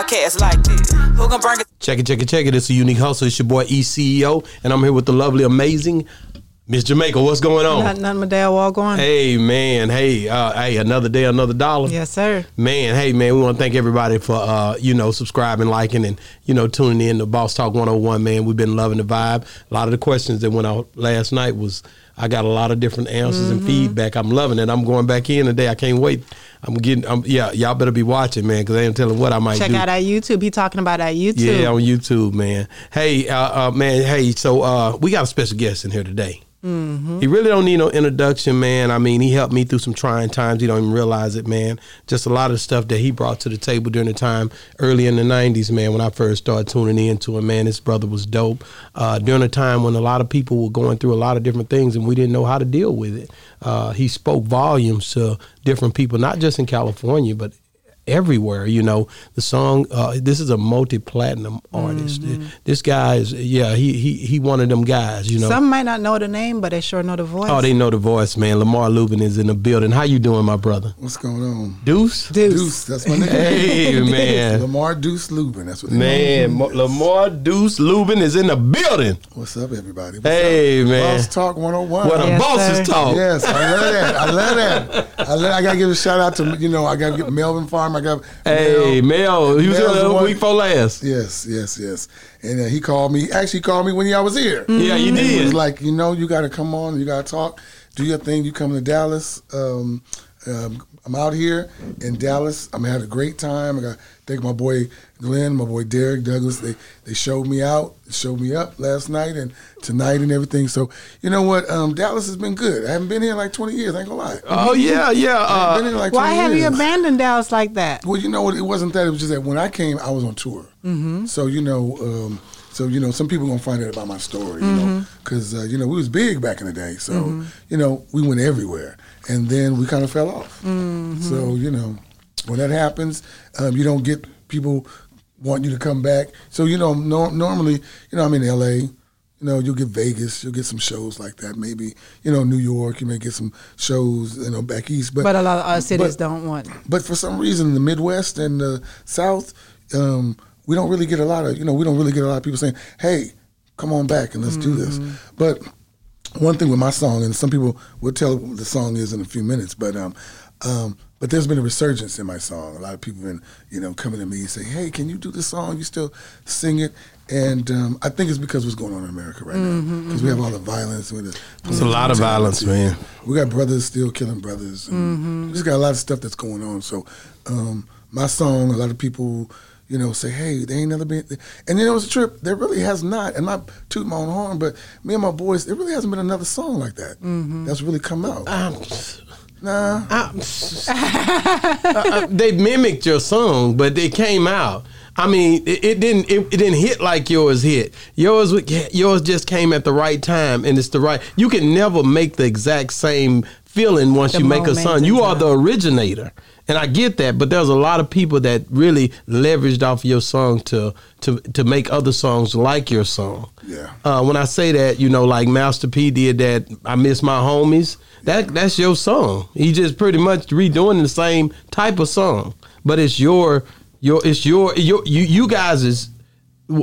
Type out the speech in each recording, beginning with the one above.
broadcast like this. Who gon' bring it? Check it, check it, check it. It's a unique hustle. It's your boy ECEO, and I'm here with the lovely, amazing Miss Jamaica. What's going on? Nothing, nothing but Dale Wall going. On. Hey man, hey, uh, hey, another day, another dollar. Yes, sir. Man, hey man, we want to thank everybody for uh, you know, subscribing, liking, and you know, tuning in to Boss Talk 101, man. We've been loving the vibe. A lot of the questions that went out last night was I got a lot of different answers Mm-hmm. and feedback. I'm loving it. I'm going back in today. I can't wait. I'm getting I'm yeah, y'all better be watching, man, because I ain't telling what I might Check do. out our YouTube. He talking about our YouTube. Yeah, on YouTube, man. Hey, uh, uh, man. Hey, so uh, we got a special guest in here today. Mm-hmm. He really don't need no introduction, man. I mean, he helped me through some trying times. He don't even realize it, man. Just a lot of stuff that he brought to the table during the time early in the '90s, man. When I first started tuning into him, man, his brother was dope. Uh, during a time when a lot of people were going through a lot of different things, and we didn't know how to deal with it. Uh, he spoke volumes to different people, not just in California, but everywhere. You know, the song. Uh, this is a multi-platinum artist. Mm-hmm. This guy is, yeah, he he he one of them guys. You know, Some might not know the name, but they sure know the voice. oh, they know the voice, man. Lamar Lubin is in the building. How you doing, my brother? What's going on? Deuce. Deuce. Deuce, that's my name. Hey man, Lamar Deuce Lubin, that's what they man, Mo- Lamar Deuce Lubin is in the building. What's up, everybody? What's Hey up? man, Boss Talk 101. what a Yes, bosses sir. talk. Yes, I love that. I love that. I, love, I gotta give a shout out to you know I gotta give Melvin Farm. I got Hey, Mel, he was Mel's here the one- week for last. Yes, yes, yes. And uh, he called me. Actually, called me when y'all was here. Yeah, you And he did. was like, you know, you got to come on. You got to talk. Do your thing. You come to Dallas. Um, um, I'm out here in Dallas. I'm had a great time. I got to thank my boy Glenn, my boy Derek Douglas. They they showed me out, showed me up last night and tonight and everything. So you know what? Um, Dallas has been good. I haven't been here in like 20 years. I ain't gonna lie. Oh yeah, yeah. I Uh, been here like Why 20 have you years. abandoned Dallas like that? Well, you know what? It wasn't that. It was just that when I came, I was on tour. Mm-hmm. So you know, um, so you know, some people gonna find out about my story, you know, because uh, you know we was big back in the day. So you know, we went everywhere, and then we kind of fell off. So you know, when that happens, um, you don't get people want you to come back. So you know, nor- normally, you know, I'm in L.A. You know, you'll get Vegas, you'll get some shows like that. Maybe you know, New York, you may get some shows, you know, back east. But But a lot of other cities but- don't want. but for some reason, the Midwest and the South, um, we don't really get a lot of you know we don't really get a lot of people saying, "Hey, come on back and let's do this." But one thing with my song, and some people will tell what the song is in a few minutes, but um, um, but there's been a resurgence in my song. A lot of people have been you know coming to me and saying, "Hey, can you do this song? You still sing it?" And um, I think it's because what's going on in America right now, because we have all the violence. With the It's a lot of violence, man. we got brothers still killing brothers. And We just got a lot of stuff that's going on. So, um, my song, a lot of people, you know, say, "Hey, they ain't never been." And then it was a trip. There really has not, and not toot my own horn, but me and my boys, there really hasn't been another song like that that's really come out. nah, Uh, uh, they mimicked your song, but they came out. I mean, it, it didn't it, it didn't hit like yours hit. Yours yours just came at the right time, and it's the right. You can never make the exact same feeling once The you make a song. You are the originator, and I get that. But there's a lot of people that really leveraged off your song to to to make other songs like your song. Yeah. Uh, when I say that, you know, like Master P did that. I miss my homies. That that's your song. He just pretty much redoing the same type of song, but it's your your it's your your you you guys is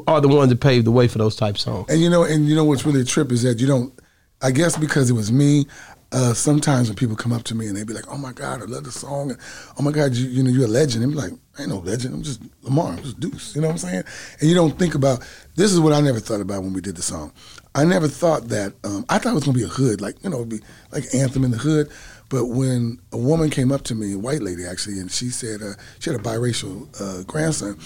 are the ones that paved the way for those type songs. And you know, and you know what's really a trip is that you don't. I guess because it was me. Uh, sometimes when people come up to me and they be like, "Oh my God, I love the song," and "Oh my God, you you know you're a legend," I'm like, "I ain't no legend. I'm just Lamar. I'm just Deuce." You know what I'm saying? And you don't think about this is what I never thought about when we did the song. I never thought that. Um, I thought it was gonna be a hood, like you know, it'd be like anthem in the hood. But when a woman came up to me, a white lady actually, and she said uh, she had a biracial uh, grandson,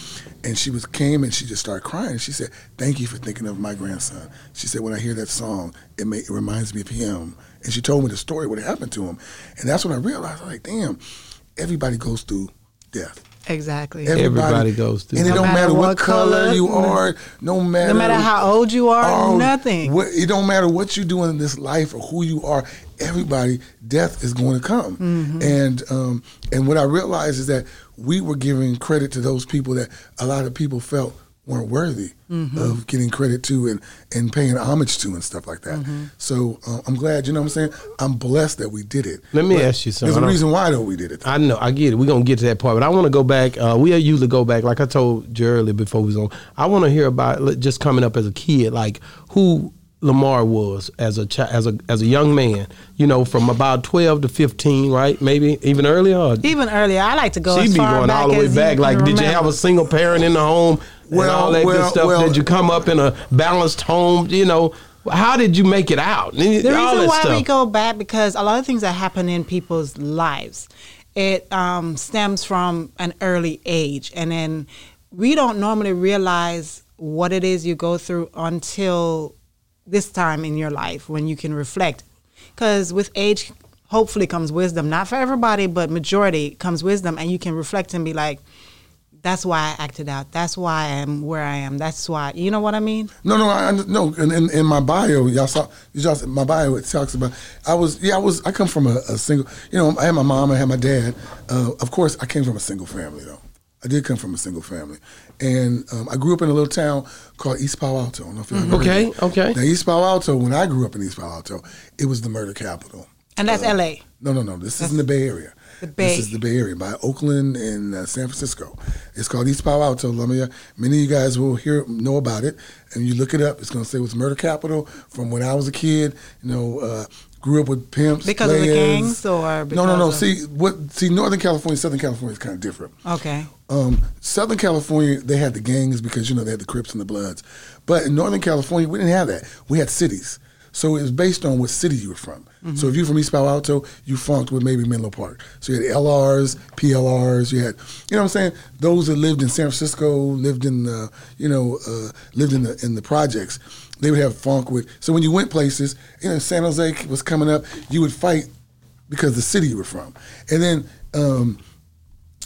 and she was came and she just started crying. She said, "Thank you for thinking of my grandson." She said, "When I hear that song, it may, it reminds me of him." And she told me the story what happened to him, and that's when I realized, like, damn, everybody goes through death. Exactly. Everybody goes through and it that. don't matter, matter what, what color, color, you are, no matter no matter how old you are, nothing. What, it don't matter what you do in this life or who you are. Everybody, death is going to come. Mm-hmm. And um, and what I realized is that we were giving credit to those people that a lot of people felt weren't worthy of getting credit to and, and paying homage to and stuff like that. So uh, I'm glad, you know what I'm saying? I'm blessed that we did it. Let me But ask you something. There's a reason why though we did it. I know, I get it. We're gonna get to that part, but I want to go back. Uh, we usually go back, like I told you earlier before we was on. I want to hear about just coming up as a kid, like who Lamar was as a chi- as a as a young man. You know, from about twelve to fifteen, right? Maybe even earlier. Or Even earlier, I like to go she as be far going back all the way back. Like, can did you have a single parent in the home and Well, all that good well, stuff? well- did you come up in a balanced home? You know, how did you make it out? The all reason why stuff. we go back because a lot of things that happen in people's lives, it um, stems from an early age, and then we don't normally realize what it is you go through until this time in your life when you can reflect. Because with age, hopefully comes wisdom. Not for everybody, but majority comes wisdom, and you can reflect and be like. That's why I acted out. That's why I am where I am. That's why you know what I mean. No, no, I no. In, in, in my bio, y'all saw, y'all, saw- my bio it talks about. I was, yeah, I was. I come from a, a single. You know, I had my mom, I had my dad. Uh, of course, I came from a single family though. I did come from a single family, and um, I grew up in a little town called East Palo Alto. I don't know if y'all ever Okay, heard okay. Now, East Palo Alto, when I grew up in East Palo Alto, it was the murder capital. And that's L.A. No, no, no. This is in the Bay Area. The Bay. This is the Bay Area by Oakland and uh, San Francisco. It's called East Palo Alto. Uh, many of you guys will hear know about it, and you look it up. It's going to say it was murder capital from when I was a kid. You know, uh, grew up with pimps Because of the gangs or no, no, no. of- See what? See, Northern California, Southern California is kind of different. Okay. Um, Southern California, they had the gangs because you know they had the Crips and the Bloods, but in Northern California, we didn't have that. We had cities, so it was based on what city you were from. So if you're from East Palo Alto, you funked with maybe Menlo Park. So you had LRs, PLRs. You had, you know what I'm saying? Those that lived in San Francisco, lived in, the, you know, uh, lived in the in the projects. They would have funk with. So when you went places, you know, San Jose was coming up, you would fight because the city you were from, and then. Um,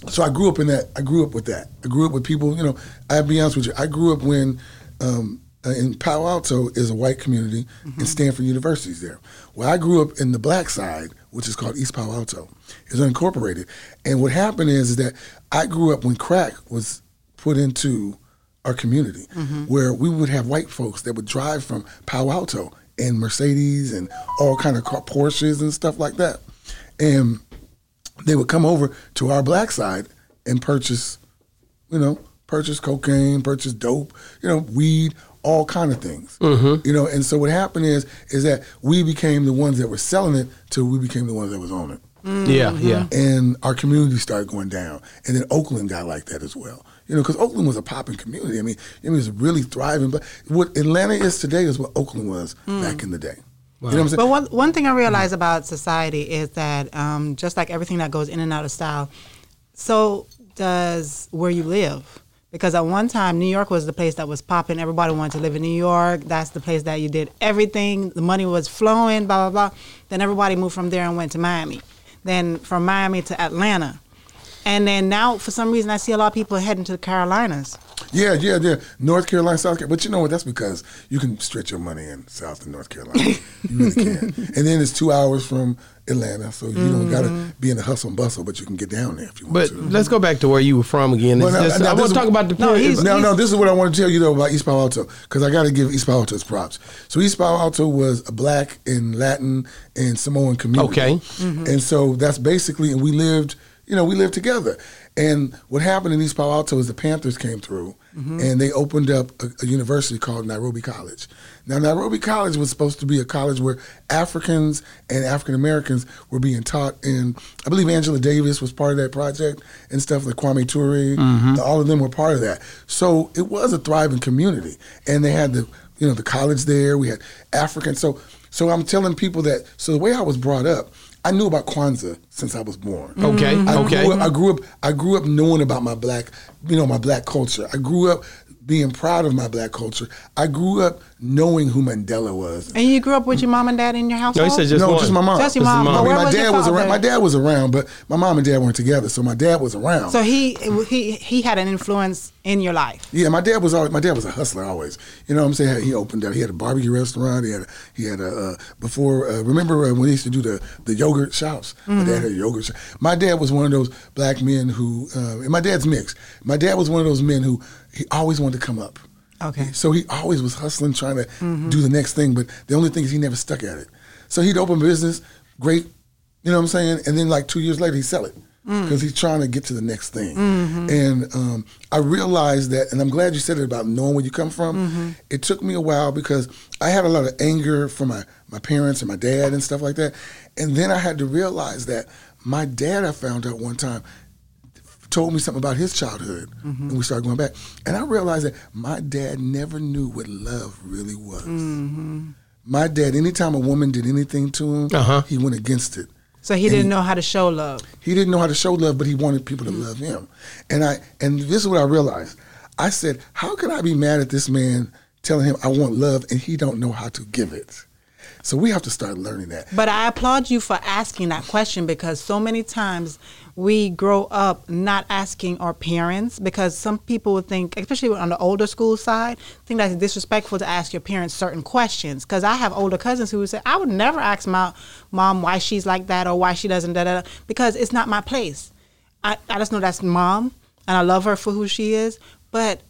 so I grew up in that. I grew up with that. I grew up with people. You know, I'll be honest with you. I grew up when um, uh, in Palo Alto is a white community, and Stanford University is there. Well, I grew up in the black side, which is called East Palo Alto. It's unincorporated, and what happened is, is that I grew up when crack was put into our community, where we would have white folks that would drive from Palo Alto in Mercedes and all kind of car, Porsches and stuff like that, and they would come over to our black side and purchase, you know, purchase cocaine, purchase dope, you know, weed, all kind of things. Mm-hmm. You know, and so what happened is is that we became the ones that were selling it till we became the ones that was on it. Mm-hmm. Yeah, yeah. And our community started going down. And then Oakland got like that as well. You know, because Oakland was a popping community. I mean, it was really thriving. But what Atlanta is today is what Oakland was mm. back in the day. You know what I'm saying? But one one thing I realize about society is that um, just like everything that goes in and out of style, so does where you live. Because at one time, New York was the place that was popping. Everybody wanted to live in New York. That's the place that you did everything. The money was flowing. Blah blah blah. Then everybody moved from there and went to Miami. Then from Miami to Atlanta. And then now, for some reason, I see a lot of people heading to the Carolinas. Yeah, yeah, yeah. North Carolina, South Carolina. But you know what? That's because you can stretch your money in South and North Carolina. you really can. And then it's two hours from Atlanta, so you don't got to mm-hmm. be in the hustle and bustle, but you can get down there if you want But to. let's go back to where you were from again. Well, now- just- now I want to talk about the No, he's- No, no, this is what I want to tell you though about East Palo Alto because I got to give East Palo Alto its props. So East Palo Alto was a black and Latin and Samoan community. Okay. Mm-hmm. Mm-hmm. and so that's basically, and we lived, you know, we lived together. And what happened in East Palo Alto is the Panthers came through Mm-hmm. and they opened up a, a university called Nairobi College. Now, Nairobi College was supposed to be a college where Africans and African Americans were being taught. And I believe Angela Davis was part of that project and stuff like Kwame Ture. Mm-hmm. All of them were part of that. So it was a thriving community. And they had the, you know, the college there. We had African. So, so I'm telling people that, so the way I was brought up, I knew about Kwanzaa since I was born. Mm-hmm. Okay, I okay. Grew up, I grew up. I grew up knowing about my black, you know, my black culture. I grew up being proud of my black culture. I grew up knowing who Mandela was. And you grew up with your mom and dad in your household? No, he said just no, one. just my mom. Just your mom. mom. I mean, my was dad was around. My dad was around, but my mom and dad weren't together. So my dad was around. So he he he had an influence in your life. Yeah, my dad was always my dad was a hustler always. You know what I'm saying? He opened up. He had a barbecue restaurant. He had a, he had a uh, before. Uh, remember uh, when he used to do the the yogurt shops? My dad had a yogurt shop. My dad was one of those black men who, uh, and my dad's mixed. My dad was one of those men who he always wanted to come up. Okay. So he always was hustling, trying to do the next thing. But the only thing is he never stuck at it. So he'd open business, great, you know what I'm saying? And then like two years later, he'd sell it mm. because he's trying to get to the next thing. Mm-hmm. And um, I realized that, and I'm glad you said it about knowing where you come from. Mm-hmm. It took me a while because I had a lot of anger from my, my parents and my dad and stuff like that. And then I had to realize that my dad, I found out one time, told me something about his childhood, Mm-hmm. and we started going back. And I realized that my dad never knew what love really was. Mm-hmm. My dad, anytime a woman did anything to him, Uh-huh. he went against it. So he didn't know how to show love. He didn't know how to show love, but he wanted people to Mm-hmm. love him. And I and this is what I realized. I said, how can I be mad at this man telling him I want love and he don't know how to give it? So we have to start learning that. But I applaud you for asking that question because so many times we grow up not asking our parents because some people would think, especially on the older school side, think that it's disrespectful to ask your parents certain questions. Because I have older cousins who would say, I would never ask my mom why she's like that or why she doesn't da da da because it's not my place. I, I just know that's mom and I love her for who she is. But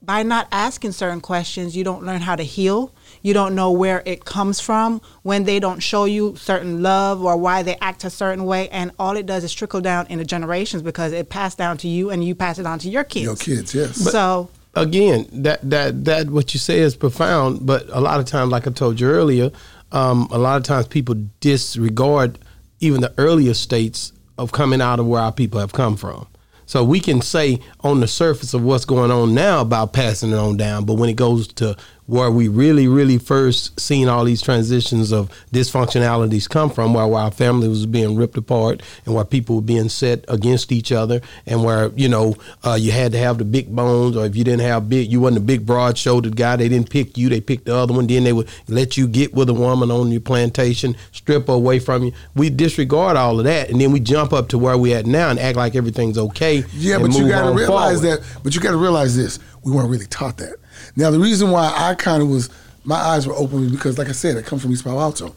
by not asking certain questions, you don't learn how to heal. You don't know where it comes from when they don't show you certain love or why they act a certain way. And all it does is trickle down in the generations because it passed down to you and you pass it on to your kids. Your kids, yes. so, again, that that that what you say is profound, but a lot of times, like I told you earlier, um, a lot of times people disregard even the earlier states of coming out of where our people have come from. So we can say on the surface of what's going on now about passing it on down, but when it goes to where we really, really first seen all these transitions of dysfunctionalities come from, where, where our family was being ripped apart and where people were being set against each other, and where you know uh, you had to have the big bones, or if you didn't have big, you wasn't a big, broad-shouldered guy. They didn't pick you; they picked the other one. Then they would let you get with a woman on your plantation, strip her away from you. We disregard all of that, and then we jump up to where we at now and act like everything's okay. Yeah, but you got to realize forward. that. But you got to realize this: we weren't really taught that. Now, the reason why I kind of was, my eyes were open because, like I said, I come from East Palo Alto.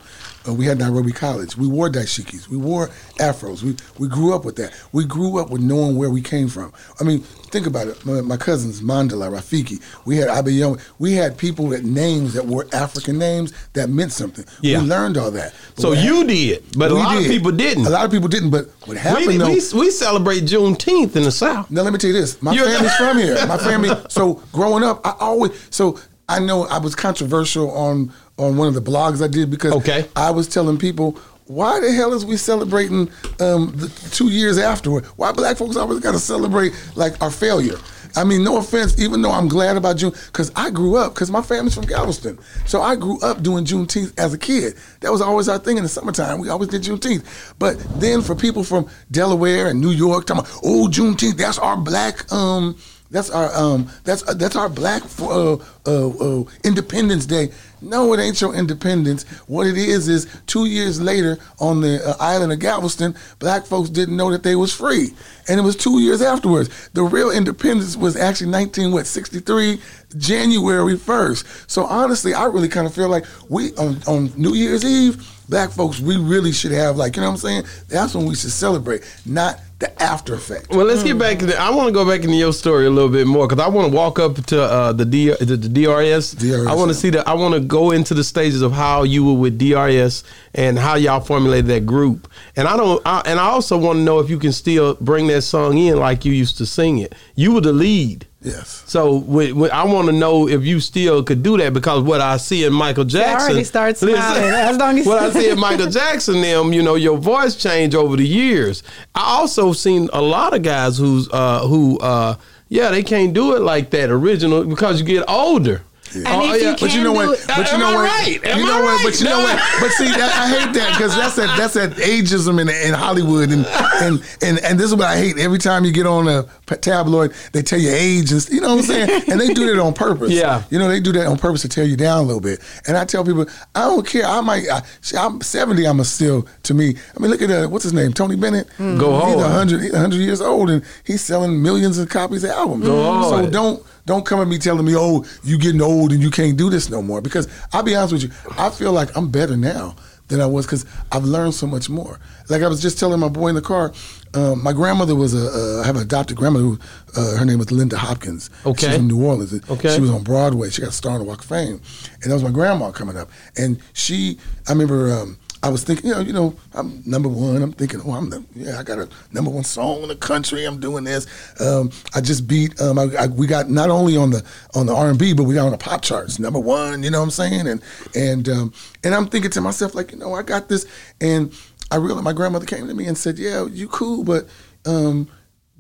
Uh, we had Nairobi College. We wore dashikis. We wore afros. We we grew up with that. We grew up with knowing where we came from. I mean, think about it. My, my cousins, Mandela, Rafiki. We had Abiyon. We had people with names that were African names that meant something. Yeah. We learned all that. But So you hap- did, but a lot of people didn't. A lot of people didn't. But what happened we, though? we, we celebrate Juneteenth in the South. Now let me tell you this: my You're- family's from here. My family. So growing up, I always so I know I was controversial on on one of the blogs I did because Okay. I was telling people. Why the hell is we celebrating um, the two years afterward? Why black folks always got to celebrate like our failure? I mean, no offense, even though I'm glad about June, because I grew up, because my family's from Galveston. So I grew up doing Juneteenth as a kid. That was always our thing in the summertime. We always did Juneteenth. But then for people from Delaware and New York, talking about, oh, Juneteenth, that's our black, um, that's our, um, that's uh, that's our black uh, uh, uh, Independence Day. No, it ain't your independence. What it is is two years later on the uh, island of Galveston, black folks didn't know that they was free, and it was two years afterwards. The real independence was actually 19 what 63 January 1st. So honestly, I really kind of feel like we on, on New Year's Eve, black folks, we really should have like you know what I'm saying. That's when we should celebrate, not the after effect. Well, let's get back to the. I want to go back into your story a little bit more because I want to walk up to uh, the, D, the, the DRS. DRS, I want to yeah. see that. I want to go into the stages of how you were with DRS and how y'all formulated that group. And I don't. I, and I also want to know if you can still bring that song in like you used to sing it. You were the lead. Yes. So when, when- I want to know if you still could do that because what I see in Michael Jackson. already start smiling. As long as- what I see in Michael Jackson, them, you know, your voice change over the years. I also seen a lot of guys who's uh, who, uh, yeah, they can't do it like that original because you get older. And if you But you know Can what? do it. But you know I what? right? You I know what? right? But you know what? But see, that, I hate that because that's that that's that ageism in, in Hollywood, and, and and and this is what I hate. Every time you get on a tabloid, they tell you age, and you know what I'm saying, and they do that on purpose. Yeah. you know they do that on purpose to tear you down a little bit. And I tell people, I don't care. I might. I, see, I'm 70. I'm a still to me. I mean, look at uh, what's his name, Tony Bennett. Go He's hard. 100. He's 100 years old, and he's selling millions of copies of albums. Go so hard. don't don't come at me telling me, oh, you getting old and you can't do this no more. Because I'll be honest with you, I feel like I'm better now than I was because I've learned so much more. Like I was just telling my boy in the car, um, my grandmother was a, uh, I have an adopted grandmother who, uh, her name was Linda Hopkins. Okay. She's from New Orleans. Okay. She was on Broadway. She got a star on the Walk of Fame. And that was my grandma coming up. And she, I remember, um, I was thinking, you know, you know, I'm number one. I'm thinking, oh, I'm the, yeah, I got a number one song in the country. I'm doing this. Um, I just beat, um, I, I, we got not only on the on the R&B, but we got on the pop charts, number one. You know what I'm saying? And and um, and I'm thinking to myself, like, you know, I got this. And I realized my grandmother came to me and said, yeah, you cool, but um,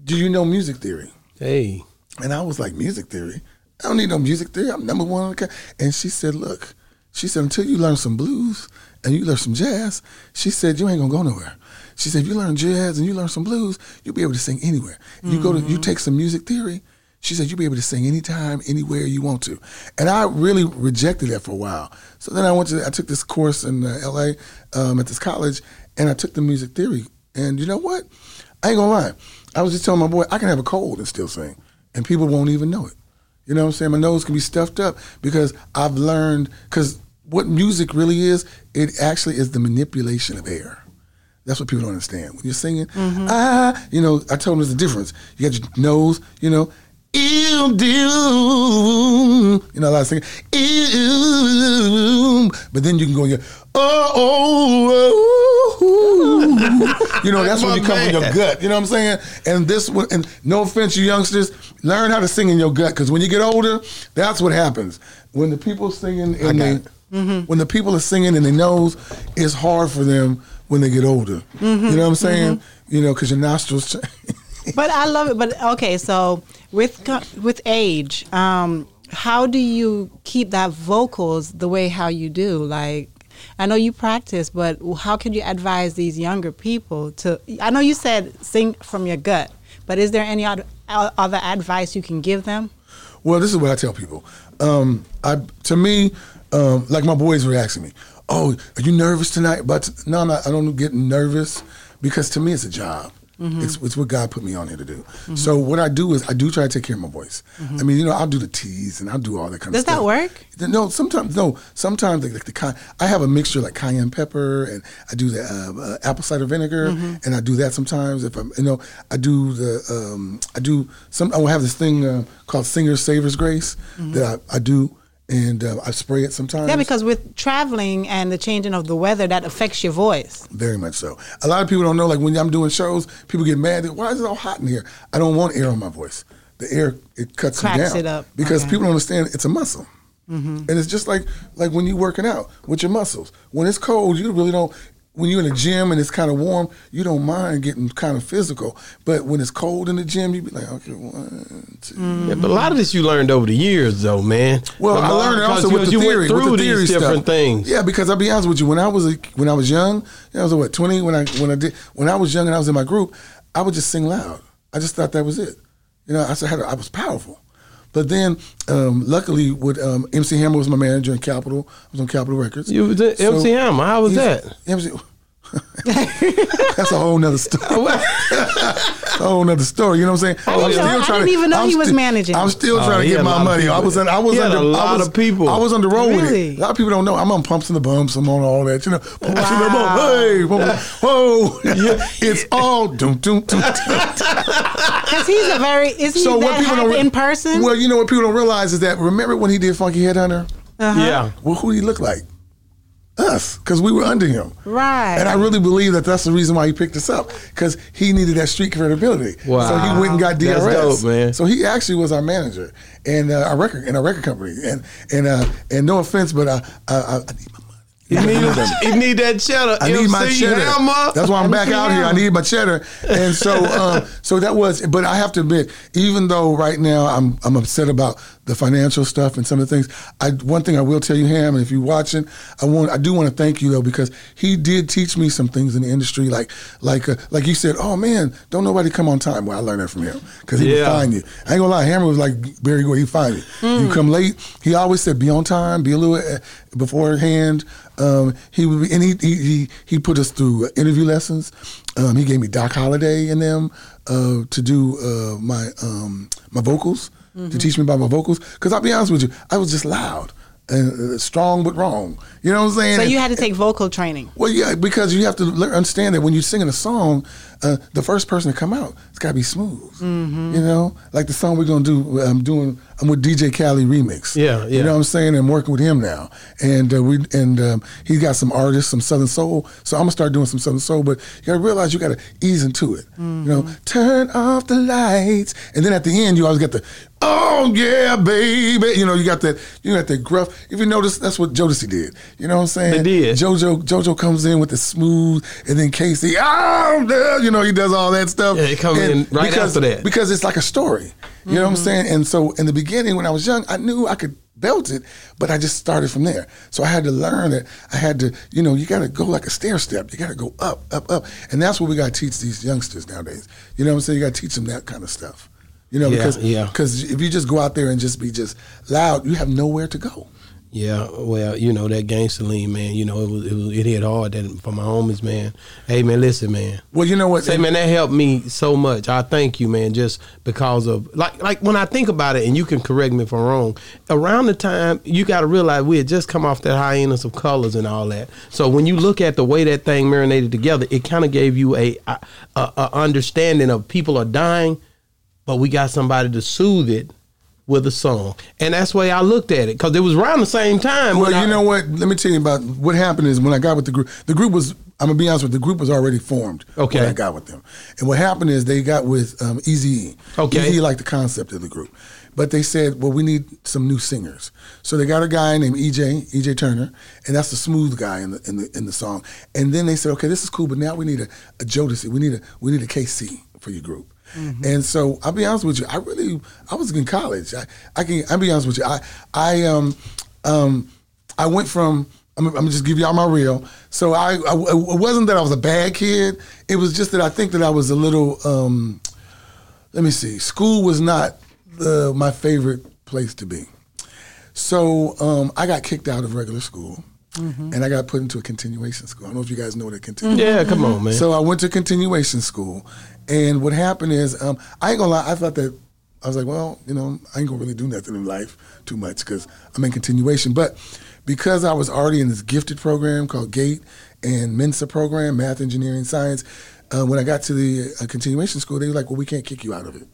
do you know music theory? Hey. And I was like, music theory? I don't need no music theory. I'm number one. on the ca-" And she said, look, she said, until you learn some blues and you learn some jazz, she said, you ain't gonna go nowhere. She said, if you learn jazz and you learn some blues, you'll be able to sing anywhere. You go to, you take some music theory. She said, you'll be able to sing anytime, anywhere you want to. And I really rejected that for a while. So then I went to, I took this course in uh, LA um, at this college and I took the music theory. And you know what? I ain't gonna lie. I was just telling my boy, I can have a cold and still sing, and people won't even know it. You know what I'm saying? My nose can be stuffed up because I've learned. Because what music really is, it actually is the manipulation of air. That's what people don't understand. When you're singing, ah, you know, I told them there's a difference. You got your nose, you know, ew, do, you know, a lot of ew, but then you can go in your, oh, oh, oh, you know, that's when you come from your gut. You know what I'm saying? And this one, and no offense, you youngsters, learn how to sing in your gut because when you get older, that's what happens. When the people singing in got they, mm-hmm. when the people are singing in their nose, it's hard for them when they get older. Mm-hmm. You know what I'm saying? Mm-hmm. You know, because your nostrils. change. but I love it. But okay, so with with age, um, how do you keep that vocals the way how you do? Like, I know you practice, but how can you advise these younger people to? I know you said sing from your gut, but is there any other advice you can give them? Well, this is what I tell people. Um, I to me, um, like my boys were asking me, "Oh, are you nervous tonight?" But no, not, I don't get nervous because to me it's a job. Mm-hmm. It's, it's what God put me on here to do. So what I do is I do try to take care of my voice. I mean, you know, I'll do the teas and I'll do all that kind Mm-hmm. Does of stuff. Does that work? No, sometimes no. Sometimes like, like the kind, I have a mixture like cayenne pepper, and I do the uh, uh, apple cider vinegar, Mm-hmm. and I do that sometimes. If I'm, you know, I do the, um, I do some. I will have this thing uh, called Singer's Saving Grace that I, I do, and uh, I spray it sometimes. Mm-hmm. Yeah, because with traveling and the changing of the weather, that affects your voice. Very much so. A lot of people don't know. Like when I'm doing shows, people get mad. Why is it all hot in here? I don't want air on my voice. The air it cuts Cracks down it up. because Okay. people don't understand it's a muscle. And it's just like like when you're working out with your muscles. When it's cold, you really don't. When you're in the gym and it's kind of warm, you don't mind getting kind of physical. But when it's cold in the gym, you be like, okay, one, two. Yeah, but a lot of this you learned over the years, though, man. Well, I learned it also with the you theory. Went through the these stuff. different things. Yeah, because I'll be honest with you, when I was a, when I was young, I was what twenty when I when I did when I was young and I was in my group, I would just sing loud. I just thought that was it. You know, I said I was powerful. But then, um, luckily, with um, MC Hammer was my manager in Capitol. I was on Capitol Records. You at So- MC Hammer. How was that? MC That's a whole nother story. a whole nother story. You know what I'm saying? Oh, I didn't know- I didn't even know he was managing. I'm still Oh, trying to get my money. I was in, I was He had under a lot was, of people. I was on the road with it. A lot of people don't know. I'm on pumps and the bumps. I'm on all that. You know, pumps and the bumps. bump. Hey, whoa, whoa. it's all doom doom doom. doom. Because he's a very isn't So he what that people don't re- in person? Well, you know what people don't realize is that remember when he did Funky Headhunter? Uh-huh. Yeah. Well, who did he look like? Us, because we were under him. Right. And I really believe that that's the reason why he picked us up, because he needed that street credibility. Wow. So he went and got DRS. That's dope, man. So he actually was our manager and uh, our record in our record company. And and uh, and no offense, but uh, I, I, I need my money. You need, you need that cheddar. I need my cheddar. Hammer. That's why I'm back MC out here. I need my cheddar. And so, um, so that was. But I have to admit, even though right now I'm I'm upset about the financial stuff and some of the things, I one thing I will tell you, Ham, and if you're watching, I want I do want to thank you though because he did teach me some things in the industry, like like uh, like you said, oh man, don't nobody come on time. Well, I learned that from him because he would Yeah. find you. I ain't gonna lie, Hammer was like Berry Gordy. He find you. Hmm. You come late. He always said, be on time, be a little uh, beforehand. Um, he would be, and he, he he he put us through uh, interview lessons. Um, he gave me Doc Holliday in them uh, to do uh, my um, my vocals Mm-hmm. to teach me about my vocals. Because I'll be honest with you, I was just loud. and uh, strong but wrong. You know what I'm saying? So you had to take vocal training. well, yeah, because you have to learn, understand that when you're singing a song, uh, the first person to come out, it's got to be smooth. Mm-hmm. You know, like the song we're gonna do. I'm doing. I'm with DJ Cali remix. Yeah, yeah. You know what I'm saying? I'm working with him now, and uh, we and um, he's got some artists, some Southern Soul. So I'm gonna start doing some Southern Soul. But you gotta realize you gotta ease into it. You know, Mm-hmm. turn off the lights, and then at the end you always got the. Oh yeah, baby! You know you got that. You got that gruff. If you notice, that's what Jodeci did. You know what I'm saying? They did. JoJo JoJo comes in with the smooth, and then K-Ci, oh, yeah, you know, he does all that stuff. Yeah, he come And in right because, after that. because it's like a story. You know what I'm mm-hmm. saying? And so in the beginning, when I was young, I knew I could belt it, but I just started from there. So I had to learn that I had to, you know, you got to go like a stair step. You got to go up, up, up, and that's what we got to teach these youngsters nowadays. You know what I'm saying? You got to teach them that kind of stuff. You know, Yeah, because yeah. because if you just go out there and just be just loud, you have nowhere to go. Yeah, well, you know that gangster lean, man. You know it was it, was, it hit hard that for my homies, man. Hey, man, listen, man. Well, you know what? Say, man, that helped me so much. I thank you, man, just because of like like when I think about it, and you can correct me if I'm wrong. Around the time you got to realize we had just come off that hyenas of colors and all that. So when you look at the way that thing marinated together, it kind of gave you a, a, a understanding of people are dying, but we got somebody to soothe it with a song, and that's the way I looked at it because it was around the same time. Well, when I- you know what? Let me tell you about what happened is when I got with the group. The group was. I'm gonna be honest with you, the group was already formed. Okay. When I got with them, and what happened is they got with um, Eazy. Okay. Eazy liked the concept of the group, but they said, "Well, we need some new singers." So they got a guy named EJ, EJ Turner, and that's the smooth guy in the in the in the song. And then they said, "Okay, this is cool, but now we need a, a Jodeci. We need a we need a K-Ci for your group." And so I'll be honest with you. I really I was in college. I, I can I'll be honest with you. I I um um I went from I'm, I'm gonna just give y'all my real. So I, I it wasn't that I was a bad kid. It was just that I think that I was a little um let me see. School was not the, my favorite place to be. So um, I got kicked out of regular school, and I got put into a continuation school. I don't know if you guys know what a continuation. yeah, come on, man. So I went to continuation school, and what happened is, um, I ain't gonna lie, I thought that I was like, well, you know, I ain't gonna really do nothing in life too much because I'm in continuation. But because I was already in this gifted program called GATE and Mensa program, math, engineering, science, uh, when I got to the uh, continuation school, they were like, well, we can't kick you out of it.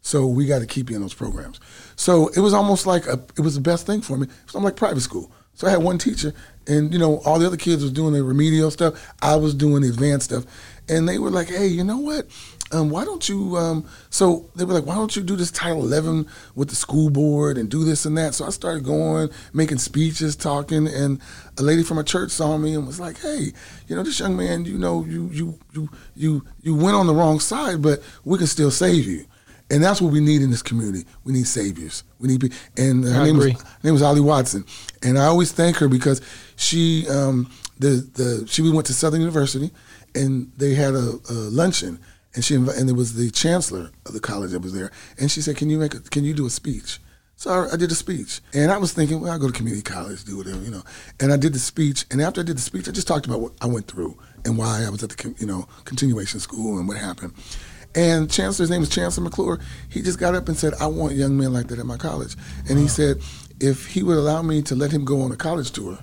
So we got to keep you in those programs. So it was almost like a, it was the best thing for me. It was like private school. So I had one teacher, and you know all the other kids was doing the remedial stuff. I was doing the advanced stuff, and they were like, "Hey, you know what? Um, why don't you?" Um, so they were like, "Why don't you do this Title Eleven with the school board and do this and that?" So I started going, making speeches, talking, and a lady from a church saw me and was like, "Hey, you know this young man, you know you you you you you went on the wrong side, but we can still save you." And that's what we need in this community. We need saviors. We need, and her I name agree. was her name was Ollie Watson, and I always thank her because she um, the the she we went to Southern University, and they had a, a luncheon, and she and it was the chancellor of the college that was there, and she said, "Can you make a, can you do a speech?" So I, I did a speech, and I was thinking, well, I'll go to community college, do whatever, you know. And I did the speech, and after I did the speech, I just talked about what I went through and why I was at the you know continuation school and what happened. And Chancellor's name is Chancellor McClure. He just got up and said, I want young men like that at my college. And he said, if he would allow me to let him go on a college tour,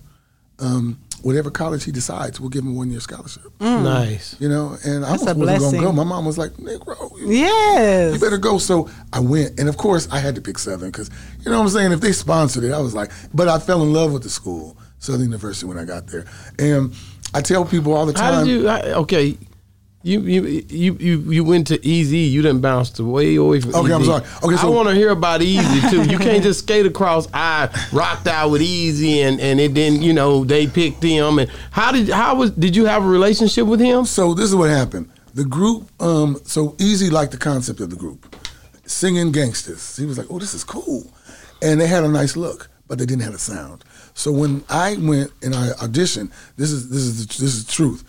um, whatever college he decides, we'll give him a one year scholarship. nice. You know, and I That's a wasn't going to go. My mom was like, Negro, you, Yes. you better go. So I went. And of course, I had to pick Southern because, you know what I'm saying? If they sponsored it, I was like, but I fell in love with the school, Southern University, when I got there. And I tell people all the time. How did you? I, okay, you you you you you went to Eazy. You didn't bounce way away from. Okay, I'm Eazy. sorry. Okay, so- I want to hear about Eazy too. You can't just skate across. I rocked out with Eazy, and and it didn't. You know, they picked him. And how did how was? Did you have a relationship with him? So this is what happened. The group, um, so Eazy liked the concept of the group, singing gangsters. He was like, "Oh, this is cool," and they had a nice look, but they didn't have a sound. So when I went and I auditioned, this is this is the, this is the truth.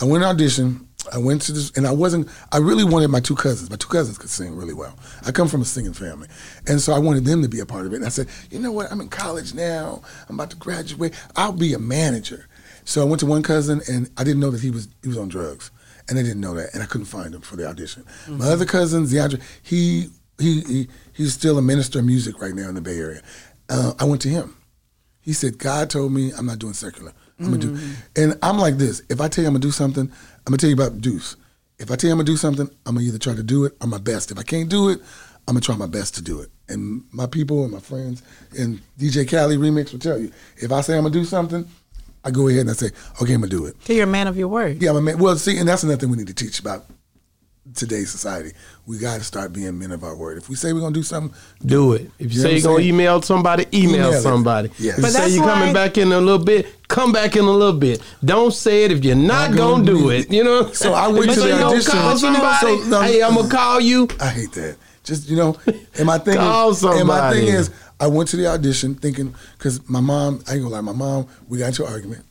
I went audition. I went to this, and I wasn't. I really wanted my two cousins. My two cousins could sing really well. I come from a singing family, and so I wanted them to be a part of it. And I said, you know what? I'm in college now. I'm about to graduate. I'll be a manager. So I went to one cousin, and I didn't know that he was he was on drugs, and I didn't know that, and I couldn't find him for the audition. My other cousin, DeAndre, he he, he he's still a minister of music right now in the Bay Area. Uh, I went to him. He said, God told me I'm not doing secular. I'm gonna do, and I'm like this. If I tell you I'm gonna do something, I'm gonna tell you about Deuce. If I tell you I'm gonna do something, I'm gonna either try to do it or my best. If I can't do it, I'm gonna try my best to do it. And my people and my friends and DJ Cali Remix will tell you. If I say I'm gonna do something, I go ahead and I say, okay, I'm gonna do it. So you're a man of your word. Yeah, I'm a man. Well, see, and that's another thing we need to teach about today's society. We got to start being men of our word. If we say we're gonna do something, Do it. If you, you know say you're gonna email somebody, email, Email it. somebody. Yes. If you say you're coming back in a little bit, come back in a little bit. Don't say it if you're not, Not gonna, gonna do it. it. You know. So I went to the say you gonna audition. Call But you know, somebody. so, hey, I'm gonna call you. I hate that. Just you know, and my thing Call is, and my thing is, I went to the audition thinking because my mom, I ain't gonna lie, my mom, we got into an argument,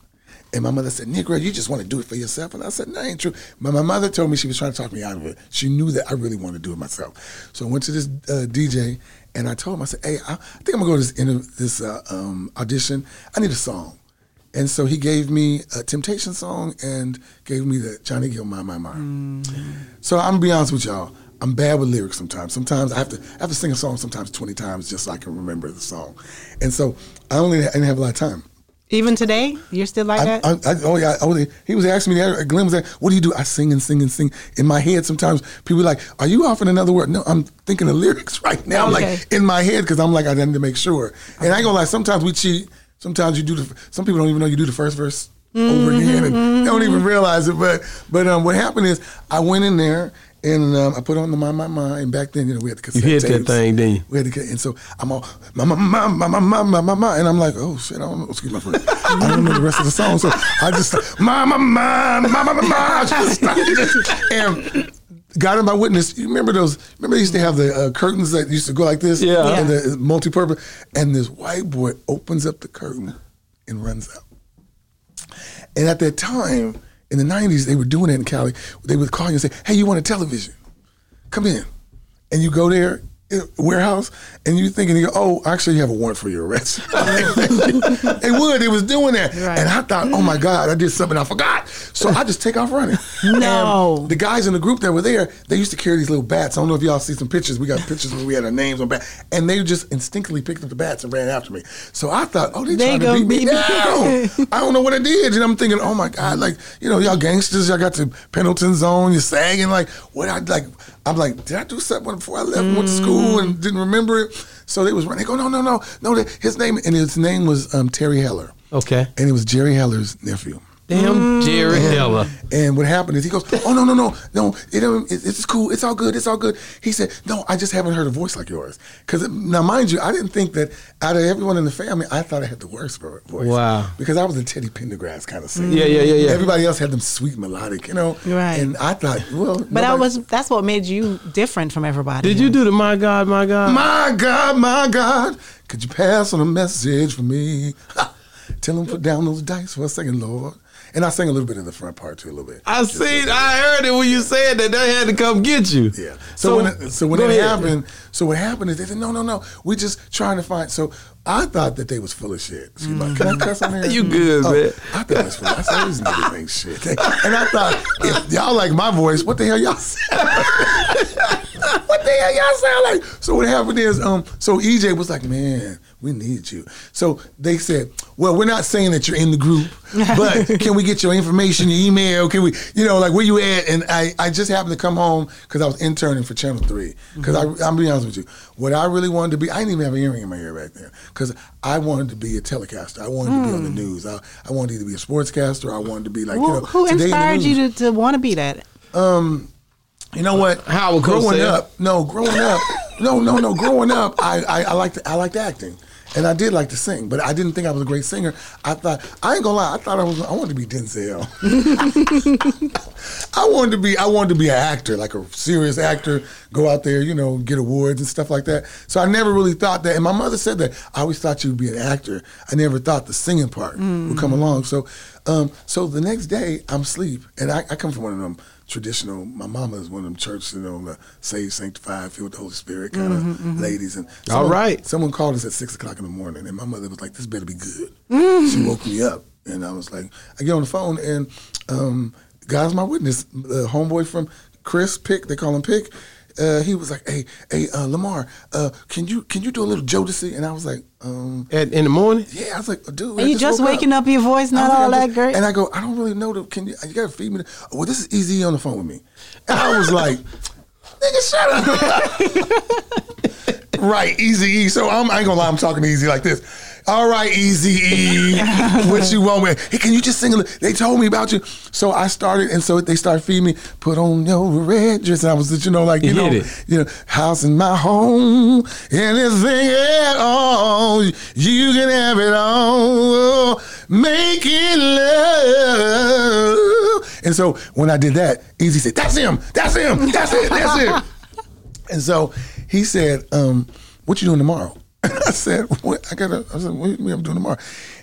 and my mother said, "Negro, you just want to do it for yourself," and I said, "No, ain't true." But my mother told me she was trying to talk me out of it. She knew that I really wanted to do it myself. So I went to this uh, DJ and I told him, I said, "Hey, I, think I'm gonna go to this this uh, um, audition. I need a song." And so he gave me a Temptation song and gave me the Johnny Gill My My My. Mm. So I'm gonna be honest with y'all. I'm bad with lyrics sometimes. Sometimes I have to I have to sing a song sometimes 20 times just so I can remember the song. And so I only I didn't have a lot of time. Even today, you're still like I, that. I, I, oh yeah, I only, he was asking me that. Glenn was like, "What do you do?" I sing and sing and sing in my head. Sometimes people are like, "Are you off in another word?" No, I'm thinking the lyrics right now, Okay. like in my head, because I'm like I need to make sure. And I ain't gonna lie. Sometimes we cheat. Sometimes you do the. Some people don't even know you do the first verse over again and they don't even realize it. But but um, what happened is I went in there. And um, I put on the my my my, and back then you know we had the cassette You hit that thing, didn't you? We had to and so I'm all my my my my my my my my, and I'm like, oh shit, I don't know. Excuse my friend. I don't know the rest of the song, so I just my my my my my my my. Just and God in my witness. You remember those? Remember they used to have the uh, curtains that used to go like this, Yeah. and the multi-purpose. And this white boy opens up the curtain and runs out. And at that time, in the 90s, they were doing it in Cali. They would call you and say, hey, you want a television? Come in. And you go there, in a warehouse, and you thinking, you go, oh, actually, you have a warrant for your arrest. they would. They was doing that. Right. And I thought, oh my God, I did something I forgot. So I just take off running. No. And the guys in the group that were there, they used to carry these little bats. I don't know if y'all see some pictures. We got pictures where we had our names on bats. And they just instinctively picked up the bats and ran after me. So I thought, oh, they, They trying to beat me me. down. I don't know what I did. And I'm thinking, oh my God, like, you know, y'all gangsters, y'all got the Pendleton zone, you're sagging. Like, what I like, I'm like, did I do something before I left and went to school and didn't remember it? So they was running. They go, no, no, no, no. His name, and his name was um, Terry Heller. Okay. And it was Jerry Heller's nephew. Damn, mm. Jerry Heller. And what happened is he goes, "Oh no, no, no, no! It, don't- it, it's cool. It's all good. It's all good." He said, "No, I just haven't heard a voice like yours." Because now, mind you, I didn't think that out of everyone in the family, I thought I had the worst voice. Wow. Because I was a Teddy Pendergrass kind of singer. Yeah, yeah, yeah, yeah. Everybody else had them sweet melodic, you know. Right. And I thought, well, but I nobody- was that's what made you different from everybody. Did you do the my God, my God? My God, my God, could you pass on a message for me? Ha! Tell him put down those dice for a second, Lord. And I sang a little bit in the front part too, a little bit. I seen, I heard it when you said that they had to come get you. Yeah. So, when it, so when it ahead. happened, so what happened is they said, no, no, no, we just trying to find. So I thought that they was full of shit. She like, can I cuss on there? You good, oh, man. I thought it was full. I said these niggas ain't shit. And I thought if y'all like my voice, what the hell y'all sound? what the hell y'all sound like? So what happened is, um, so EJ was like, man, we need you. So they said, well, we're not saying that you're in the group, but can we get your information, your email? Can we, you know, like where you at? And I, I just happened to come home because I was interning for Channel 3. Because I I'm being honest with you. What I really wanted to be, I didn't even have an earring in my ear back then. Because I wanted to be a telecaster. I wanted to be on the hmm. news. I, I wanted to be a sportscaster. I wanted to be like, Who, you know, who Today in the inspired you to, to want to be that? Um, you know what? Howard growing up, no, growing up, no, no, no, growing up, I, I, I liked, I liked acting, and I did like to sing, but I didn't think I was a great singer. I thought, I ain't gonna lie, I thought I was, I wanted to be Denzel. I wanted to be, I wanted to be an actor, like a serious actor, go out there, you know, get awards and stuff like that. So I never really thought that, and my mother said that I always thought you'd be an actor. I never thought the singing part would come along. So, um, so the next day I'm asleep, and I, I come from one of them traditional. My mama is one of them church, you know, the saved, sanctified, filled with the Holy Spirit kind of ladies. And All someone- right. someone called us at six o'clock in the morning, and my mother was like, "This better be good." Mm. She woke me up, and I was like, I get on the phone, and um, God's my witness. The homeboy from Chris Pick, they call him Pick. Uh, he was like, "Hey, hey, uh, Lamar, uh, can you can you do a little Jodeci?" And I was like, um, At, in the morning? "Yeah." I was like, "Dude, And I you just woke waking up, your voice not was like, all that great. And I go, "I don't really know. The, can you? You gotta feed me." The, well, this is Eazy on the phone with me, and I was like, "Nigga, shut up." right, Eazy. So I'm, I ain't gonna lie, I'm talking to Eazy like this. All right, Easy E, what you want? With? Hey, can you just sing a little? They told me about you, so I started, and so they started feeding me. Put on your red dress. And I was, you know, like you You know, it. you know, house in my home, anything at all, you can have it all. Making love. And so when I did that, Easy said, "That's him. That's him. That's it. That's it." And so he said, um, "What you doing tomorrow?" I said, what? "I gotta." I said, "What mean I'm doing tomorrow?"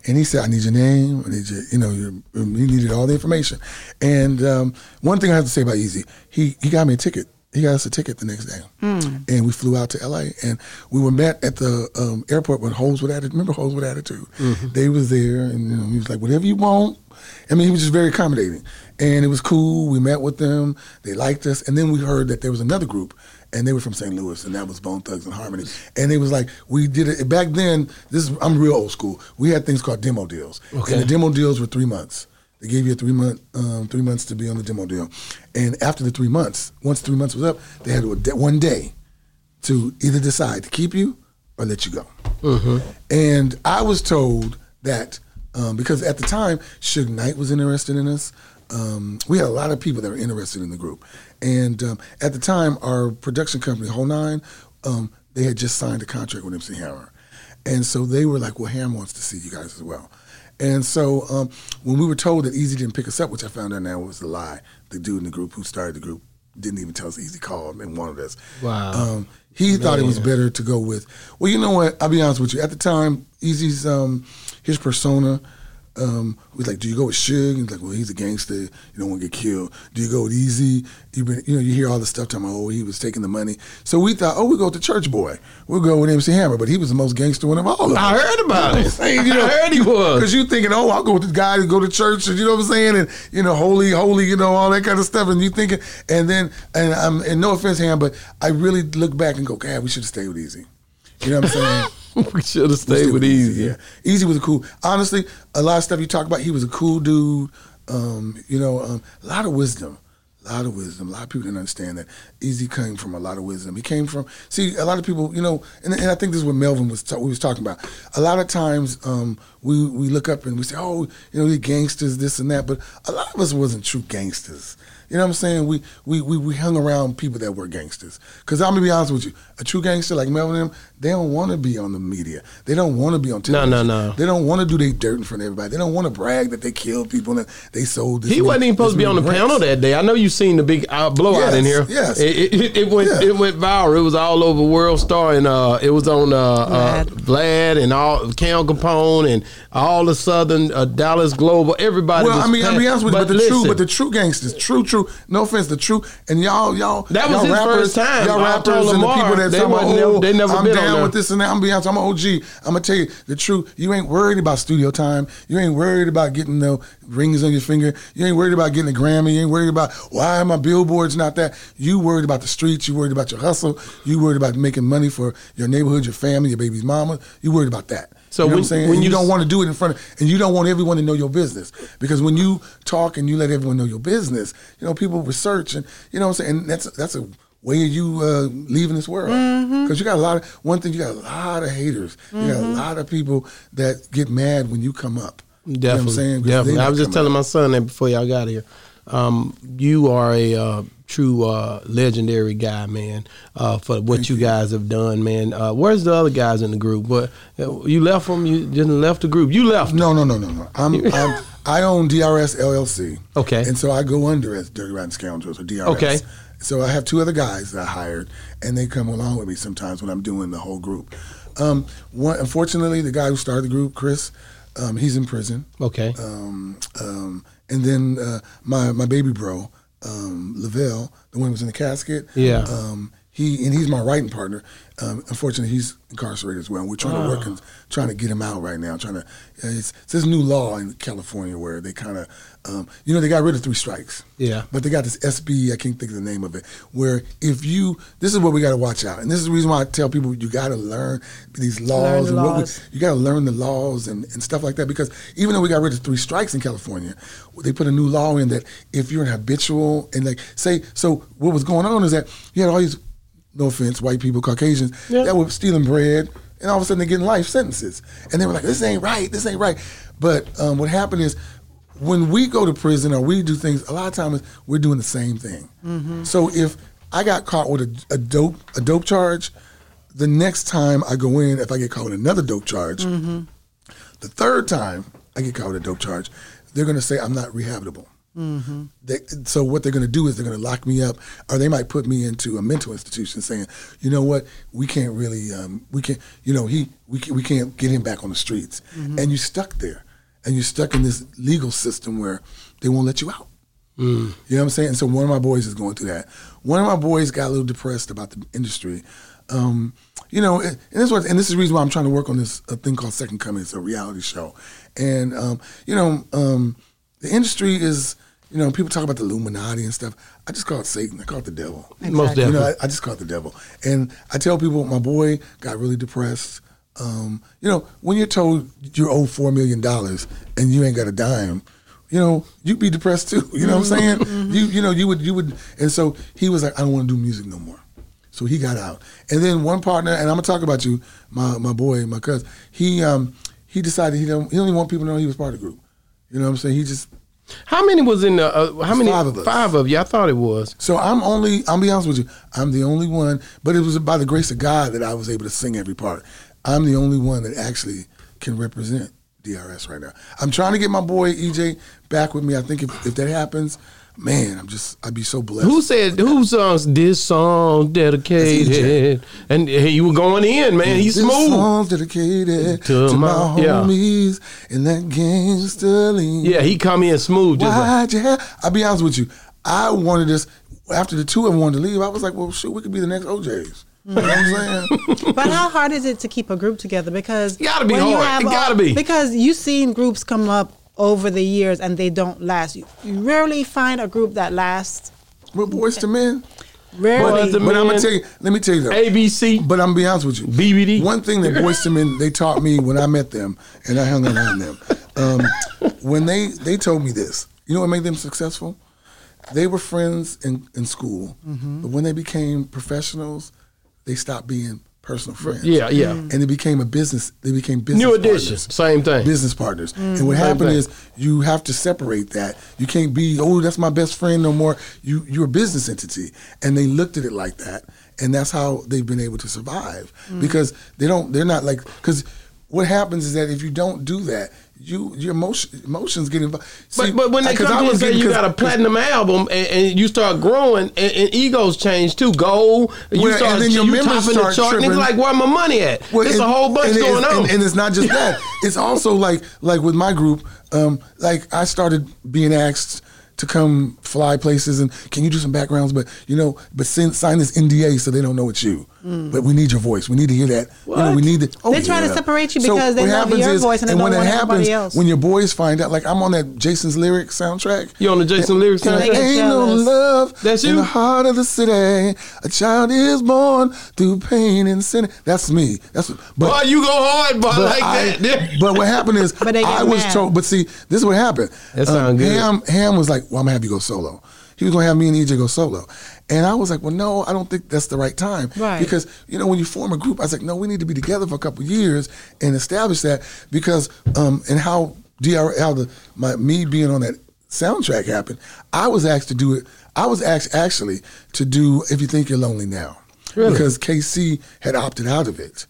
And he said, "I need your name. I need your, you know, your, he needed all the information." And um, one thing I have to say about Eazy, he he got me a ticket. He got us a ticket the next day, and we flew out to L.A. and we were met at the um, airport with Hoes with Attitude. Remember Hoes with Attitude? They was there, and you know, he was like, "Whatever you want." I mean, he was just very accommodating, and it was cool. We met with them; they liked us, and then we heard that there was another group, and they were from St. Louis, and that was Bone Thugs-n-Harmony. And it was like we did it back then. This is, I'm real old school. We had things called demo deals, Okay. and the demo deals were three months. They gave you a three month, um, three months to be on the demo deal, and after the three months, once three months was up, they had one day to either decide to keep you or let you go. And I was told that um, because at the time, Suge Knight was interested in us. Um, we had a lot of people that were interested in the group. And um, at the time, our production company, Whole Nine, um, they had just signed a contract with MC Hammer. And so they were like, well, Hammer wants to see you guys as well. And so um, when we were told that Eazy didn't pick us up, which I found out now was a lie, the dude in the group who started the group didn't even tell us Eazy called and wanted us. Wow. Um, he thought it was better to go with. Well, you know what? I'll be honest with you. At the time, Eazy's um, his persona um, was like, "Do you go with Suge?" He's like, "Well, he's a gangster. You don't want to get killed." Do you go with Eazy? You been, you know, you hear all the stuff talking about, "Oh, he was taking the money." So we thought, "Oh, we go with the Church Boy. We'll go with MC Hammer." But he was the most gangster one of all of them. I heard about it. Saying, you know, I heard he was. Because you thinking, oh, I'll go with the guy to go to church, and you know what I'm saying, and you know, holy, holy, you know, all that kind of stuff. And you thinking, and then, and I'm, and no offense, Ham, but I really look back and go, God, we should have stayed with Eazy. You know what I'm saying? we should have stayed with Eazy. Yeah, Eazy was a cool. Honestly, a lot of stuff you talk about. He was a cool dude. Um, you know, um, a lot of wisdom. A lot of wisdom. A lot of people didn't understand that. Eazy came from a lot of wisdom. He came from. See, a lot of people, you know, and, and I think this is what Melvin was ta- we was talking about. A lot of times, um, we we look up and we say, oh, you know, the gangsters, this and that. But a lot of us wasn't true gangsters. You know what I'm saying? We we we, we hung around people that were gangsters. Because I'm gonna be honest with you, a true gangster like Melvin and them, they don't want to be on the media. They don't want to be on No, television. no, no. They don't want to do their dirt in front of everybody. They don't want to brag that they killed people and they sold. This He many- wasn't even supposed to be on the many panel that day. I know you seen the big uh, blowout Yes, in here. yes. it, it, it went Yeah. it went viral. It was all over World Star, and uh, it was on uh, uh, Vlad. Vlad and all Cam Capone and all the Southern uh, Dallas Global. Everybody. Well, was I mean, I'll be honest with you, but, the listen, true, but the true gangsters, true, true. No offense, the true, and y'all, y'all, That was y'all his rappers, first time. Y'all rappers and the people that they about, oh, they never I'm been down with this and that. I'm gonna be honest, I'm an OG. I'm gonna tell you the truth. You ain't worried about studio time. You ain't worried about getting no rings on your finger. You ain't worried about getting a Grammy. You ain't worried about why my billboards not that. You worried about the streets. You worried about your hustle. You worried about making money for your neighborhood, your family, your baby's mama. You worried about that. So you know when- what I'm saying? when you you don't want to do it in front of, and you don't want everyone to know your business because when you talk and you let everyone know your business, you know people research and you know what I'm saying. And that's that's a way of you uh, leaving this world because you got a lot of one thing. You got a lot of haters. You got a lot of people that get mad when you come up. You know what I'm Definitely, saying? definitely. I was just telling up. my son that before y'all got here. Um, you are a uh, true uh, legendary guy, man, uh, for what you guys have done, man. Uh, where's the other guys in the group? What you left them? You just left the group. You left. No, no, no, no, no. I'm, I'm I own DRS LLC. Okay. And so I go under as Dirty Rotten Scoundrels or DRS. Okay. So I have two other guys that I hired, and they come along with me sometimes when I'm doing the whole group. Um, one, unfortunately, the guy who started the group, Chris, um, he's in prison. Okay. Um, um, and then uh, my my baby bro, um, Lavelle, the one who was in the casket. Yeah. Um, he and he's my writing partner. Um, unfortunately, he's incarcerated as well. We're trying to work and trying to get him out right now. Trying to, it's, it's this new law in California where they kind of, um, you know, they got rid of three strikes. Yeah. But they got this SB, I can't think of the name of it, where if you, this is what we got to watch out. And this is the reason why I tell people you got to learn these laws. the and what we- laws. you got to learn the laws and, and stuff like that because even though we got rid of three strikes in California, they put a new law in that if you're an habitual and like say, so what was going on is that you had all these, no offense, white people, Caucasians Yeah. that were stealing bread, and all of a sudden they're getting life sentences, and they were like, this ain't right, this ain't right. But um, what happened is when we go to prison or we do things, a lot of times we're doing the same thing. So if I got caught with a, a dope a dope charge, the next time I go in, if I get caught with another dope charge, the third time I get caught with a dope charge, they're going to say I'm not rehabitable. They, so what they're going to do is they're going to lock me up, or they might put me into a mental institution, saying, you know what, we can't really, um, we can't, you know, he, we, can, we can't get him back on the streets, and you're stuck there, and you're stuck in this legal system where they won't let you out. You know what I'm saying? And so one of my boys is going through that. One of my boys got a little depressed about the industry. Um, you know, and this was, and this is the reason why I'm trying to work on this uh, thing called Second Coming. It's a reality show, and um, you know, um, the industry is, you know, people talk about the Illuminati and stuff. I just call it Satan. I call it the devil. Most You know. I, I just call it the devil. And I tell people, my boy got really depressed. Um, you know, when you're told you owe four million dollars and you ain't got a dime, you know, you'd be depressed too. You know what I'm saying? You you know, you would you would and so he was like, I don't want to do music no more. So he got out. And then one partner, and I'm gonna talk about you, my my boy, my cousin, he um he decided he don't he don't even want people to know he was part of the group. You know what I'm saying? He just How many was in the? Uh, how many? five of us. Five of you. I thought it was. So I'm only, I'll be honest with you, I'm the only one, but it was by the grace of God that I was able to sing every part. I'm the only one that actually can represent DRS right now. I'm trying to get my boy EJ back with me. I think if, if that happens, man, I'm just, I'd be so blessed. Who said who songs this song dedicated? And he was going in, man. He's This smooth. song's dedicated To to, my, my- yeah. homies and that gangster lean. Yeah, he come in smooth. Why'd you have? I'll be honest with you. I wanted this after the two of them wanted to leave. I was like, well, shoot, we could be the next O'Jays. You know I'm saying? But how hard is it to keep a group together? Because It gotta be when you hard. have It gotta all- be. Because you've seen groups come up over the years and they don't last. You, you rarely find a group that lasts. We're Boyz II Men. Rarely. Boys to But I'm gonna tell you. Let me tell you though. ABC. But I'm gonna be honest with you. BBD. One thing that Boyz II Men they taught me when I met them and I hung around them, um, when they they told me this. You know what made them successful? They were friends in, in school, Mm-hmm. but when they became professionals, they stopped being personal friends. Yeah, yeah. Mm. And it became a business. They became business. New partners. Same thing. business partners. Mm. And what Same happened thing. is you have to separate that. You can't be, oh, that's my best friend no more. You you're a business entity. And they looked at it like that. And that's how they've been able to survive. Mm. Because they don't they're not like because what happens is that if you don't do that, you your emotion, emotions get involved. But, but when they come to say you got a platinum album and, and you start growing and, and egos change too, gold, you Well, start and then your you members topping the start chart, and it's tripping. like where my money at? There's a whole bunch going on. and, and it's not just that. it's also like like with my group. Um, like I started being asked to come fly places and can you do some backgrounds? But you know, but send, sign this NDA so they don't know it's you. Mm. But we need your voice. We need to hear that. You know, we What? need to. oh, They're trying to separate you So because they what love happens your is- voice and they when don't it want everybody happens, else. when your boys find out, like I'm on that Jason's lyrics soundtrack. You on the Jason lyrics There soundtrack? get ain't no love That's in the heart of the city. A child is born through pain and sin. That's me. That's but Boy, you go hard, boy, but, like I- that. but what happened is But I was mad. told. But see, this is what happened. That sound uh, good. Ham Ham was like, "Well, I'm gonna have you go solo." He was gonna have me and EJ go solo, and I was like, "Well, no, I don't think that's the right time." Right. Because you know, when you form a group, I was like, "No, we need to be together for a couple years and establish that." Because um, and how DR how the my me being on that soundtrack happened, I was asked to do it. I was asked actually to do "If You Think You're Lonely Now," Really? because K-Ci had opted out of it.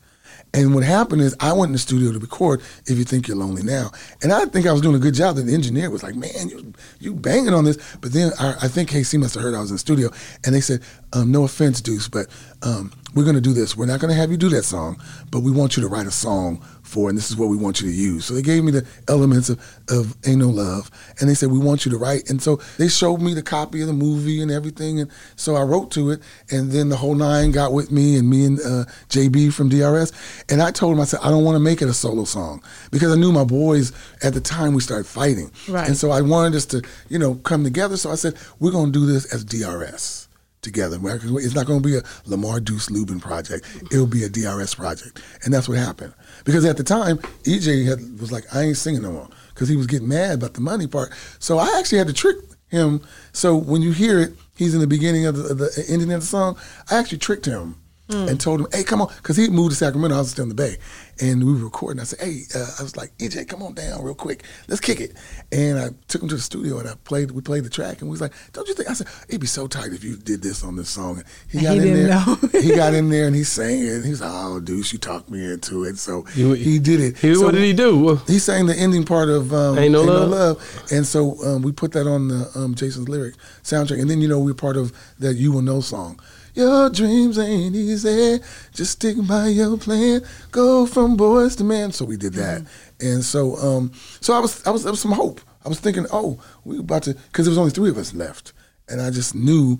And what happened is I went in the studio to record If You Think You're Lonely Now. And I think I was doing a good job. The engineer was like, man, you, you banging on this. But then I, I think K-Ci must have heard I was in the studio. And they said, um, no offense, Deuce, but um, we're going to do this. We're not going to have you do that song, but we want you to write a song for, and this is what we want you to use. So they gave me the elements of, of Ain't No Love, and they said, we want you to write. And so they showed me the copy of the movie and everything, and so I wrote to it, and then the whole nine got with me, and me and uh, JB from DRS, and I told him, I said, I don't want to make it a solo song, because I knew my boys, at the time we started fighting. Right. And so I wanted us to, you know, come together, so I said, we're going to do this as DRS together. It's not going to be a Lamar Deuce Lubin project. It'll be a DRS project, and that's what happened. Because at the time, EJ had, was like, "I ain't singing no more," because he was getting mad about the money part. So I actually had to trick him. So when you hear it, he's in the beginning of the, of the ending of the song. I actually tricked him. And told him, "Hey, come on," because he moved to Sacramento. I was still in the Bay, and we were recording. I said, "Hey," uh, I was like, "EJ, come on down real quick. Let's kick it." And I took him to the studio, and I played. We played the track, and we was like, "Don't you think?" I said, "It'd be so tight if you did this on this song." And he got he in there. he got in there, and he sang it. And he was like, "Oh, Deuce, you talked me into it." So You- he did it. He, So what did he do? he sang the ending part of um, Ain't No Love? and so um, we put that on the um, Jason's Lyric soundtrack, and then you know we're part of that "You Will Know" song. Your dreams ain't easy. Just stick by your plan. Go from boys to men. So we did that, and so um, so I was I was there was some hope. I was thinking, oh, we about to because there was only three of us left, and I just knew.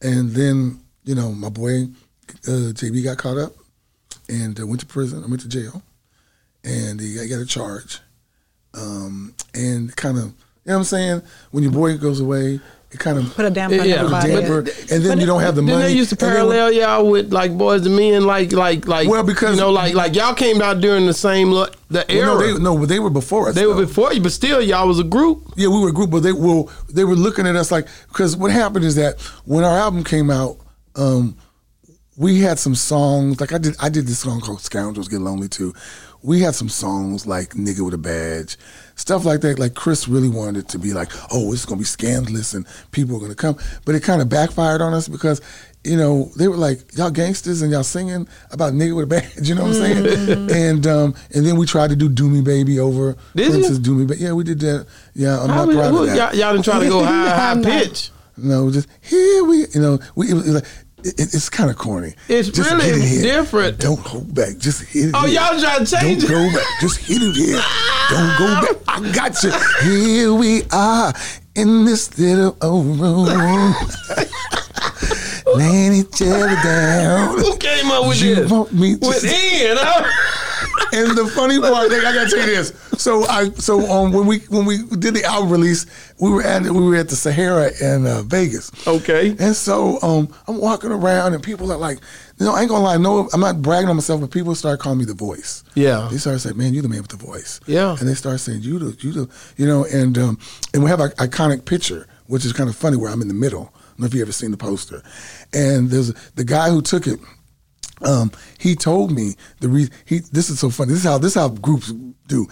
And then you know my boy uh, JB got caught up and uh, went to prison. I went to jail, and he got, got a charge um, and kind of, you know what I'm saying? When your boy goes away, it kind of Put a damper on Yeah, everybody. but- damper, and then you don't have the Then money. they used to and then parallel y'all with like boys and men, like like like Well, because- you know, like like y'all came out during the same lo- the Well, era. no, they, no, but they were before us. They were before you, but still y'all was a group. Yeah, we were a group, but they were they were looking at us like because what happened is that when our album came out, um, we had some songs like I did I did this song called "Scoundrels Get Lonely" too. We had some songs like "Nigga with a Badge," stuff like that. Like Chris really wanted it to be like, oh, it's gonna be scandalous and people are gonna come, but it kind of backfired on us because. You know, they were like, y'all gangsters and y'all singing about nigga with a badge, you know what I'm saying? and um, and then we tried to do Do Me Baby over Did you? Prince's Do Me Baby. Yeah, we did that. Yeah, I'm How not we- proud of that. y'all, y'all didn't try to go high high pitch. No, just here we, you know, we. It was like, it, it's kind of corny. It's Just really hit it here. different. Don't hold back. Just hit it. Oh, here. y'all trying to change it? Don't it? go back. Just hit it here. Don't go back. I got you. Here we are in this little old room, laying each other down. Who came up with You this? want me to- with Ian? huh? And the funny part, I gotta tell you this. So I, so um, when we when we did the album release, we were at we were at the Sahara in uh, Vegas. Okay. And so um, I'm walking around, and people are like, you know, I ain't gonna lie, no, I'm not bragging on myself, but people start calling me the voice. Yeah. They start saying, "Man, you the man with the voice." Yeah. And they start saying, "You the, you the," you know, and um, and we have an iconic picture, which is kind of funny, where I'm in the middle. I don't know if you ever seen the poster. And there's the guy who took it. Um, he told me the reason. He this is so funny. This is how this is how groups do.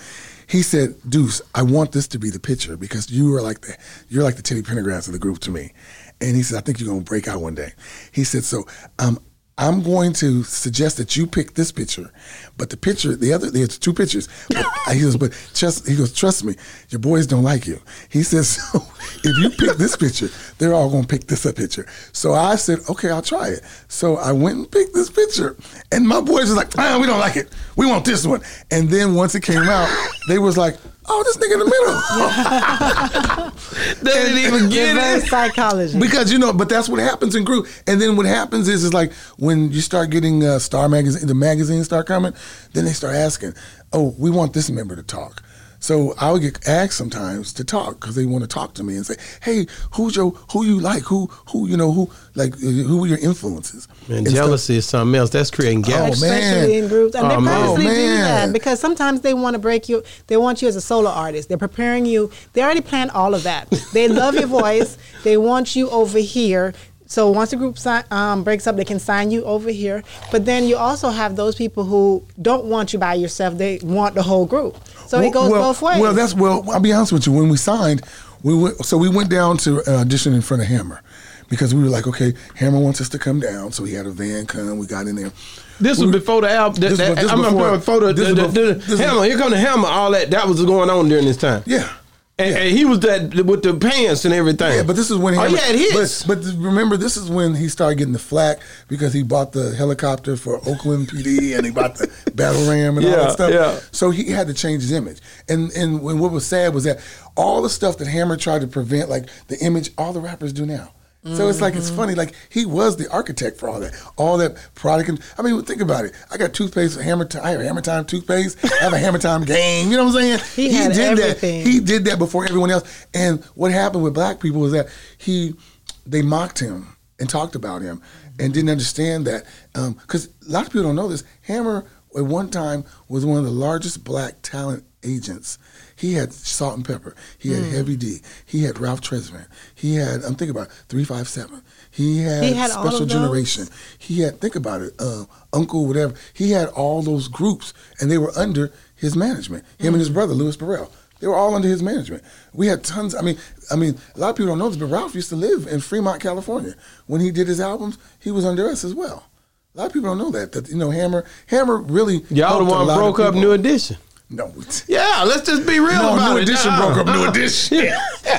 He said, "Deuce, I want this to be the picture because you are like the you're like the Teddy Pendergrass of the group to me." And he said, "I think you're gonna break out one day." He said, "So um, I'm going to suggest that you pick this picture, but the picture, the other, there's two pictures. But, he goes, but trust, he goes, trust me, your boys don't like you. He says, so if you pick this picture, they're all gonna pick this up picture. So I said, okay, I'll try it. So I went and picked this picture, and my boys was like, ah, we don't like it. We want this one. And then once it came out, they was like, oh, this nigga in the middle. They didn't even get Reverse it. psychology. Because you know, but that's what happens in group. And then what happens is, is like when you start getting uh, Star magazine, the magazines start coming, then they start asking, "Oh, we want this member to talk." So I would get asked sometimes to talk because they want to talk to me and say, "Hey, who's your who you like? Who who you know who like who are your influences?" Man, And stuff. jealousy is something else. That's creating oh, gaps. Oh, man. Especially in groups, and Oh, they purposely Oh, do that because sometimes they want to break you. They want you as a solo artist. They're preparing you. They already planned all of that. They love your voice. They want you over here. So once the group si- um, breaks up, they can sign you over here. But then you also have those people who don't want you by yourself. They want the whole group. So it goes well, both ways. Well, that's well. I'll be honest with you. When we signed, we went. So we went down to an audition in front of Hammer because we were like, okay, Hammer wants us to come down. So he had a van come. We got in there. This was before the album. This That, was- this I'm before- before, before the, this the, was the, bef- the this was- hammer. Here come the hammer. All that that was going on during this time. Yeah. And, and he was that with the pants and everything. Yeah, but this is when he oh, he had hits. But, but remember, this is when he started getting the flack because he bought the helicopter for Oakland PD and he bought the battle ram and all that stuff. yeah. So he had to change his image. And and when what was sad was that all the stuff that Hammer tried to prevent, like the image, all the rappers do now. So it's like Mm-hmm. it's funny. Like he was the architect for all that, all that product. And, I mean, think about it. I got toothpaste, Hammer. Time, I have a Hammer Time toothpaste. I have a Hammer Time game. You know what I'm saying? He had did everything. that. He did that before everyone else. And what happened with black people was that he, they mocked him and talked about him and didn't understand that. Because a lot of people don't know this. Hammer at one time was one of the largest black talent agents. He had Salt-N-Pepa. He had Heavy D. He had Ralph Tresvant. He had I'm thinking about three five seven. He had, He had Special? Generation. He had think about it, uh, Uncle whatever. He had all those groups, and they were under his management. Him and his brother Louis Burrell. They were all under his management. We had tons. I mean, I mean, a lot of people don't know this, but Ralph used to live in Fremont, California. When he did his albums, he was under us as well. A lot of people don't know that. That you know, Hammer, Hammer really Y'all the one broke up. New Edition. No, Yeah, let's just be real No, about New it. Edition Nah. broke up New Edition.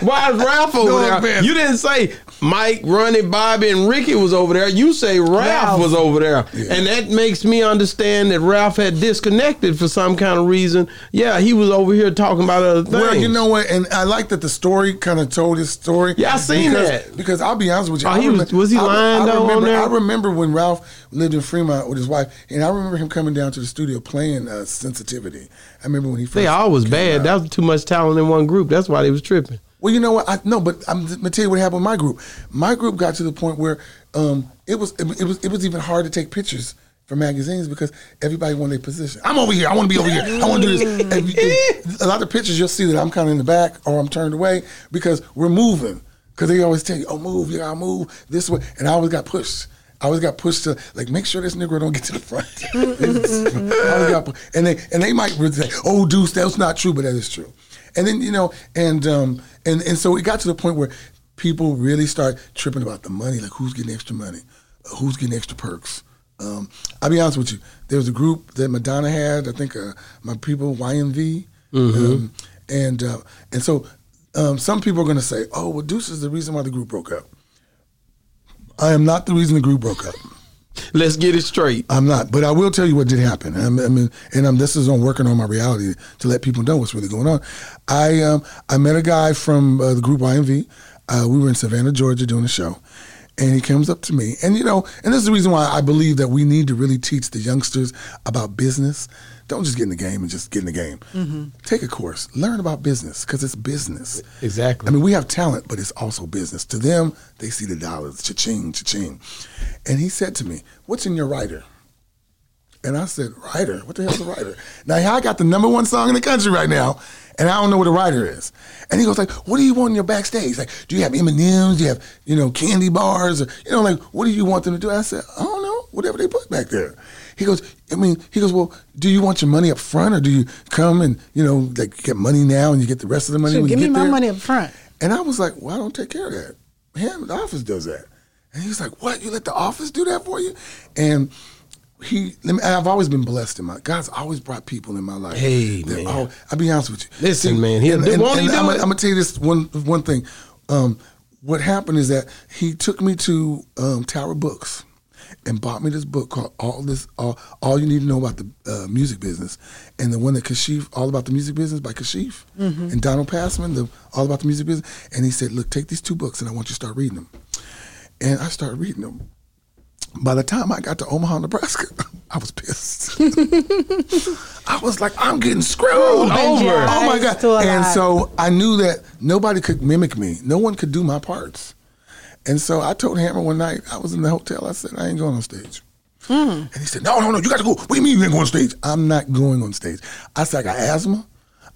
Why is Ralph over No, there? man. You didn't say Mike, Ronnie, Bobby, and Ricky was over there. You say Ralph, Ralph. was over there. Yeah. And that makes me understand that Ralph had disconnected for some kind of reason. Yeah, he was over here talking about other things. Well, you know what, and I like that the story kind of told his story. Yeah, I seen because, that. Because I'll be honest with you, Oh, I he was- remem- was he I, lying, I though, on remember, there? I remember when Ralph lived in Fremont with his wife, and I remember him coming down to the studio playing uh, "Sensitivity." I remember when he first. they all was came bad. out. That was too much talent in one group. That's why they was tripping. Well, you know what? I no, but I'm gonna tell you what happened with my group. My group got to the point where um, it was it, was it was even hard to take pictures for magazines because everybody wanted their position. I'm over here. I want to be over here. I want to do this. And you- a lot of pictures you'll see that I'm kind of in the back or I'm turned away because we're moving. Because they always tell you, "Oh, move, you gotta move this way," and I always got pushed. I always got pushed to like make sure this Negro don't get to the front. Got and they and they might say, "Oh, Deuce, that's not true," but that is true. And then you know, and um, and and so it got to the point where people really start tripping about the money, like who's getting extra money, uh, who's getting extra perks. Um, I'll be honest with you. There was a group that Madonna had. I think uh, my people YMV, um, and uh, and so um, some people are going to say, "Oh, well, Deuce is the reason why the group broke up." I am not the reason the group broke up. Let's get it straight. I'm not, but I will tell you what did happen. I mean, and I'm, this is on working on my reality to let people know what's really going on. I um, I met a guy from uh, the group IMV. Uh, we were in Savannah, Georgia, doing a show, and he comes up to me, and you know, and this is the reason why I believe that we need to really teach the youngsters about business. Don't just get in the game and just get in the game. Mm-hmm. Take a course, learn about business because it's business. Exactly. I mean, we have talent, but it's also business. To them, they see the dollars, cha-ching, cha-ching. And he said to me, what's in your writer? And I said, writer? What the hell's a writer? now, I got the number one song in the country right now, and I don't know what a writer is. And he goes like, what do you want in your backstage? Like, do you have M&Ms? Do you have, you know, candy bars? Or, you know, like, what do you want them to do? I said, I don't know, whatever they put back there. He goes, I mean, he goes, well, do you want your money up front or do you come and, you know, like get money now and you get the rest of the money Shoot, when give you me get my there? money up front. And I was like, well, I don't take care of that. Him, the office does that. And he's like, what? You let the office do that for you? And he, let me, I've always been blessed in my, God's always brought people in my life. Hey, man. al- I'll be honest with you. Listen, man, he'll do- won't he do I'm, it? going to tell you this one, one thing. Um, what happened is that he took me to um, Tower Books and bought me this book called All This All, All You Need to Know About the uh, Music Business, and the one that Kashif All About the Music Business by Kashif and Donald Passman, the All About the Music Business. And he said, "Look, take these two books, and I want you to start reading them." And I started reading them. By the time I got to Omaha, Nebraska, I was pissed. I was like, I'm getting screwed Opened over. your Oh my god! And so I knew that nobody could mimic me. No one could do my parts. And so I told Hammer one night, I was in the hotel. I said, I ain't going on stage. Hmm. And he said, No, no, no, you got to go. What do you mean you ain't going on stage? I'm not going on stage. I said, I got asthma.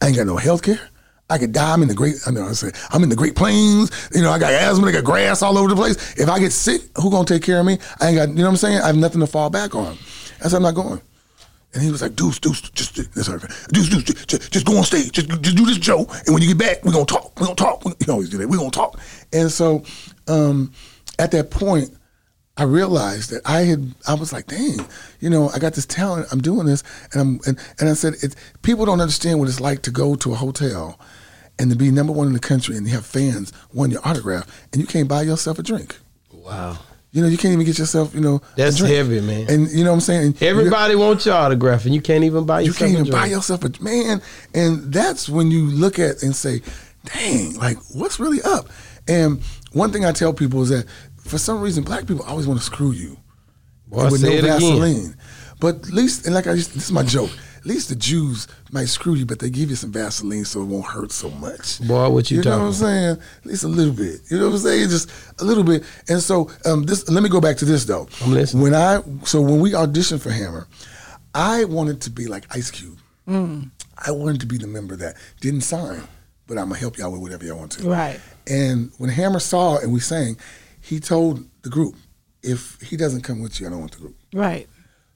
I ain't got no health care. I could die. I'm in the great. I know. I said I'm in the Great Plains. You know, I got asthma. I got grass all over the place. If I get sick, who gonna take care of me? I ain't got. You know what I'm saying? I have nothing to fall back on. I said I'm not going. And he was like, Deuce, Deuce, just, that's right. Deuce, Deuce, just, just, just go on stage. Just, just do this Joe. And when you get back, we're going to talk. We're going to talk. You always do that. We're going to talk. And so um, at that point, I realized that I had, I was like, dang, you know, I got this talent. I'm doing this. And I'm, and, and I said, it's, people don't understand what it's like to go to a hotel and to be number one in the country and you have fans want your autograph and you can't buy yourself a drink. Wow. You know, you can't even get yourself, you know, a That's heavy, man. And you know what I'm saying? Everybody wants your autograph, and you can't even buy yourself you can't even buy yourself a man. And that's when you look at and say, dang, like what's really up? And one thing I tell people is that for some reason, black people always want to screw you Boy, with say no it again. Vaseline. But at least, and like I used, this is my joke. At least the Jews might screw you, but they give you some Vaseline so it won't hurt so much. Boy, what you You know what I'm saying? At least a little bit. You know what I'm saying? Just a little bit. And so um, this. Let me go back to this though. I'm listening. When I so when we auditioned for Hammer, I wanted to be like Ice Cube. I wanted to be the member that didn't sign, but I'm gonna help y'all with whatever y'all want to. Right. And when Hammer saw it and we sang, he told the group, if he doesn't come with you, I don't want the group. Right.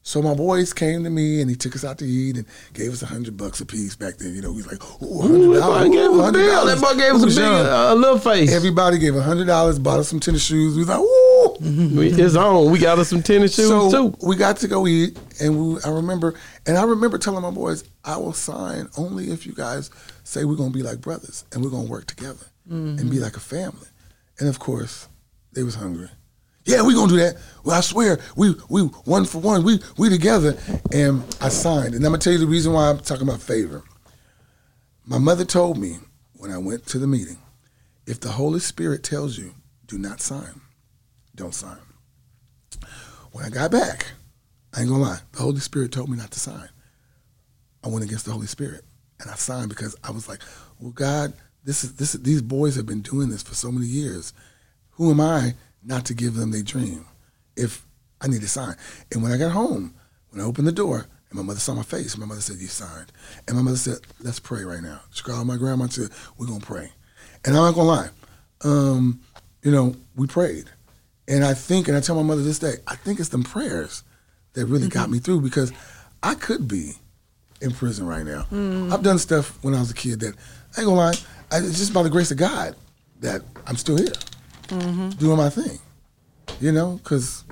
So my boys came to me and he took us out to eat and gave us a hundred bucks a piece back then. You know, he was like, "Ooh, hundred Ooh, that dollars." boy gave us a bill. That boy gave us a big, uh, a little face. Everybody gave a hundred dollars, bought us some tennis shoes. We was like, "Ooh!" It's on. We got us some tennis shoes so too. we got to go eat, and we, I remember, and I remember telling my boys, "I will sign only if you guys say we're gonna be like brothers and we're gonna work together Mm-hmm. and be like a family." And of course, they was hungry. Yeah, we gonna do that. Well, I swear, we we one for one, we we together, and I signed. And I'm gonna tell you the reason why I'm talking about favor. My mother told me when I went to the meeting, if the Holy Spirit tells you, do not sign, don't sign. When I got back, I ain't gonna lie, the Holy Spirit told me not to sign. I went against the Holy Spirit and I signed because I was like, well, God, this is this. These boys have been doing this for so many years. Who am I not to give them their dream? If I need to sign, and when I got home, when I opened the door, and my mother saw my face, my mother said, "You signed," and my mother said, "Let's pray right now." She called my grandma and said, "We're gonna pray," and I'm not gonna lie, um, you know, we prayed, and I think, and I tell my mother this day, I think it's them prayers that really got me through because I could be in prison right now. I've done stuff when I was a kid that I ain't gonna lie. I, it's just by the grace of God that I'm still here, doing my thing. You know, because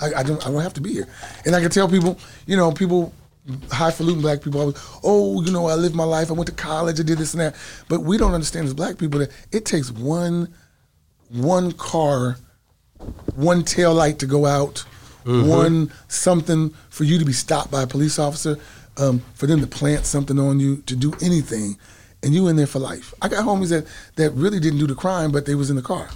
I, I don't I don't have to be here, and I can tell people, you know, people highfalutin black people always, oh, you know, I lived my life. I went to college. I did this and that, but we don't understand as black people that it takes one one car, one tail light to go out, one something for you to be stopped by a police officer, um, for them to plant something on you, to do anything, and you in there for life. I got homies that that really didn't do the crime, but they was in the car.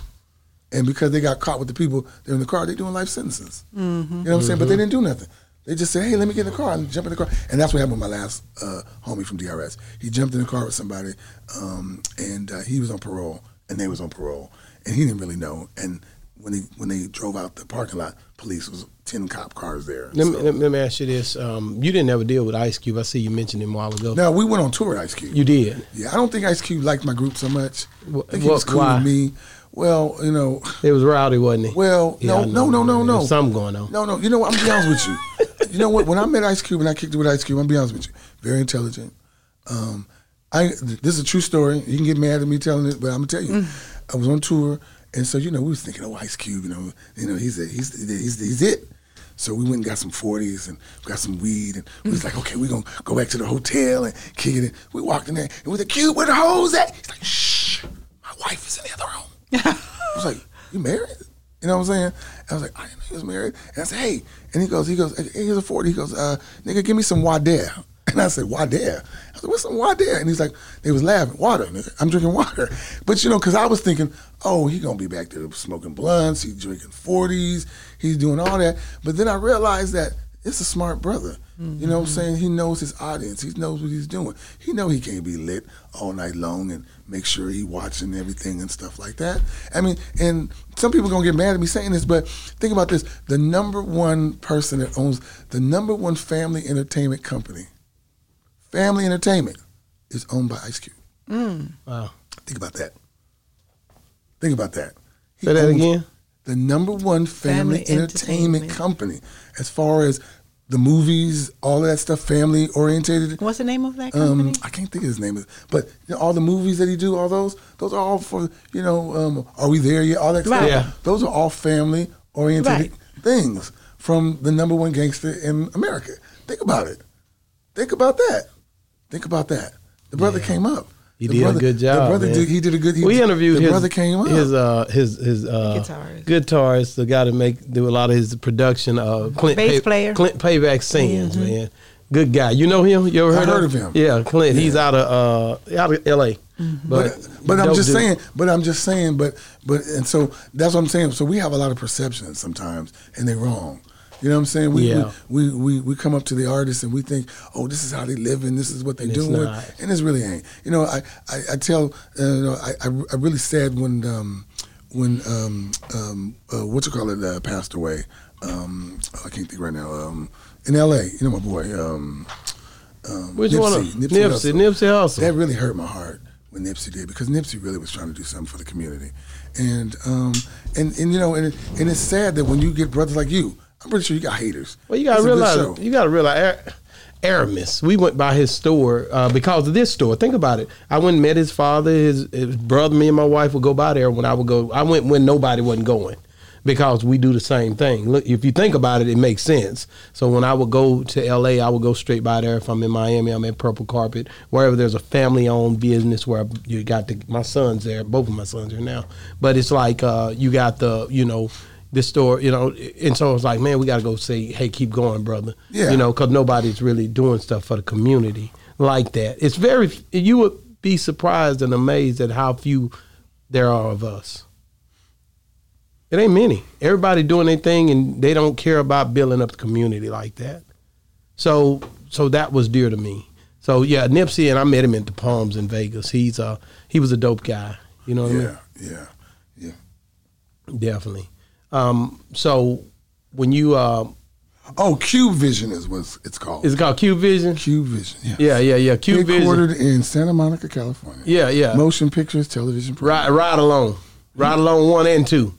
And because they got caught with the people that were in the car, they doing life sentences. You know what I'm saying? But they didn't do nothing. They just said, "Hey, let me get in the car and jump in the car." And that's what happened with my last uh, homie from DRS. He jumped in the car with somebody, um, and uh, he was on parole, and they was on parole, and he didn't really know. And when they when they drove out the parking lot, police was ten cop cars there. Let me, So- me, let me ask you this: um, You didn't ever deal with Ice Cube. I see you mentioned him a while ago. now we went on tour with Ice Cube. You did. yeah, I don't think Ice Cube liked my group so much. Wh- I think he was cool why? with me. Well, you know, It was rowdy, wasn't it? Well, Yeah, I no, no, no, no, no. There's something going on. No, no. You know what? I'm gonna be honest with you. You know what? When I met Ice Cube and I kicked it with Ice Cube, I'm gonna be honest with you. Very intelligent. Um, I this is a true story. You can get mad at me telling it, but I'm gonna tell you. I was on tour, and so you know we was thinking, oh, Ice Cube, you know, you know, he's a, he's he's he's it. So we went and got some 40s and got some weed, and we was like, okay, we're gonna go back to the hotel and kick it. In. We walked in there, and with the Cube, where the hoes at? He's like, shh, my wife is in the other room. I was like, "You married?" You know what I'm saying? I was like, "I didn't know he was married." And I said, "Hey," and he goes, "He goes, hey, here's a 40." He goes, uh, "Nigga, give me some water." And I said, "Water." I said, "What's some water?" And he's like, they was laughing, "Water." Nigga. I'm drinking water, but you know, because I was thinking, "Oh, he gonna be back there smoking blunts. He's drinking 40s. He's doing all that." But then I realized that it's a smart brother. You know what I'm saying? He knows his audience. He knows what he's doing. He know he can't be lit all night long and make sure he watching everything and stuff like that. I mean, and some people gonna get mad at me saying this, but think about this: the number one person that owns the number one family entertainment company, Family Entertainment, is owned by Ice Cube. Mm. Wow. Think about that. Think about that. He Say that owns again. The number one family, Family entertainment, entertainment. company, as far as the movies, all of that stuff, family orientated. What's the name of that company? Um, I can't think of his name, but you know, all the movies that he do, all those, those are all for you know. Um, are we there yet? All that Right. stuff. Yeah. Those are all family oriented Right. things from the number one gangster in America. Think about it. Think about that. Think about that. The brother came up. He The did brother- a good job. The brother man. did. He did a good. He, we interviewed the his brother came up. his uh his his uh Guitarist. guitarist, the guy to make do a lot of his production. of Clint Bass player. Clint Payback sings, man. Good guy. You know him? You ever I heard, heard of of him. Yeah, Clint. He's out of uh out of L.A. But but I'm just dude. saying. But I'm just saying. But but and so that's what I'm saying. So we have a lot of perceptions sometimes, and they're wrong. You know what I'm saying? We, Yeah. we, we, we we come up to the artists and we think, oh, this is how they live and this is what they And doing, and it's really ain't. You know, I I, I tell uh, you know I, I I really sad when um when um um uh, what you call it uh, passed away. Um, oh, I can't think right now. Um, in L.A., you know my boy. Um, um, Which Nipsey, one? Of, Nipsey, Nipsey, Hussle. Nipsey Hussle. That really hurt my heart when Nipsey did because Nipsey really was trying to do something for the community, and um and and you know and and it's sad that when you get brothers like you, I'm pretty sure you got haters. Well, you gotta It's realize. You gotta realize. Ar- Aramis. We went by his store uh, because of this store. Think about it. I went and met his father, his, his brother. Me and my wife would go by there when I would go. I went when nobody wasn't going because we do the same thing. Look, if you think about it, it makes sense. So when I would go to L.A., I would go straight by there. If I'm in Miami, I'm at Purple Carpet. Wherever there's a family-owned business where you got the my sons there. Both of my sons are now. But it's like uh, you got the you know this store, you know, and so I was like, man, we got to go say, hey, keep going, brother. Yeah. You know, because nobody's really doing stuff for the community like that. It's very, you would be surprised and amazed at how few there are of us. It ain't many. Everybody doing their thing and they don't care about building up the community like that. So, so that was dear to me. So yeah, Nipsey and I met him at the Palms in Vegas. He's uh he was a dope guy. You know what I mean? yeah, yeah, yeah. Definitely. Um, so when you uh, Oh, Cube Vision is what it's called. is it called Cube Vision? Cube Vision. Yeah, Yeah, yeah, yeah. Cube Vision. Headquartered in Santa Monica, California. Yeah, yeah. Motion pictures, television. program. Ride, ride along, ride along one and two.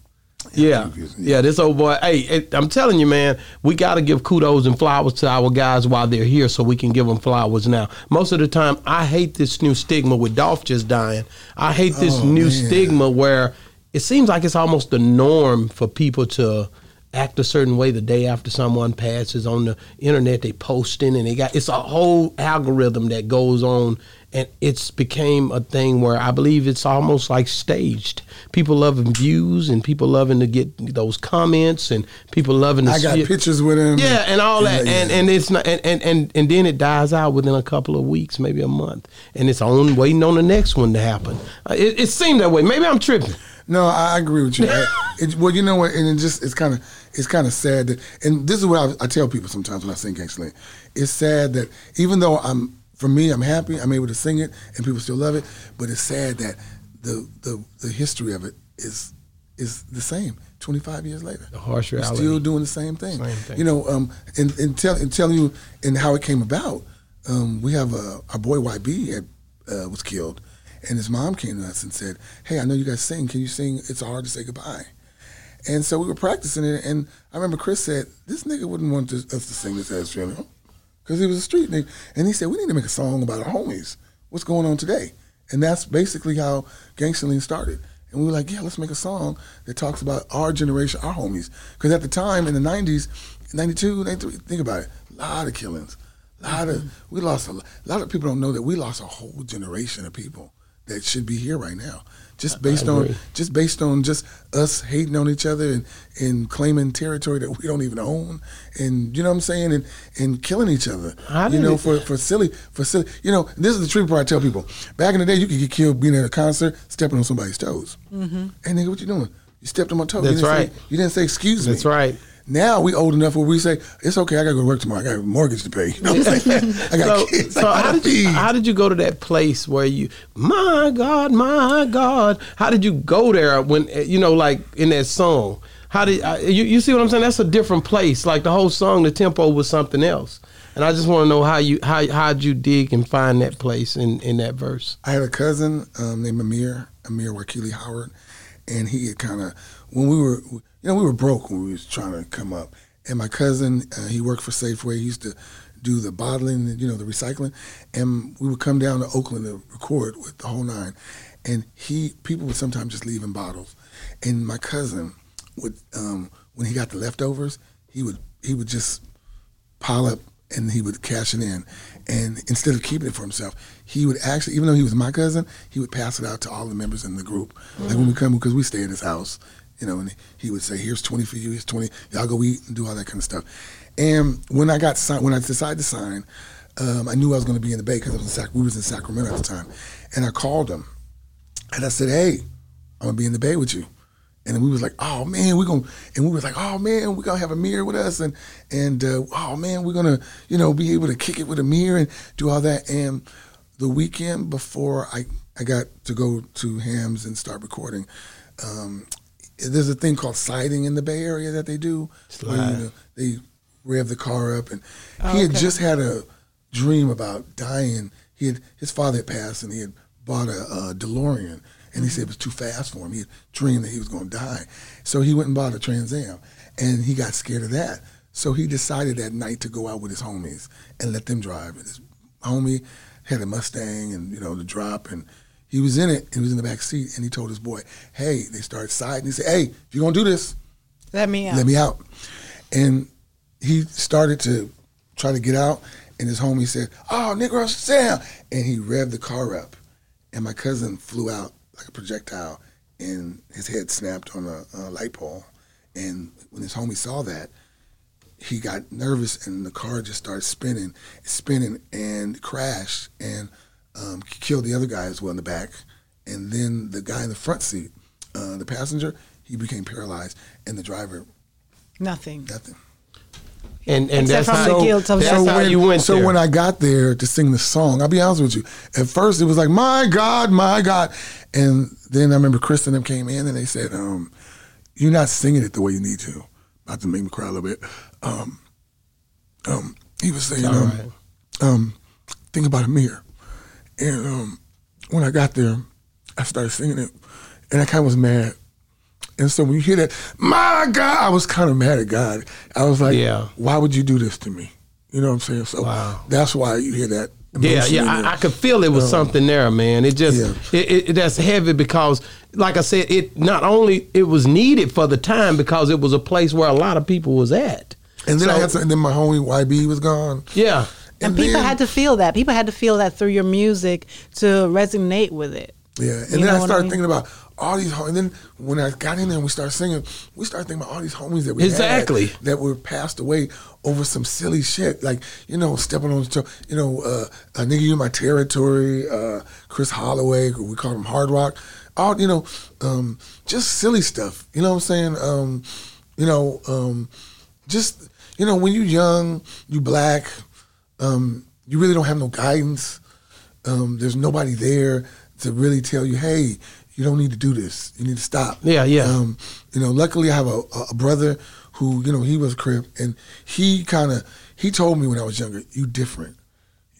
Yeah, Vision, yeah. This old boy. Hey, it, I'm telling you, man. We got to give kudos and flowers to our guys while they're here, so we can give them flowers now. Most of the time, I hate this new stigma with Dolph just dying. I hate this Oh, new man. stigma where it seems like it's almost the norm for people to act a certain way the day after someone passes on the internet they posting and they got it's a whole algorithm that goes on and it's became a thing where i believe it's almost like staged people loving views and people loving to get those comments and people loving to I got see- pictures with him. yeah, and all that, Yeah, and yeah. and it's not, and, and and and then it dies out within a couple of weeks, maybe a month, and it's on waiting on the next one to happen. Uh, it, it seemed that way. Maybe I'm tripping. No, I I agree with you. I- it, well, you know what, and it just it's kind of it's kind of sad that, and this is what I, I tell people sometimes when I sing Gangsta Lean. It's sad that even though I'm for me, I'm happy I'm able to sing it and people still love it, but it's sad that the the the history of it is is the same. 25 years later, The harsh We're reality. still doing the same thing. Same thing. You know, um, and and, tell, and telling you and how it came about. Um, we have a our boy YB had, uh, was killed, and his mom came to us and said, "Hey, I know you guys sing. Can you sing? It's hard to say goodbye." And so we were practicing it, and I remember Chris said, "This nigga wouldn't want us to sing this as funeral because he was a street nigga." And he said, "We need to make a song about our homies. What's going on today?" And that's basically how Gangsta Lean started. And we were like, "Yeah, let's make a song that talks about our generation, our homies." Because at the time in the '90s, '92, '93, think about it, a lot of killings, a lot of we lost a lot of people don't know that we lost a whole generation of people that should be here right now. Just based on just based on just us hating on each other and, and claiming territory that we don't even own and you know what I'm saying? And and killing each other you know for for silly for silly you know this is the truth part I tell people. Back in the day you could get killed being at a concert stepping on somebody's toes. Mm-hmm. hey nigga what you doing? You stepped on my toe That's you right. say, you didn't say excuse me. That's right. Now we old enough where we say it's okay I gotta go to work tomorrow. I got a mortgage to pay. You know I got So, kids. so I how did you how did you go to that place where you my God my God how did you go there when you know like in that song? How did I, you you see what I'm saying? That's a different place like the whole song the tempo was something else. And I just want to know how you how how'd you dig and find that place in in that verse? I had a cousin um, named Amir, Amir Wakili Howard, and he had kind of when we were, you know, we were broke when we was trying to come up. And my cousin, uh, he worked for Safeway. He used to do the bottling, you know, the recycling, and we would come down to Oakland to record with the whole nine. And he, people would sometimes just leave in bottles, and my cousin would, um, when he got the leftovers, he would he would just pile up and he would cash it in. And instead of keeping it for himself, he would actually, even though he was my cousin, he would pass it out to all the members in the group. Like when we come, because we stay in his house, you know, and he would say, "Here's twenty for you. Here's twenty. Y'all go eat and do all that kind of stuff." And when I got signed, when I decided to sign, um, I knew I was going to be in the Bay because Sac- we was in Sacramento at the time, and I called him, and I said, "Hey, I'm gonna be in the Bay with you." And we was like, "Oh man, we're gonna," and we was like, "Oh man, we're gonna have Amir with us," and and uh, oh man, we're gonna, you know, be able to kick it with Amir and do all that. And the weekend before I I got to go to Hams and start recording, um, there's a thing called siding in the Bay Area that they do. Where, you know, they rev the car up, and oh, he had okay. just had a dream about dying. He had his father had passed, and he had bought a, a DeLorean, and he said it was too fast for him. He had dreamed that he was going to die, so he went and bought a Trans Am, and he got scared of that. So he decided that night to go out with his homies and let them drive. And his homie had a Mustang, and you know the drop, and he was in it. He was in the back seat, and he told his boy, "Hey." They started siding. He said, "Hey, if you're gonna do this, Let me out. let me out. And he started to try to get out, and his homie said, "Oh, Negro, sit down." And he revved the car up, and my cousin flew out like a projectile, and his head snapped on a, a light pole. And when his homie saw that, he got nervous, and the car just started spinning, spinning, and crashed, and um, killed the other guy as well in the back. And then the guy in the front seat, uh, the passenger, he became paralyzed, and the driver Nothing. nothing. And and Except that's from how, the guilt of that's just- how when, you went so there. when I got there to sing the song, I'll be honest with you. At first, it was like, "My God, my God," and then I remember Chris and them came in and they said, um, "You're not singing it the way you need to." About to make me cry a little bit. Um, um, he was saying, um, right. um, "Think about Amir," and um, when I got there, I started singing it, and I kind of was mad. And so when you hear that, my God, I was kind of mad at God. I was like, Yeah. why would you do this to me? You know what I'm saying? So Wow. that's why you hear that. Yeah, yeah. I, I could feel it was something there, man. It just Yeah. it, it, that's heavy because, like I said, it not only it was needed for the time because it was a place where a lot of people was at. and then I had some, and then my homie YB was gone. Yeah, And people then- had to feel that. People had to feel that through your music to resonate with it. Yeah, and You then I started I mean? thinking about all these. hom- And then when I got in there and we started singing, we started thinking about all these homies that we had Exactly. that were passed away over some silly shit, like you know stepping on, the toe- you know, uh, a nigga you in my territory, uh, Chris Holloway, we call him Hard Rock, all you know, um, just silly stuff. You know what I'm saying? Um, you know, um, just you know, when you're young, you black, um, you really don't have no guidance. Um, there's nobody there to really tell you, hey, you don't need to do this. You need to stop. Yeah, yeah. Um, you know, luckily I have a, a brother who, you know, he was a Crip and he kind of he told me when I was younger, you different.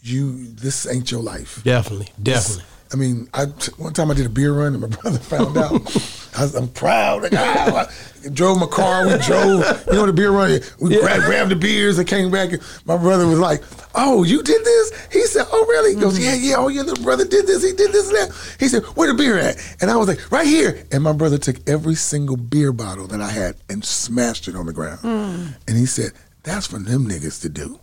You this ain't your life. definitely, definitely. I mean, I one time I did a beer run and my brother found out. I was, I'm proud. Like, ah, I drove my car. We drove. You know the beer run. We grabbed, grabbed the beers and came back. And my brother was like, "Oh, you did this?" He said, "Oh, really?" He goes, "Yeah, yeah. Oh, your little brother did this. He did this and that." He said, "Where the beer at?" And I was like, "Right here." And my brother took every single beer bottle that I had and smashed it on the ground. And he said, "That's for them niggas to do.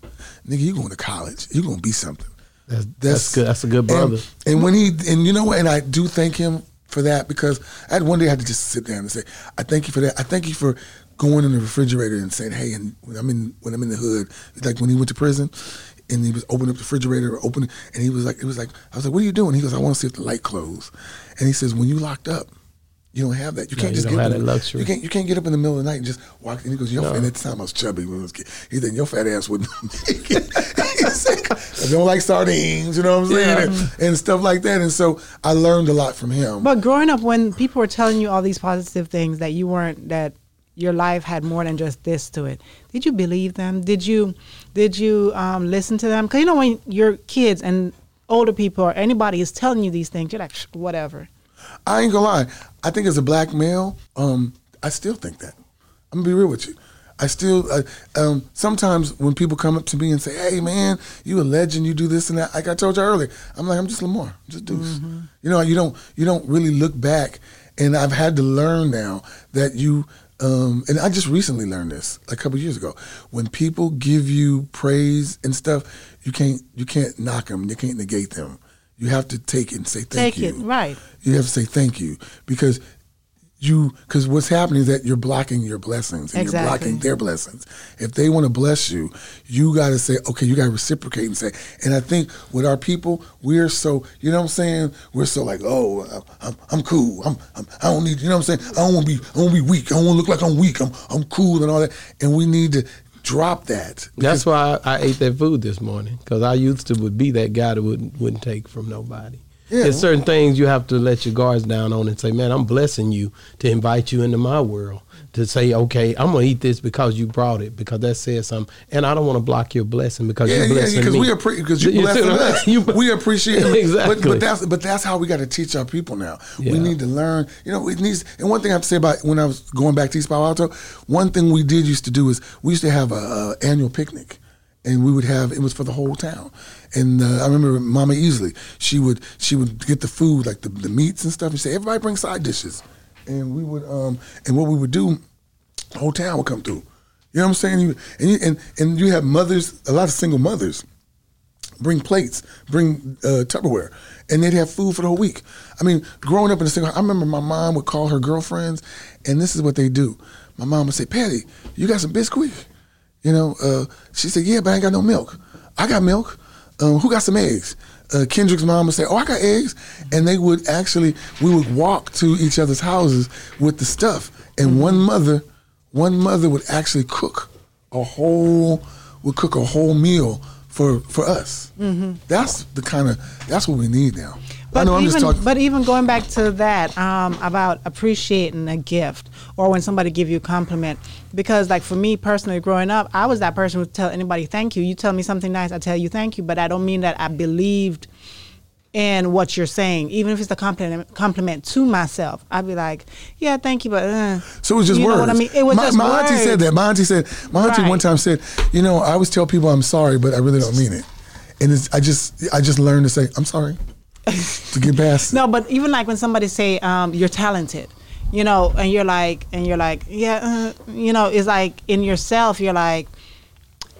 Nigga, you going to college? You gonna be something." That's, that's good. That's a good brother. And, and when he and you know what, and I do thank him for that because I had one day I had to just sit down and say, I thank you for that. I thank you for going in the refrigerator and saying, hey, and when I'm in when I'm in the hood, like when he went to prison. And he was opening up the refrigerator, opening, and he was like, "It was like I was like, what are you doing?" He goes, "I want to see if the light closed." And he says, "When you locked up, you don't have that. You Yeah, can't you just don't get have up in that the- luxury. You can't you can't get up in the middle of the night and just walk. And he goes, "Your fat." At the time I was chubby when I was kid. He said, "Your fat ass wouldn't make it." I don't like sardines, you know what I'm saying, Yeah. and, and stuff like that. And so I learned a lot from him. But growing up, when people were telling you all these positive things that you weren't that your life had more than just this to it, did you believe them? Did you did you um, listen to them? Because you know when your kids and older people or anybody is telling you these things, you're like "Sh- whatever. I ain't gonna lie. I think as a black male, um, I still think that. I'm gonna be real with you. I still uh, um, sometimes when people come up to me and say, "Hey, man, you a legend. You do this and that." Like I told you earlier, I'm like, I'm just Lamar. I'm just Deuce. You know, you don't you don't really look back. And I've had to learn now that you um, and I just recently learned this a couple years ago. When people give you praise and stuff, you can't you can't knock them. You can't negate them. You have to take it and say thank Take you. Take it, right. You have to say thank you because you because what's happening is that you're blocking your blessings and Exactly. you're blocking their blessings. If they want to bless you, you got to say okay. You got to reciprocate and say. And I think with our people, we're so you know what I'm saying. We're so like oh I'm, I'm cool. I'm, I'm I don't need you know what I'm saying. I don't want to be I don't be weak. I don't want to look like I'm weak. I'm I'm cool and all that. And we need to drop that. That's why I, I ate that food this morning because I used to would be that guy that wouldn't wouldn't take from nobody. Yeah. There's certain things you have to let your guards down on and say, man, I'm blessing you to invite you into my world. To say, okay, I'm gonna eat this because you brought it because that says something, and I don't want to block your blessing because Yeah, you're blessing yeah, because me. we appreciate because you blessing us. You- we appreciate it. Exactly. But, but that's but that's how we got to teach our people now. We need to learn. You know, it needs. And one thing I have to say about when I was going back to East Palo Alto, one thing we did used to do is we used to have a, a annual picnic. And we would have it was for the whole town, and uh, I remember Mama Easley. She would she would get the food like the, the meats and stuff, and say everybody bring side dishes, and we would um and what we would do the whole town would come through. You know what I'm saying? You, and, you, and and you have mothers, a lot of single mothers, bring plates, bring uh, Tupperware, and they'd have food for the whole week. I mean, growing up in a single, I remember my mom would call her girlfriends, and this is what they do. My mom would say, "Patty, you got some biscuit?" You know, uh, she said, "Yeah, but I ain't got no milk. I got milk. Um, who got some eggs?" Uh, Kendrick's mom would say, "Oh, I got eggs," and they would actually we would walk to each other's houses with the stuff, and one mother, one mother would actually cook a whole would cook a whole meal for for us. That's the kind of that's what we need now. I know I'm even, just talking. but even going back to that um, about appreciating a gift or when somebody give you a compliment, because like for me personally, growing up, I was that person who would tell anybody thank you. You tell me something nice, I tell you thank you, but I don't mean that I believed in what you're saying, even if it's a compliment compliment to myself. I'd be like, yeah, thank you, but uh, So it was just you words. know what I mean? It was my, just my words. auntie said that. My auntie said. My auntie one time said, "You know, I always tell people I'm sorry, but I really don't mean it." And it's, I just I just learned to say I'm sorry to get past. No, but even like when somebody say um, you're talented, you know, and you're like, and you're like, yeah, uh, you know, it's like in yourself, you're like,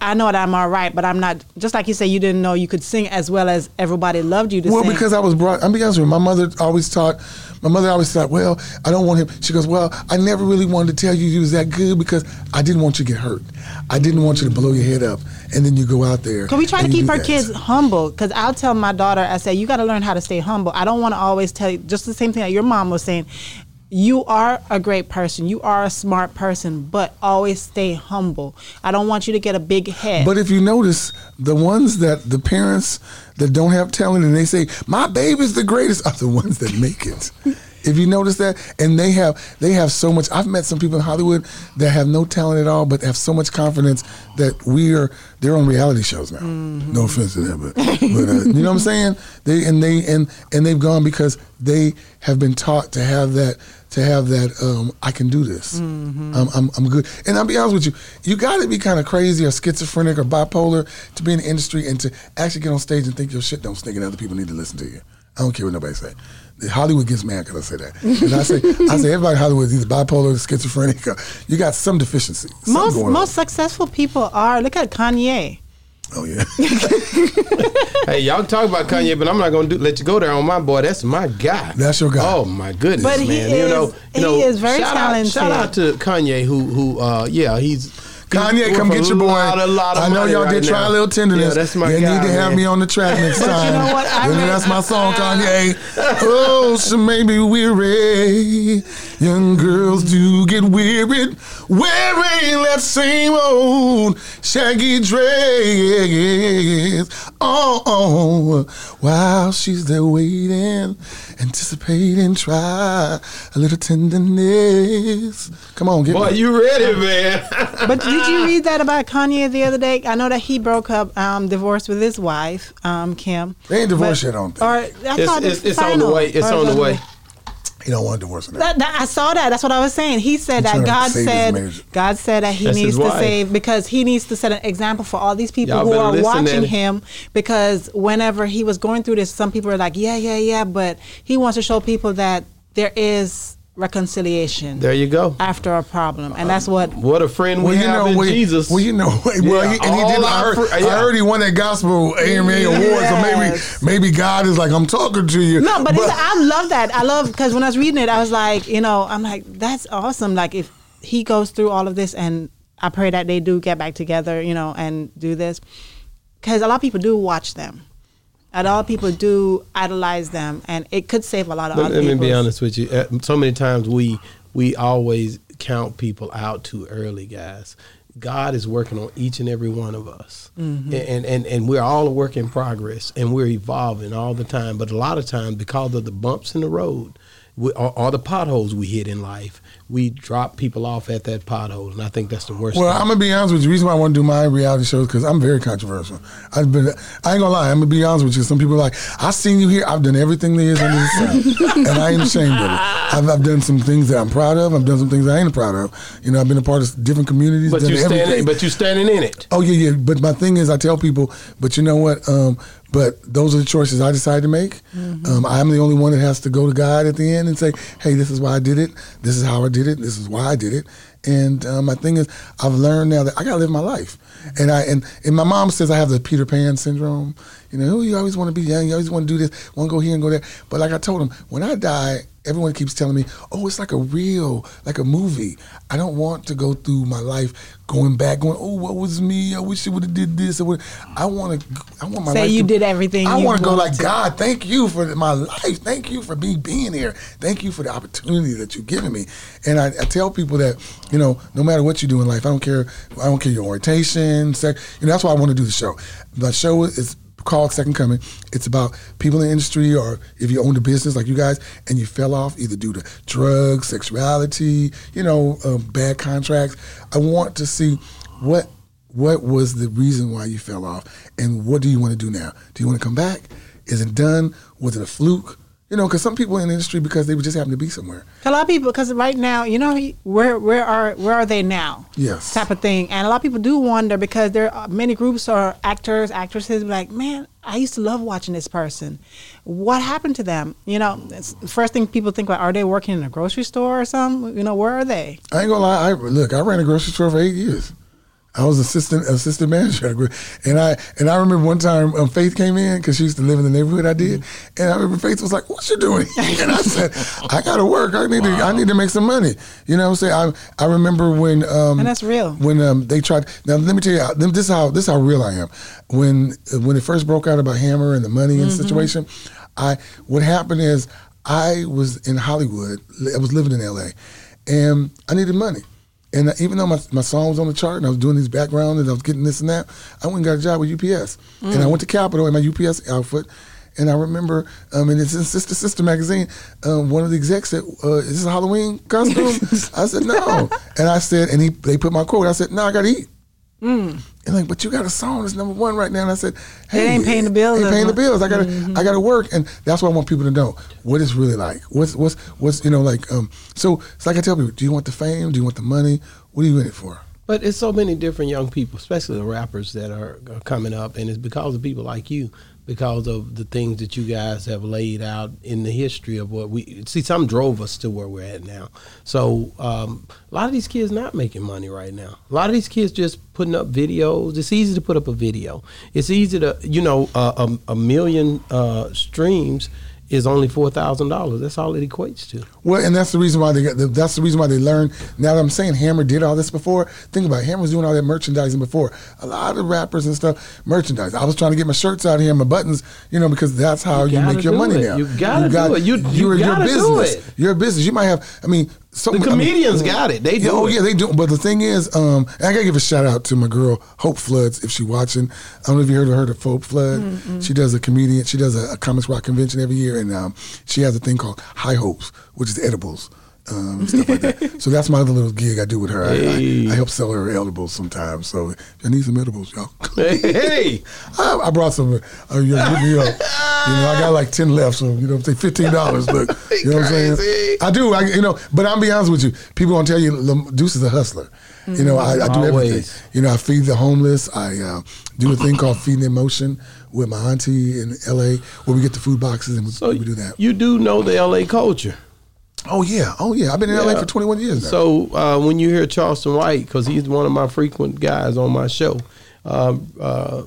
I know that I'm all right, but I'm not. Just like you say, you didn't know you could sing as well as everybody loved you to Well, sing. Well, because I was brought. I'm be honest with you. My mother always taught. My mother always thought, well, I don't want him. She goes, well, I never really wanted to tell you you was that good because I didn't want you to get hurt. I didn't want you to blow your head up, and then you go out there. Can we try to keep our that. kids humble. Cause I'll tell my daughter, I say, you got to learn how to stay humble. I don't want to always tell you just the same thing that your mom was saying. You are a great person. You are a smart person, but always stay humble. I don't want you to get a big head. But if you notice, the ones that the parents that don't have talent and they say my baby's the greatest are the ones that make it. if you notice that, and they have they have so much. I've met some people in Hollywood that have no talent at all, but have so much confidence that we are they're on reality shows now. No offense to them, but, but uh, you know what I'm saying? They and they and and they've gone because they have been taught to have that to have that um, I can do this. I'm, I'm, I'm good. And I'll be honest with you, you got to be kind of crazy or schizophrenic or bipolar to be in the industry and to actually get on stage and think your shit don't stink and other people need to listen to you. I don't care what nobody say. Hollywood gets mad because I say that. And I say, I say everybody in Hollywood is either bipolar, or schizophrenic. Or you got some deficiency. something most going on. most successful people are. Look at Kanye. Oh yeah. Hey, y'all talk about Kanye, but I'm not gonna do, let you go there on my boy. That's my guy. That's your guy. Oh my goodness, But he man! is- you know, he you know, is very shout talented. Out, shout out to Kanye, who, who, uh, yeah, he's. Kanye, come get your boy. lot, lot I know y'all right did try a little tenderness. Yeah, that's my you guy, need to have me on the track next time. know what? I read- that's my song, Kanye. Oh, she may be weary. Young girls do get wearied wearing that same old shaggy dress. Oh, oh, while she's there waiting, anticipating, try a little tenderness. Come on, get Boy, me. you ready, man? But did you read that about Kanye the other day? I know that he broke up, um, divorced with his wife, um, Kim. They ain't divorced But- yet, I don't think. Or I it's thought it's, it's on the way. It's on the way. He don't want a divorce now. That, that- I saw that. That's what I was saying. He said He's that God said. God said that he That's needs to save because he needs to set an example for all these people Y'all who are listen, watching him. Because whenever he was going through this, some people are like, yeah, yeah, yeah, but he wants to show people that there is reconciliation There you go. after a problem, and that's what What a friend we Well, you have know, in well, you- Jesus. Well, you know, well, Yeah, he, and he did. I our heard, fr- I heard he won that gospel AMA award. So maybe, maybe God is like, I'm talking to you. No, but, it's, I love that. I love because when I was reading it, I was like, you know, I'm like, that's awesome. Like if he goes through all of this, and I pray that they do get back together, you know, and do this, because a lot of people do watch them, and a lot of people do idolize them, and it could save a lot of Let, let me be honest with you. Uh, So many times we we always count people out too early, guys. God is working on each and every one of us, Mm-hmm. and, and and we're all a work in progress, and we're evolving all the time. But a lot of times, because of the bumps in the road, we, or, or the potholes we hit in life, we drop people off at that pothole, and I think that's the worst. Well, thing. I'm gonna be honest with you. The reason why I want to do my reality shows because I'm very controversial. I've been, I ain't gonna lie. I'm gonna be honest with you. Some people are like, I've seen you here. I've done everything there is under the sun, and I ain't ashamed of it. I've, I've done some things that I'm proud of. I've done some things I ain't proud of. You know, I've been a part of different communities. but done you standing, but you standing in it. Oh yeah, yeah. But my thing is, I tell people, but you know what? Um, but those are the choices I decided to make. Um, I'm the only one that has to go to God at the end and say, "Hey, this is why I did it. This is how I did it. This is why I did it." And um, my thing is, I've learned now that I gotta live my life. And I and, and my mom says I have the Peter Pan syndrome. You know, "Oh, you always want to be young. You always want to do this. Want to go here and go there. But like I told him, when I die, everyone keeps telling me, "Oh, it's like a real, like a movie." I don't want to go through my life going back, going, "Oh, what was me? I wish I would have did this." I want to. I want my Say life you to- did everything I you want to go like to. God. Thank you for my life. Thank you for me being here. Thank you for the opportunity that you've given me. And I, I tell people that you know, no matter what you do in life, I don't care. I don't care your orientation, sex. You know, that's why I want to do the show. The show is called Second Coming. It's about people in the industry, or if you own a business like you guys, and you fell off either due to drugs, sexuality, you know, um, bad contracts. I want to see what what was the reason why you fell off, and what do you want to do now? Do you want to come back? Is it done? Was it a fluke? You know, because some people in the industry because they would just happen to be somewhere. A lot of people, because right now, you know, where where are where are they now? Yes. type of thing. And a lot of people do wonder because there are many groups or actors, actresses, like, man, I used to love watching this person. What happened to them? You know, it's first thing people think about: Are they working in a grocery store or something? You know, where are they? I ain't gonna lie. I look. I ran a grocery store for eight years. I was assistant assistant manager, at a gro- and I and I remember one time um, Faith came in because she used to live in the neighborhood I did, and I remember Faith was like, "What you doing?" and I said, "I gotta work. I need to I need to make some money." You know what I'm saying? I I remember when um, And that's real. when um, they tried. Now let me tell you, this is how this is how real I am. When when it first broke out about Hammer and the money and situation, I what happened is I was in Hollywood. I was living in L.A. and I needed money. And even though my, my song was on the chart and I was doing these backgrounds and I was getting this and that, I went and got a job with UPS. And I went to Capitol in my UPS outfit. And I remember, um, and it's in Sister Sister magazine, um, one of the execs said, uh, "Is this a Halloween costume?" I said, "No." And I said, and he they put my quote. I said, "No, I got to eat." And like, but you got a song that's number one right now. And I said, Hey, ain't paying the bills Ain't paying the bills. I gotta, I gotta work, and that's what I want people to know. What it's really like. What's, what's, what's, you know, like. Um, so it's like I tell people, do you want the fame? Do you want the money? What are you in it for? But it's so many different young people, especially the rappers that are, are coming up, and it's because of people like you, because of the things that you guys have laid out in the history of what we see. Some drove us to where we're at now. So um, a lot of these kids not making money right now. A lot of these kids just putting up videos. It's easy to put up a video. It's easy to, you know, uh, a, a million uh, streams is only four thousand dollars. That's all it equates to. Well, and that's the reason why they got. That's the reason why they learn. Now that I'm saying Hammer did all this before. Think about it. Hammer was doing all that merchandising before. A lot of rappers and stuff merchandise. I was trying to get my shirts out here, and my buttons, you know, because that's how You you, make your money it. now. You gotta do it. You- you you're, you're gotta do business. it. You're a business. You might have. I mean, so The I mean, comedians got it. They yeah, do oh it. yeah, they do. But the thing is, um, I gotta give a shout out to my girl Hope Floods if she watching. I don't know if you heard of her, of Hope Flood. She does a comedian. She does a, a comics rock convention every year, and um, she has a thing called High Hopes, which is edibles. Um, stuff like that. So that's my other little gig I do with her. I- Hey. I, I, help sell her edibles sometimes. So if you need some edibles, y'all. Hey, I, I brought some. Uh, you know, me up. You know, I got like ten left, so you know, say fifteen dollars. Look, you know what I'm saying? I do. I, you know, but I'm be honest with you. People gonna tell you, Deuce is a hustler. You know, I, I do everything. You know, I feed the homeless. I uh, do a thing called Feeding Emotion with my auntie in L.A. where we get the food boxes and we, so we do that. you do know the LA culture. Oh yeah, oh yeah. I've been in LA for 21 years now. So uh, when you hear Charleston White, because he's one of my frequent guys on my show, um, uh,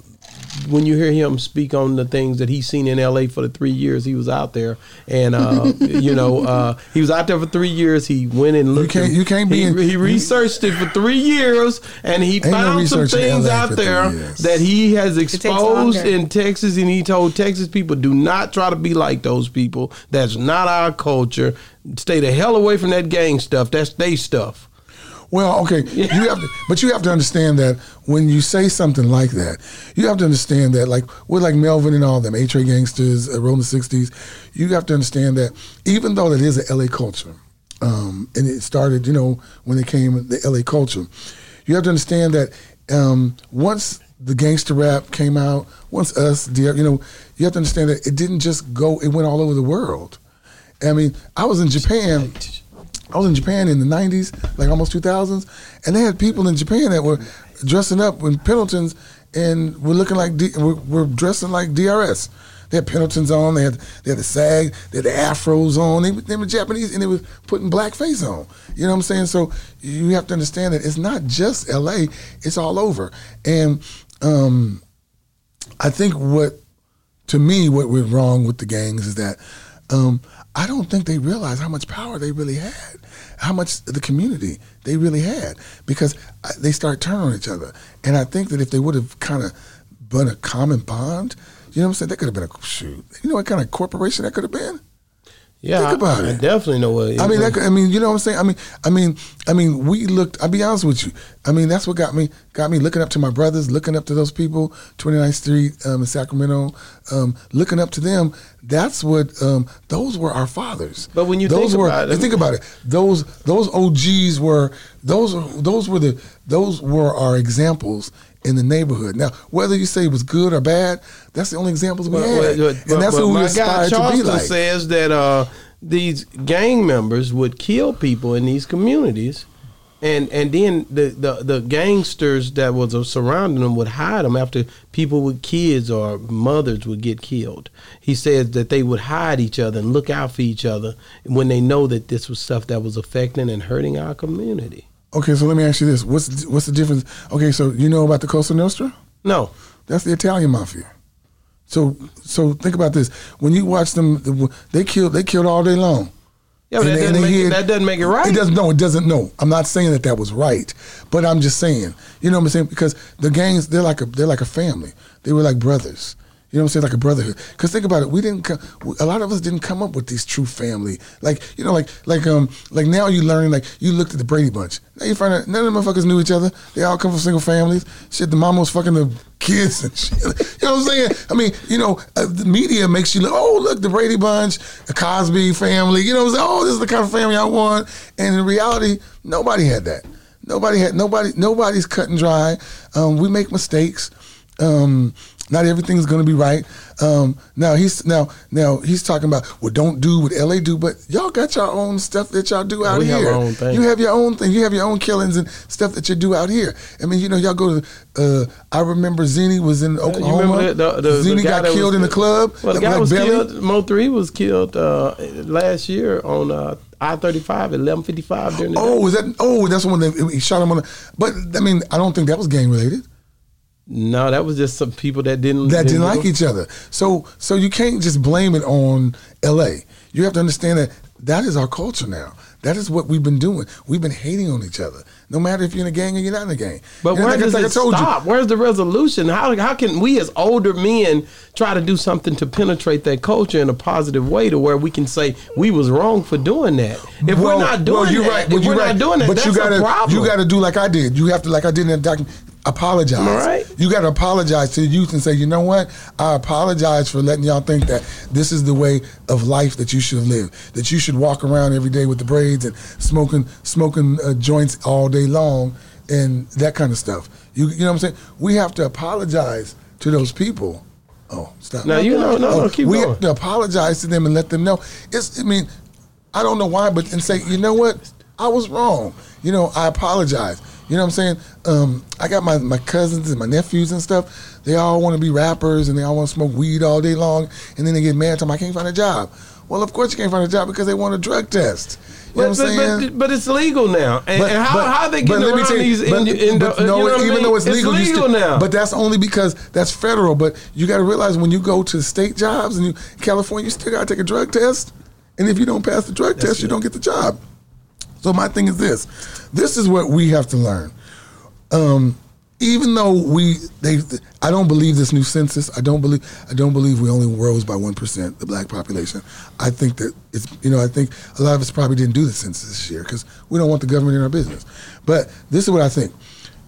when you hear him speak on the things that he's seen in LA for the three years he was out there, and uh, you know uh, he was out there for three years. He went and looked. can't- you can't be He, in- he researched it for three years, and he no found some things out there that he has exposed in Texas, and he told Texas people, "Do not try to be like those people. That's not our culture. Stay the hell away from that gang stuff. That's they stuff." Well, okay, you have to, but you have to understand that when you say something like that, you have to understand that, like we're like Melvin and all them, Eight Tray Gangsters, uh, Rolling Sixties. You have to understand that even though that is an LA culture, um, and it started, you know, when it came the LA culture, you have to understand that um, once the gangster rap came out, once us, you know, you have to understand that it didn't just go; it went all over the world. I mean, I was in Japan. I was in Japan in the '90s, like almost 2000s, and they had people in Japan that were dressing up in Pendletons and were looking like D, were, were dressing like DRS. They had Pendletons on. They had they had the sag. They had the afros on. They, they were Japanese and they were putting blackface on. You know what I'm saying? So you have to understand that it's not just L.A. It's all over. And um, I think what to me, what went wrong with the gangs is that um, I don't think they realized how much power they really had, how much the community they really had, because they start turning on each other. And I think that if they would have kind of been a common bond, you know what I'm saying? That could have been a shoot. You know what kind of corporation that could have been? Yeah, Think about I, I it. definitely know what. I mean, that, I mean, you know what I'm saying? I mean, I mean, I mean, we looked. I'll be honest with you. I mean, that's what got me got me looking up to my brothers, looking up to those people, 29th Street um, in Sacramento, um, looking up to them. That's what um, those were our fathers. But when you those think were, about it- think about it. Those those OGs were those those were the those were our examples in the neighborhood. Now, whether you say it was good or bad, that's the only examples we But- had, but- but- and that's who we aspired to be like. says that uh, these gang members would kill people in these communities, and and then the, the, the gangsters that was surrounding them would hide them after people with kids or mothers would get killed. He says that they would hide each other and look out for each other when they know that this was stuff that was affecting and hurting our community. Okay, so let me ask you this: what's what's the difference? Okay, so you know about the Cosa Nostra? No, That's the Italian mafia. So so think about this: when you watch them, they killed they killed all day long. yeah, but that, they- doesn't make it, that doesn't make it right. It doesn't. No, it doesn't. No, I'm not saying that that was right, but I'm just saying. You know what I'm saying? Because the gangs, they're like a they're like a family. They were like brothers. You know what I'm saying? Like a brotherhood. Because think about it. We didn't. Come, a lot of us didn't come up with these true family. Like you know, like like um like now you learn like you looked at the Brady Bunch. Now you find out none of the motherfuckers knew each other. They all come from single families. Shit, the mama was fucking the kids and shit. You know what I'm saying? I mean, you know, uh, the media makes you look. Oh, look, the Brady Bunch, the Cosby family. You know what I'm saying? Oh, this is the kind of family I want. And in reality, nobody had that. Nobody had nobody. Nobody's cut and dry. Um, we make mistakes. Um, not everything's going to be right. Um, now he's now now he's talking about well, don't do what LA do, but y'all got your own stuff that y'all do out We have here. our own thing. You have your own thing. You have your own killings and stuff that you do out here. I mean, you know, y'all go to. Uh, I remember Zini was in You Oklahoma. remember the, the, the, Zini the got killed was- in the club. Well, the guy was Belly. killed. Mo three was killed uh, last year on uh, I thirty five at eleven fifty five during the Oh, day. was that? Oh, that's the one that he shot him on. The, but I mean, I don't think that was gang related. No, that was just some people that didn't that didn't go- like each other. So so you can't just blame it on LA. You have to understand that that is our culture now. That is what we've been doing. We've been hating on each other, no matter if you're in a gang or you're not in a gang. But And where like does like I it told you, stop? Where's the resolution? How how can we as older men try to do something to penetrate that culture in a positive way to where we can say we was wrong for doing that? If Well- we're not doing well, you're that, right, if well, we're you're not doing that, but that's you gotta. You got to do like I did. You have to, like I did in that document, apologize. All right. You got to apologize to the youth and say, you know what? I apologize for letting y'all think that this is the way of life that you should live. That you should walk around every day with the braids and smoking smoking uh, joints all day long and that kind of stuff. You, you know what I'm saying? We have to apologize to those people. Oh, stop. No, you know, no, no, Oh, keep we going. have to apologize to them and let them know. It's, I mean, I don't know why, but and say, you know what, I was wrong. You know, I apologize. You know what I'm saying? Um, I got my, my cousins and my nephews and stuff. They all want to be rappers and they all want to smoke weed all day long, and then they get mad to me, I can't find a job. Well, of course you can't find a job because they want a drug test. You know But, what I'm saying? but, but it's legal now. And, and how, how are they but getting around you, these? but- in, in, but the, no, you know what I even mean? though it's legal, you legal still- now. But that's only because that's federal. But you got to realize when you go to state jobs in California, you still got to take a drug test. And if you don't pass the drug test, you don't get the job. So my thing is this: this is what we have to learn. Um, even though we they I don't believe this new census. I don't believe I don't believe we only rose by one percent the black population. I think that it's you know I think a lot of us probably didn't do the census this year because we don't want the government in our business. But this is what I think.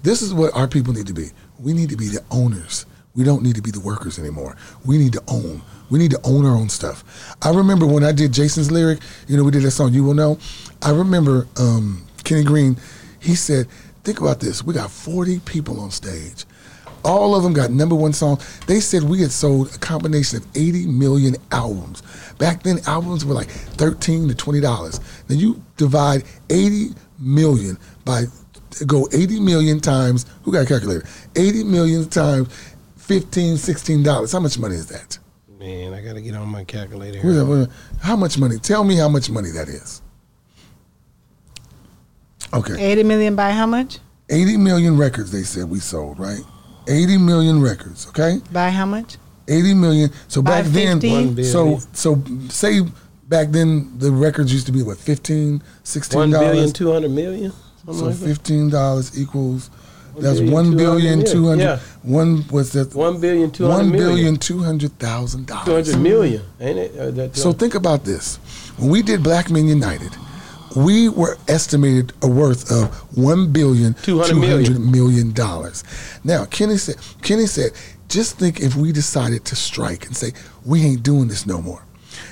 This is what our people need to be. We need to be the owners. We don't need to be the workers anymore. We need to own. We need to own our own stuff. I remember when I did Jason's Lyric, you know, we did that song, You Will Know. I remember um, Kenny Greene, he said, think about this. We got 40 people on stage. All of them got number one songs. They said we had sold a combination of 80 million albums. Back then, albums were like 13 to $20. Then you divide 80 million by, go 80 million times, who got a calculator? 80 million times 15 $16. How much money is that? Man, I got to get on my calculator. Who's Here. that? How much money? Tell me how much money that is. Okay. 80 million by how much? 80 million records they said we sold, right? 80 million records, okay? By how much? 80 million. So By back then 50? One billion. so so say back then the records used to be what 15 16 One billion, dollars. two hundred million. So fifteen dollars equals One that's one 200 billion two hundred. Yeah. One was that One billion, two hundred one billion two hundred thousand Two dollars. hundred million, ain't it? So think about this. When we did Black Men United, we were estimated a worth of one billion two 200 hundred million dollars. Now, Kenny said, Kenny said, just think if we decided to strike and say we ain't doing this no more.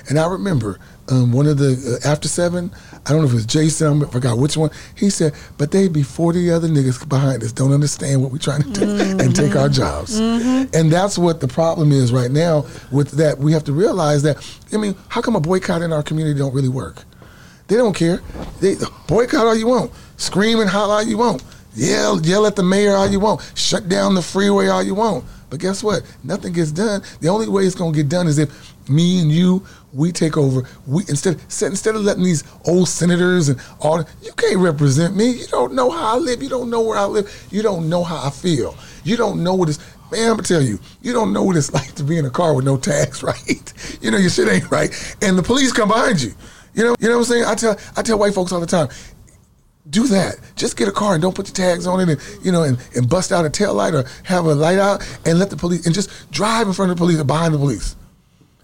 And I remember um, one of the uh, after seven. I don't know if it was Jason. I forgot which one. He said, "But they'd be forty other niggas behind us don't understand what we're trying to do and take our jobs." And that's what the problem is right now. With that, we have to realize that. I mean, how come a boycott in our community don't really work? They don't care. They boycott all you want, scream and holler all you want, yell yell at the mayor all you want, shut down the freeway all you want. But guess what? Nothing gets done. The only way it's gonna get done is if me and you we take over. We instead instead of letting these old senators and all you can't represent me. You don't know how I live. You don't know where I live. You don't know how I feel. You don't know what it's Man, I'm gonna tell you, you don't know what it's like to be in a car with no tags, right? You know your shit ain't right, and the police come behind you. You know, you know what I'm saying? I tell I tell white folks all the time, do that. Just get a car and don't put the tags on it, and you know, and, and bust out a tail light or have a light out, and let the police and just drive in front of the police or behind the police,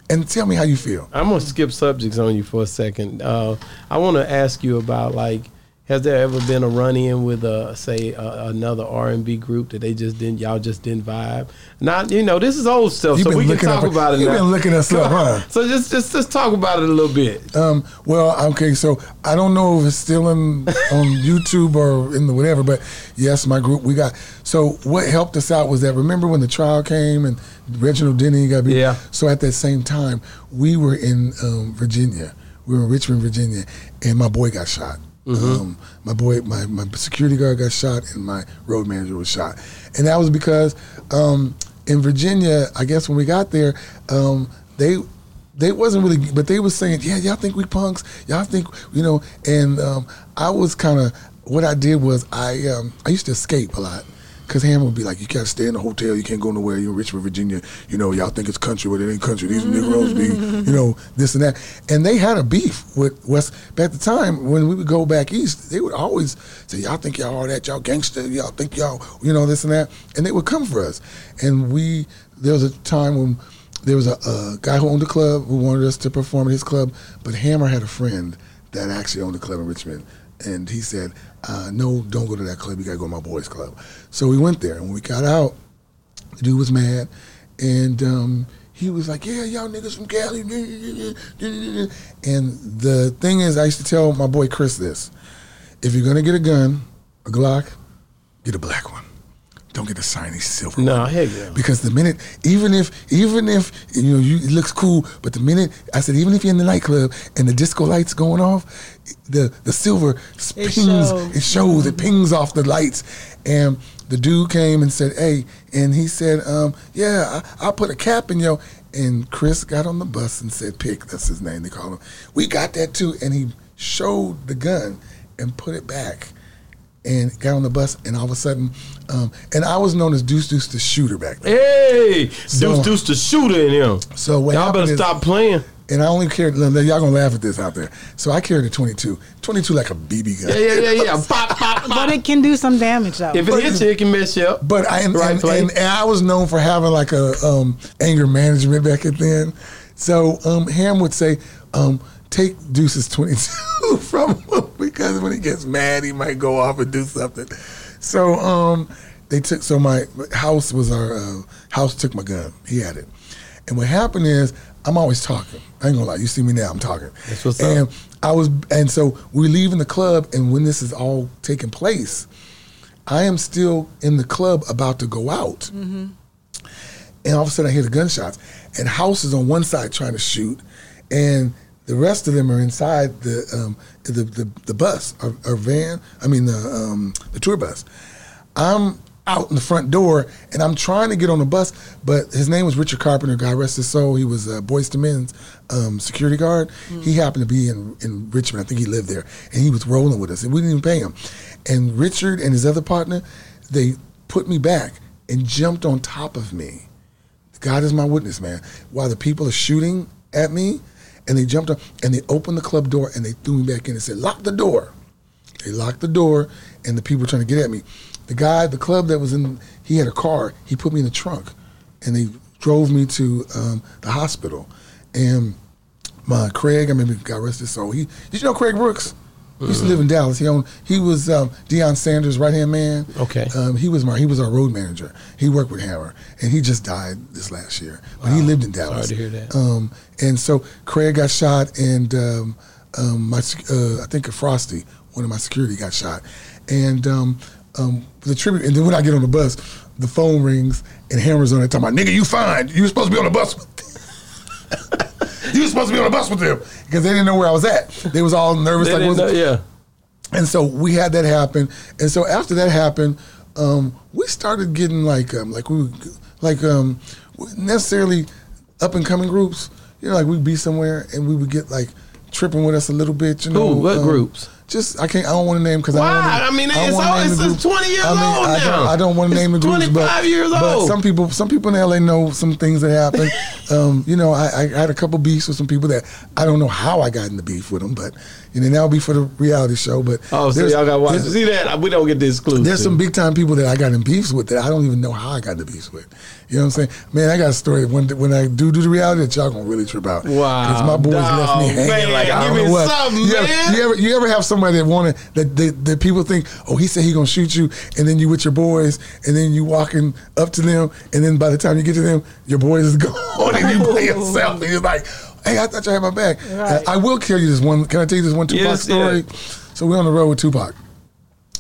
and tell me how you feel. I'm gonna skip subjects on you for a second. Uh, I want to ask you about like, has there ever been a run-in with uh, say uh, another R&B group that they just didn't y'all just didn't vibe? Not you know this is old stuff, You've so we can talk up- about it. you've now. been looking us up, huh? So just just just talk about it a little bit. Um, well, okay, so I don't know if it's still in on YouTube or in the whatever, but yes, my group we got. So what helped us out was that remember when the trial came and Reginald Denny got beat. Yeah. So at that same time, we were in um, Virginia. We were in Richmond, Virginia, and my boy got shot. Um, my boy, my, my security guard got shot, and my road manager was shot, and that was because um, in Virginia, I guess when we got there, um, they they wasn't really, but they was saying, yeah, y'all think we punks, y'all think you know, and um, I was kind of what I did was I um, I used to escape a lot. Cause Hammer would be like, you can't stay in the hotel, you can't go nowhere. You're in Richmond, Virginia. You know, y'all think it's country, but it ain't country. These Negroes be, you know, this and that. And they had a beef with West. Back at the time when we would go back east, they would always say, y'all think y'all all that, y'all gangster, y'all think y'all, you know, this and that. And they would come for us. And we, there was a time when there was a, a guy who owned the club who wanted us to perform at his club, but Hammer had a friend that actually owned the club in Richmond, and he said, uh, "No, don't go to that club. You got to go to my boys' club." So we went there, and when we got out, the dude was mad, and um, he was like, "Yeah, y'all niggas from Cali." And the thing is, I used to tell my boy Chris this: if you're gonna get a gun, a Glock, get a black one. Don't get a shiny silver No, one. heck yeah. Because the minute, even if, even if you know you it looks cool, but the minute I said, even if you're in the nightclub and the disco lights going off, the the silver It pings, shows. it shows, it pings off the lights. And the dude came and said, "Hey," and he said, um, "Yeah, I, I'll put a cap in your." And Chris got on the bus and said, "Pick." That's his name. They call him. We got that too. And he showed the gun and put it back, and got on the bus. And all of a sudden, um, and I was known as Deuce Deuce the shooter back then. Hey, So- Deuce Deuce the shooter in him. So what Y'all better is- stop playing. And I only carried. Y'all gonna laugh at this out there. So I carried a 22. 22 like a BB gun. Yeah, yeah, yeah, yeah. Pop, pop, pop. But it can do some damage though. If it hits you, it can mess you up. But I and, Right and, and, and I was known for having like a um, anger management back at then. So um, Ham would say, um, "Take Deuce's 22 from him because when he gets mad, he might go off and do something." So um, they took. So my house was our uh, house took my gun. He had it, and what happened is I'm always talking. I ain't gonna lie. You see me now. I'm talking. That's what's and up. I was, and so we leaving the club, and when this is all taking place. I am still in the club about to go out. And all of a sudden I hear the gunshots. And House is on one side trying to shoot, and the rest of them are inside the um, the, the, the bus or, or van. I mean the um, the tour bus. I'm out in the front door, and I'm trying to get on the bus, but his name was Richard Carpenter. God rest his soul. He was a Boyz II Men's um, security guard. He happened to be in, in Richmond. I think he lived there, and he was rolling with us, and we didn't even pay him. And Richard and his other partner, they put me back and jumped on top of me. God is my witness, man. While the people are shooting at me, and they jumped up and they opened the club door and they threw me back in and said, "Lock the door." They locked the door, and the people were trying to get at me. The guy, the club that was in, he had a car. He put me in the trunk, and they drove me to um, the hospital. And my Craig, I mean, God rest his soul. He did you know Craig Brooks? He used to live in Dallas. He owned. He was um, Deion Sanders' right hand man. Okay. Um, he was my. He was our road manager. He worked with Hammer, and he just died this last year. But he lived in Dallas. Sorry to hear that. Um, and so Craig got shot, and um, um, my uh, I think Frosty, one of my security, got shot, and um, the tribute. And then when I get on the bus, the phone rings, and Hammer's on it talking about, "Nigga, you fine? You were supposed to be on the bus." with You were supposed to be on the bus with them because they didn't know where I was at. They was all nervous. They like, know- yeah. and so we had that happen. And so after that happened, um, we started getting like um, like we would, like um, necessarily up and coming groups. You know, like we'd be somewhere and we would get like tripping with us a little bit. You know, Who? What um, groups? Just I can't. I don't want to name because I don't wanna, I mean, don't it's all- name it's the group. 20 years I mean, old I now. Don't, I don't want to name the groups, but 25 years but old. some people, some people in LA know some things that happened. um, you know, I, I had a couple beefs with some people that I don't know how I got in the beef with them, but you then that'll be for the reality show. But Oh, so y'all got watch. See that? We don't get the exclusive. there's some big time people that I got in beefs with that I don't even know how I got into beefs with. You know what I'm saying? Man, I got a story when when I do do the reality that y'all gonna really trip out. Wow, Because my boys left me hanging man, like I give don't me know what. something, you, ever, man. you ever you ever have somebody that wanted that they, that people think, oh, he said he gonna shoot you, and then you with your boys, and then you walking up to them, and then by the time you get to them, your boys is gone, and you by yourself, and you're like, hey, I thought you had my back. Right. I, will tell you this one. Can I tell you this one Tupac Yes, yeah. story? So we're on the road with Tupac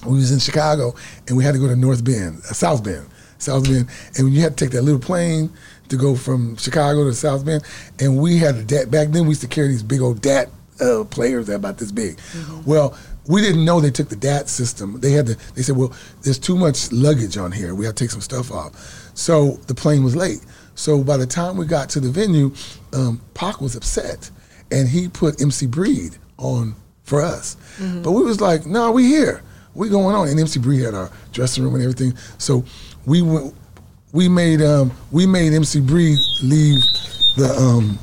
we was in Chicago and we had to go to North Bend, uh, South Bend, South Bend, and you had to take that little plane to go from Chicago to South Bend, and we had a DAT. Back then, we used to carry these big old DAT uh, players that about this big. Well, we didn't know they took the DAT system. They had to. They said, "Well, there's too much luggage on here. We have to take some stuff off." So the plane was late. So by the time we got to the venue, um, Pac was upset, and he put MC Breed on for us. But we was like, no, we here. We going on. And MC Breed had our dressing room and everything. So we went, we made um, we made MC Breed leave the um,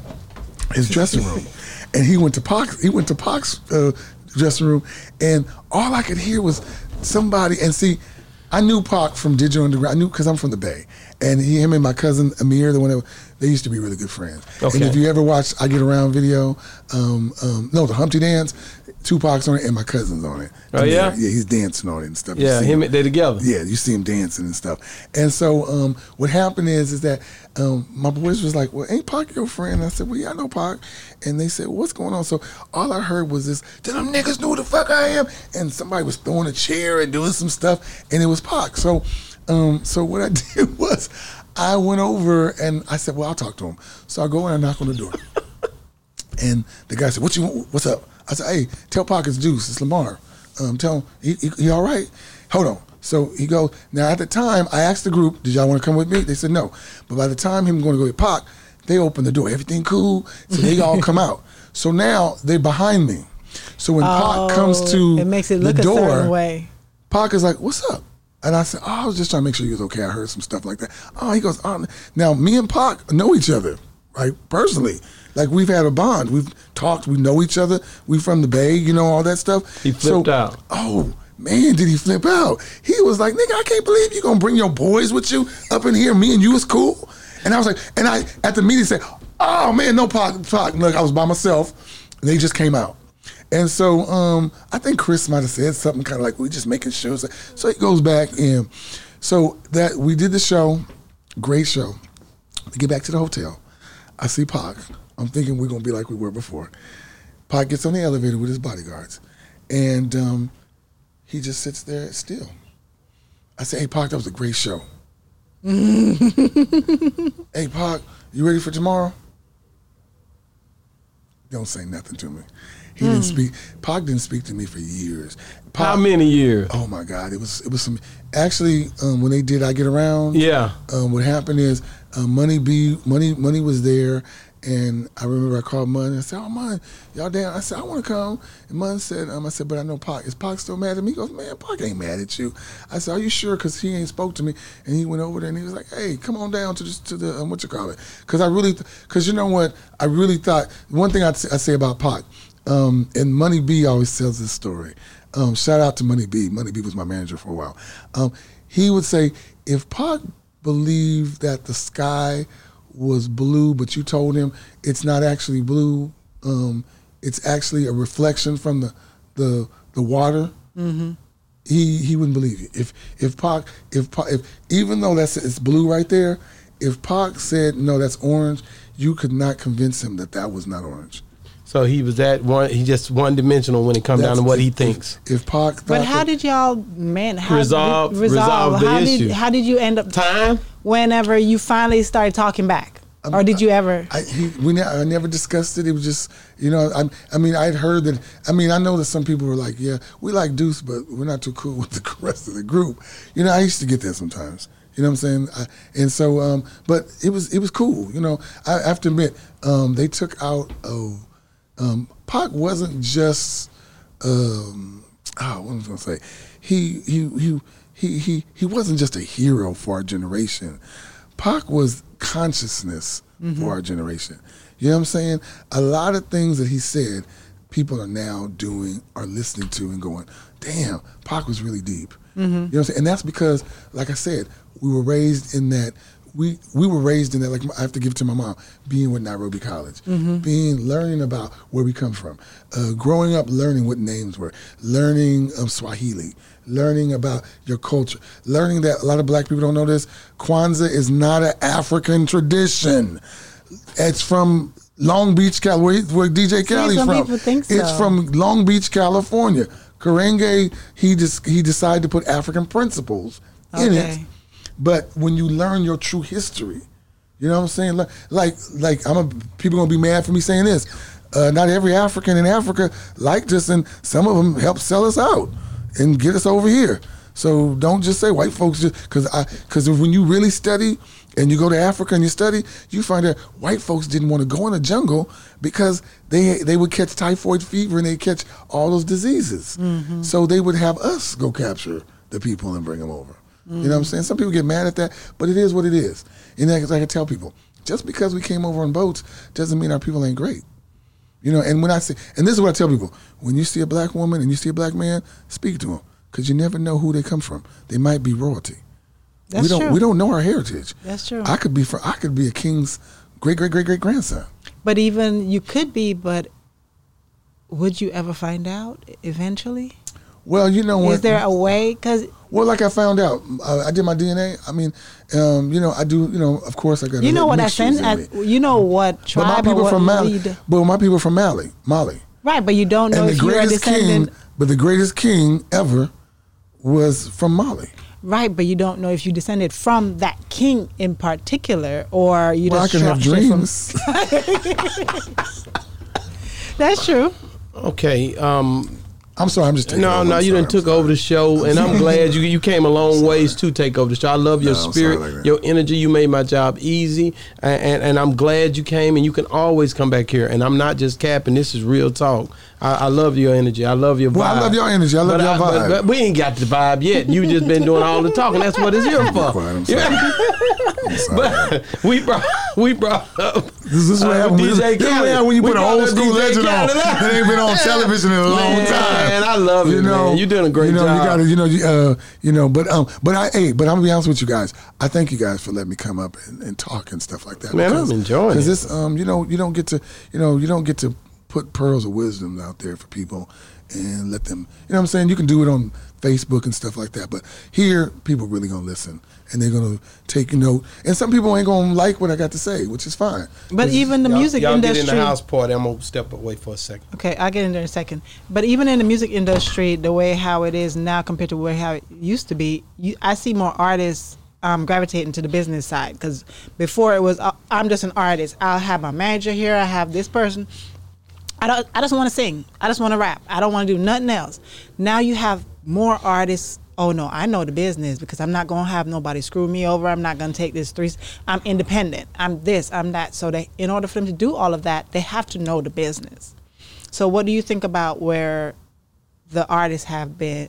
his dressing room, and he went to Pac's. He went to Pac's uh, dressing room, and all I could hear was somebody. And see, I knew Pac from Digital Underground. I knew because I'm from the Bay, and he, him and my cousin Amir, the one that they used to be really good friends. Okay. And if you ever watched I Get Around video, um, um, no, the Humpty Dance, Tupac's on it and my cousin's on it. Oh, yeah? yeah, he's dancing on it and stuff. Yeah, see him. They together. yeah, you see him dancing and stuff. And so um, what happened is is that um, my boys was like, "Well, ain't Pac your friend?" I said, "Well, yeah, I know Pac." And they said, "What's going on?" So all I heard was this: "Then them niggas knew who the fuck I am," and somebody was throwing a chair and doing some stuff, and it was Pac. So, um, so what I did was, I went over and I said, "Well, I'll talk to him." So I go in and I knock on the door. And the guy said, "What you? want? What's up?" I said, "Hey, tell Pac it's Juice. It's Lamar. Um, tell him he, he, he all right. Hold on." So he goes. Now at the time, I asked the group, "Did y'all want to come with me?" They said no. But by the time him going to go with Pac, they open the door. Everything cool. So they all come out. So now they're behind me. So when Pac comes to Oh, it makes it look the a door, certain way. Pac is like, "What's up?" And I said, "Oh, I was just trying to make sure he was okay. I heard some stuff like that." Oh, he goes, "Oh." Now me and Pac know each other, right? Personally, like we've had a bond. We've talked. We know each other. We from the Bay, you know all that stuff. He flipped out. Oh man, did he flip out? He was like, "Nigga, I can't believe you gonna bring your boys with you up in here. Me and you was cool." And I was like, and I at the meeting said, "Oh man, no Pac, Pac." Look, I was by myself. And they just came out. And so um, I think Chris might have said something kind of like, "We're just making sure." So, so he goes back and so that we did the show, great show. We get back to the hotel. I see Pac. I'm thinking we're gonna be like we were before. Pac gets on the elevator with his bodyguards, and um, he just sits there still. I say, "Hey, Pac, that was a great show." hey, Pac, you ready for tomorrow? Don't say nothing to me. He didn't speak. Pac didn't speak to me for years. Pac, How many years? Oh my God! It was it was some. Actually, um, when they did I Get Around, Yeah. um, what happened is uh, Money B Money Money was there, and I remember I called Money. I said, "Oh, Money, y'all down?" I said, "I want to come." And Money said, um, "I said, but I know Pac. Is Pac still mad at me?" He goes, "Man, Pac ain't mad at you." I said, "Are you sure?" Because he ain't spoke to me, and he went over there and he was like, "Hey, come on down to the to the um, what you call it?" Because I really, because you know what, I really thought one thing I'd, say- I say about Pac, um, and Money B always tells this story. Um, shout out to Money B. Money B was my manager for a while. Um, he would say, if Pac believed that the sky was blue, but you told him it's not actually blue, um, it's actually a reflection from the the the water. He he wouldn't believe you. If if Pac if Pac, if even though that's it's blue right there, if Pac said no, that's orange, you could not convince him that that was not orange. So he was that one. He just one dimensional when it comes down to That's- what he thinks. If, if Pac, But how did y'all man how Resolve- did- resolve the how issue. Did, how did you end up Time. whenever you finally started talking back, or did you ever? I, he, we ne- I never discussed it. It was just, you know, I, I mean, I'd heard that. I mean, I know that some people were like, "Yeah, we like Deuce, but we're not too cool with the rest of the group." You know, I used to get that sometimes. You know what I'm saying? I, and so, um, but it was it was cool. You know, I, I have to admit, um, they took out. Oh, um, Pac wasn't just. Um, oh, what was I gonna say? He he he he he he wasn't just a hero for our generation. Pac was consciousness for our generation. You know what I'm saying? A lot of things that he said, people are now doing, are listening to, and going, "Damn, Pac was really deep." You know what I'm saying? And that's because, like I said, we were raised in that. We, we were raised in that like I have to give it to my mom being with Nairobi College being learning about where we come from uh, growing up learning what names were learning um, Swahili learning about your culture learning that a lot of black people don't know this Kwanzaa is not an African tradition it's from Long Beach, Cal, where, where DJ some from. think It's from Long Beach, California. Karenga, he just he decided to put African principles in it. But when you learn your true history, you know what I'm saying? Like like, like I'm a, people gonna be mad for me saying this. Uh, not every African in Africa liked us, and some of them helped sell us out and get us over here. So don't just say white folks just because I because when you really study and you go to Africa and you study, you find that white folks didn't want to go in the jungle because they they would catch typhoid fever and they catch all those diseases. So they would have us go capture the people and bring them over. You know what I'm saying? Some people get mad at that, but it is what it is. And that's like I can tell people, just because we came over on boats doesn't mean our people ain't great. You know, and when I say, and this is what I tell people: when you see a black woman and you see a black man, speak to them because you never know who they come from. They might be royalty. That's we don't true. we don't know our heritage. That's true. I could be from I could be a king's great great great great grandson. But even you could be, but would you ever find out eventually? Well, you know what? Is there a way? Because well, like I found out, uh, I did my DNA. I mean, um, you know, I do. You know, of course, I got. you know what I mixtures sent. in I, you know what But my tribe or people what from Mali. lead- But my people from Mali, Mali. Right, but you don't know and if you're a greatest king, but the greatest king ever was from Mali. Right, but you don't know if you descended from that king in particular, or you Well, I just can have structured from- dreams. That's true. Okay. Um, I'm sorry. I'm just taking No, over. no, I'm you sorry, done I'm took sorry. over the show, and I'm glad you you came a long ways to take over the show. I love your No, spirit, sorry like your energy. You made my job easy, and, and and I'm glad you came. And you can always come back here. And I'm not just capping. This is real talk. I, I love your energy. I love your vibe. Well, I love your energy. I love But your but- vibe. but we ain't got the vibe yet. You just been doing all the talking. That's what it's here for. Quiet, I'm sorry. I'm sorry. But we brought we brought up This is what uh, happens. DJ This is Cali. when you We put an old school DJ legend on Cali. that ain't been on television in a long Man, time. man, I love it, man. you're doing a great you know, job. You got to, you know, you, uh, you know, but um, but I, hey, but I'm gonna be honest with you guys. I thank you guys for letting me come up and, and talk and stuff like that. Man, I'm enjoying because it. this, um, you know, you don't get to, you know, you don't get to put pearls of wisdom out there for people and let them. You know what I'm saying? You can do it on Facebook and stuff like that, but here people really gonna listen and they're gonna take note. And some people ain't gonna like what I got to say, which is fine. But even the Y'all- music y'all industry. get in the house party. I'm gonna step away for a second. Okay, I'll get in there in a second. But even in the music industry, the way how it is now compared to where how it used to be, you, I see more artists um, gravitating to the business side. Because before it was, uh, I'm just an artist. I'll have my manager here. I have this person. I don't. I just want to sing. I just want to rap. I don't want to do nothing else. Now you have more artists. Oh no, I know the business because I'm not gonna have nobody screw me over. I'm not gonna take this three. I'm independent. I'm this. I'm that. So they, in order for them to do all of that, they have to know the business. So what do you think about where the artists have been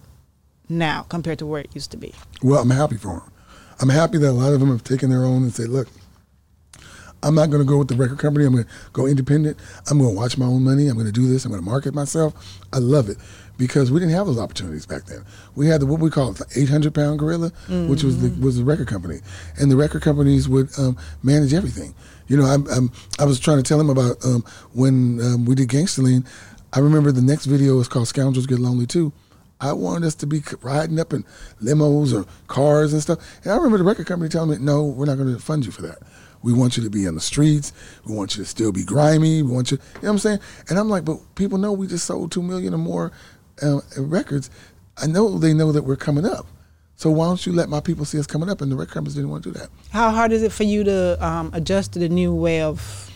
now compared to where it used to be? Well, I'm happy for them. I'm happy that a lot of them have taken their own and say, look, I'm not going to go with the record company. I'm going to go independent. I'm going to watch my own money. I'm going to do this. I'm going to market myself. I love it because we didn't have those opportunities back then. We had the what we call it, the 800 pound gorilla, which was the was the record company, and the record companies would um, manage everything. You know, I'm, I'm, I was trying to tell him about um, when um, we did Gangsterline. I remember the next video was called Scoundrels Get Lonely Too. I wanted us to be riding up in limos or cars and stuff. And I remember the record company telling me, no, we're not going to fund you for that. We want you to be on the streets. We want you to still be grimy. We want you, you know what I'm saying? And I'm like, but people know we just sold 2 million or more uh, records. I know they know that we're coming up. So why don't you let my people see us coming up? And the record companies didn't want to do that. How hard is it for you to um, adjust to the new way of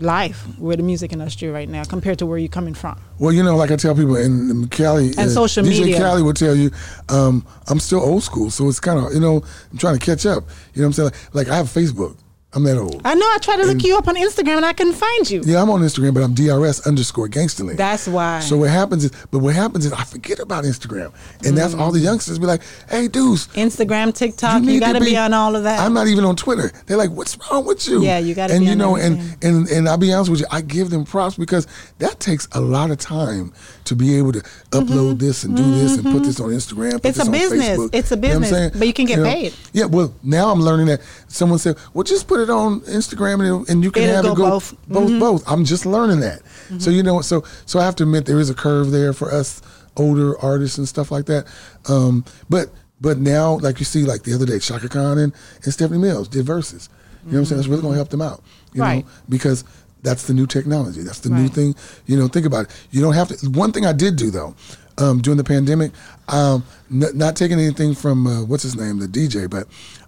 life with the music industry right now compared to where you're coming from? Well, you know, like I tell people, and Cali And social DJ media. Cali will tell you, um, I'm still old school, so it's kind of you know, I'm trying to catch up. You know what I'm saying? Like, like I have Facebook. I'm that old. I know. I tried to look you up on Instagram and I couldn't find you. Yeah, I'm on Instagram, but I'm DRS underscore gangsterly. That's why. So what happens is, but what happens is I forget about Instagram, and that's all the Mm. youngsters be like, "Hey, Deuce, Instagram, TikTok, you, need got to be, on all of that. I'm not even on Twitter. They're like, "What's wrong with you?" Yeah, you gotta And be you on know, and and and I'll be honest with you, I give them props because that takes a lot of time to be able to upload this and do this and put this on Instagram. Put Mm-hmm. It's this a on business. Facebook. It's a You know what I'm business, but you can get paid. Yeah, well, now I'm learning that someone said, "Well, just put it on Instagram and, and you can It'll have go it go both. both, Mhm. both." I'm just learning that. So you know, so so I have to admit there is a curve there for us older artists and stuff like that. Um, but but now, like you see, like the other day, Chaka Khan and, and Stephanie Mills did Verzuz. You know what I'm saying? That's really gonna help them out. You Right. know, because that's the new technology. That's the new thing. You know, think about it. You don't have to. One thing I did do though, um, during the pandemic, um, n- not taking anything from uh, what's his name, the DJ, but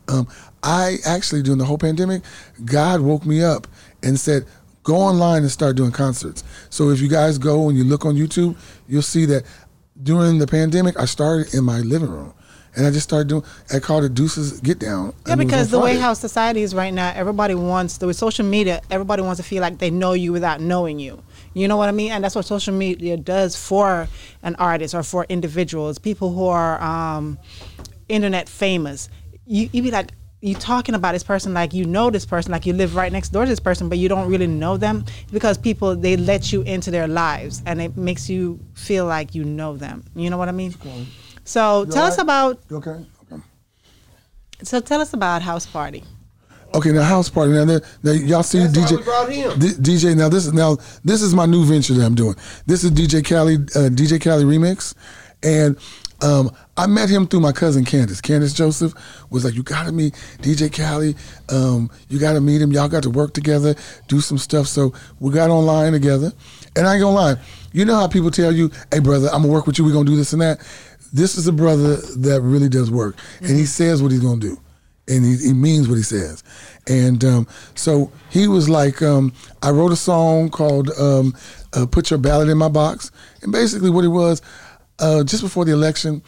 um, I actually during the whole pandemic, God woke me up and said, "Go online and start doing concerts." So if you guys go and you look on YouTube, you'll see that during the pandemic, I started in my living room. And I just started doing. I called it Deuces Get Down. Yeah, and it was because the way how society is right now, everybody wants the with social media. Everybody wants to feel like they know you without knowing you. You know what I mean? And that's what social media does for an artist or for individuals, people who are um, internet famous. You you be like you talking about this person like you know this person, like you live right next door to this person, but you don't really know them because people they let you into their lives and it makes you feel like you know them. You know what I mean? So tell us about You okay? Okay. so tell us about House Party. Okay, now house party. Now, there- now y'all see That's DJ. why we brought him. D- DJ. Now this is now this is my new venture that I'm doing. This is DJ Cali, uh, DJ Cali remix, and um, I met him through my cousin Candace. Candace Joseph was like, "You got to meet DJ Cali. Um, you got to meet him. Y'all got to work together, do some stuff." So we got online together, and I ain't gonna lie. You know how people tell you, "Hey, brother, I'm gonna work with you. We're gonna do this and that." This is a brother that really does work, and he says what he's gonna do and he, he means what he says. And um, so he was like, um, I wrote a song called um, uh, "Put Your Ballot in My Box," and basically what it was, uh, just before the election,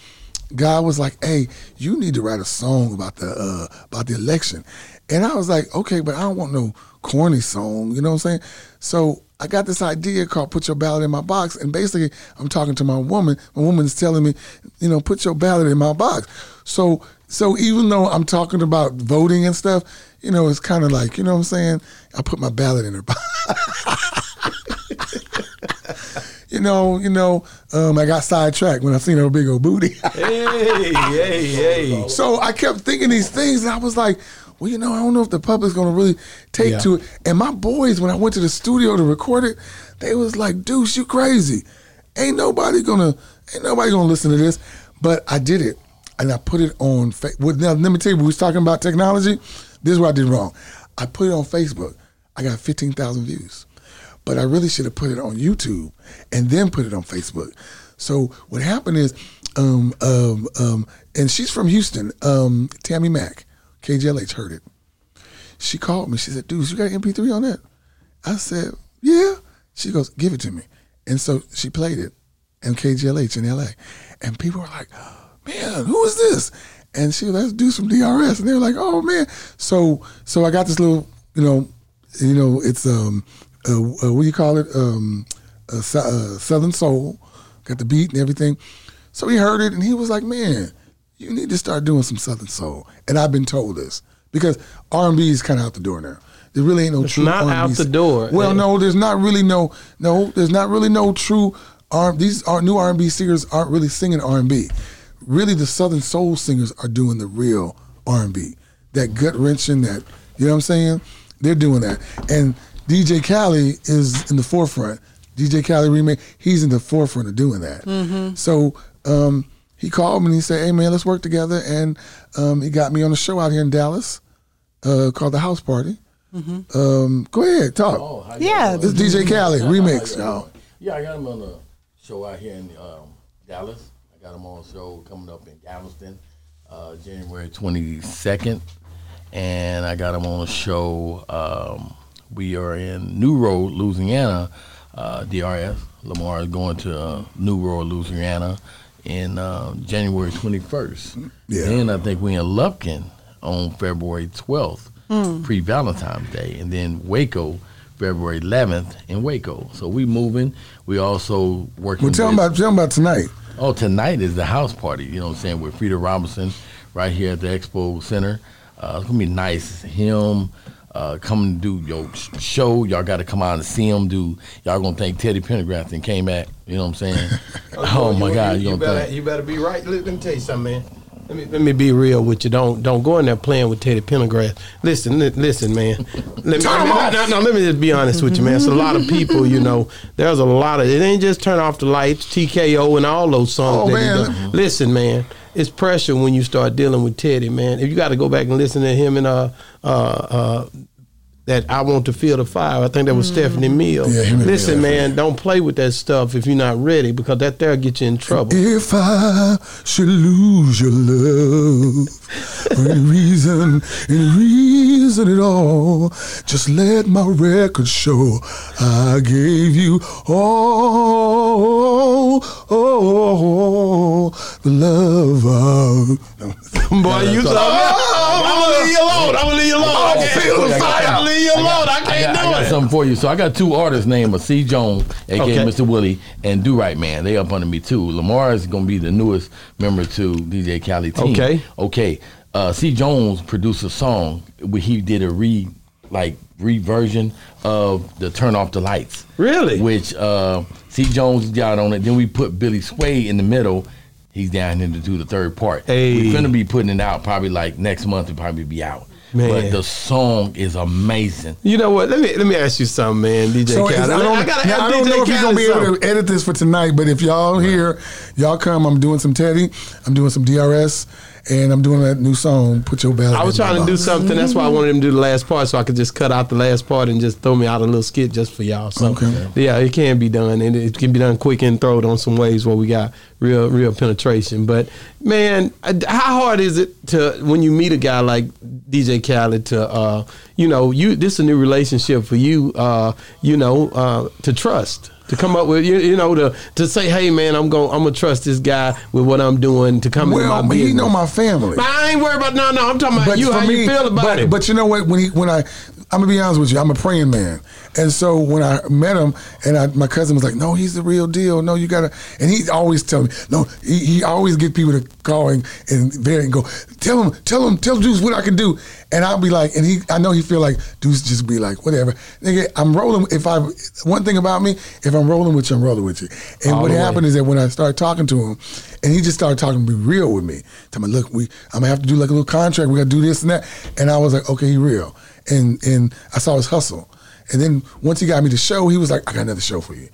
God was like, "Hey, you need to write a song about the uh, about the election," and I was like, "Okay, but I don't want no corny song." You know what I'm saying? So I got this idea called "Put Your Ballot in My Box," and basically, I'm talking to my woman. My woman's telling me, you know, put your ballot in my box. So, so even though I'm talking about voting and stuff, you know, it's kind of like, you know what I'm saying? I put my ballot in her box. you know, you know, um, I got sidetracked when I seen her big old booty. Hey, hey, hey. so I kept thinking these things, and I was like, well, you know, I don't know if the public's gonna really take Yeah. to it. And my boys, when I went to the studio to record it, they was like, Deuce, you crazy. Ain't nobody gonna, ain't nobody gonna listen to this. But I did it, and I put it on. Fa- well, now let me tell you, we was talking about technology. This is what I did wrong. I put it on Facebook. I got fifteen thousand views, but I really should have put it on YouTube and then put it on Facebook. So what happened is, um, um, um, and she's from Houston. Um, Tammy Mack, KJLH heard it. She called me. She said, "Dude, you got an MP3 on that?" I said, "Yeah." She goes, "Give it to me." And so she played it in KJLH in LA, and people were like, "Man, who is this?" And she, let's do some DRS, and they were like, "Oh man!" So, so I got this little, you know, you know, it's um, uh, uh, what do you call it? Um, Sou- Southern Soul, got the beat and everything. So he heard it, and he was like, "Man, you need to start doing some Southern Soul." And I've been told this because R and B is kind of out the door now. There really ain't no It's true not R&B. out the door. Well, Yeah. no, there's not really no no. There's not really no true. R, these are new R and B singers aren't really singing R and B. Really, the Southern Soul singers are doing the real R and B. That gut wrenching. That you know what I'm saying? They're doing that. And DJ Cali is in the forefront. DJ Cali remake. He's in the forefront of doing that. So. Um, he called me and he said, "Hey man, let's work together." And um, he got me on a show out here in Dallas uh, called the House Party. Um, go ahead, talk. Oh, how you Yeah. doing? This DJ Cali How remix, you y'all. Yeah, I got him on a show out here in um, Dallas. I got him on a show coming up in Galveston, uh, January 22nd. And I got him on a show. Um, we are in New Road, Louisiana, uh, DRS. Lamar is going to uh, New Road, Louisiana in uh, January 21st. Yeah. Then I think we in Lufkin on February 12th, pre Valentine's Day, and then Waco, February 11th in Waco. So we moving. We also working. Well, tell with, them about tell 'em about tonight. Oh, tonight is the house party. You know what I'm saying? With Frida Robinson right here at the Expo Center. Uh, it's gonna be nice. Him uh, come do your show. Y'all got to come out and see him do. Y'all gonna think Teddy Pendergrass and came back. You know what I'm saying? oh my God, you, you, better, think? you better be right. Let, let me tell you something, man. Let me, let me be real with you. Don't don't go in there playing with Teddy Pendergrass. Listen, li- listen, man. Let me, Turn 'em no, no, no, let me just be honest with you, man. It's a lot of people, you know. There's a lot of it. Ain't just turn off the lights, TKO, and all those songs. Oh, that he man. done. Listen, man. It's pressure when you start dealing with Teddy, man. If you got to go back and listen to him and uh uh uh that I want to feel the fire. I think that was mm. Stephanie Mills. Yeah, Listen, man, don't play with that stuff if you're not ready because that there get you in trouble. If I should lose your love for any reason, any reason at all, just let my record show I gave you all, all the love of. Boy, you so I'm gonna leave you alone. I'm gonna leave you alone. I can't feel the I'm fire. Leave you alone. I I can't got, I got it. something for you. So I got two artists named C. Jones, aka Okay. Mr. Willie, and Do Right Man. They up under me too. Lamar is gonna be the newest member to DJ Cali team. Okay. Okay. Uh, C. Jones produced a song where he did a re like reversion of the Turn Off the Lights. Really? Which uh, C. Jones got on it. Then we put Billy Sway in the middle. He's down here to do the third part. Hey. We're gonna be putting it out probably like next month. It'll probably be out. Man. But the song is amazing. You know what? Let me let me ask you something, man. DJ So is- Cali. I don't, gotta now, ask I don't DJ know if you're gonna be Cali able to edit this for tonight, but if y'all here, y'all come. I'm doing some Teddy. I'm doing some DRS, and I'm doing that new song. Put your ballot. I was trying to do something. That's why I wanted him to do the last part, so I could just cut out the last part and just throw me out a little skit just for y'all. So Okay. yeah, it can be done, and it can be done quick and throw it on some ways where we got real, real penetration. But man, how hard is it to when you meet a guy like DJ Cali to, uh, you know, you this is a new relationship for you, uh, you know, uh, to trust. To come up with you, you know to to say, hey man, I'm going I'm gonna trust this guy with what I'm doing to come Well, in my but business. he know my family. But I ain't worried about no no. I'm talking about you. for How you feel about but, it? But you know what? When he when I I'm gonna be honest with you, I'm a praying man, and so when I met him, and I, my cousin was like, "No, he's the real deal. No, you gotta." And he always tell me, "No." He, he always get people to call and and, and go, "Tell him, tell him, tell Deuce what I can do." And I'll be like, and he, I know he feel like Deuce just be like, whatever, nigga. I'm rolling. If I one thing about me, if I'm rolling with you, I'm rolling with you. And All what the way. happened is that when I started talking to him, and he just started talking to be real with me. Tell me, look, we I'm gonna have to do like a little contract. We gotta do this and that. And I was like, okay, he real. And and I saw his hustle. And then once he got me the show, he was like, I got another show for you.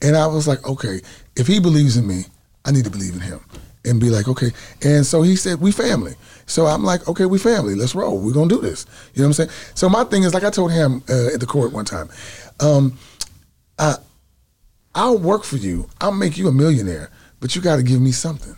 And I was like, okay, if he believes in me, I need to believe in him. And be like, okay. And so he said, we family. So I'm like, okay, we family. Let's roll. We're gonna do this. You know what I'm saying? So my thing is, like I told him uh, at the court one time, um, I, I'll work for you. I'll make you a millionaire, but you got to give me something.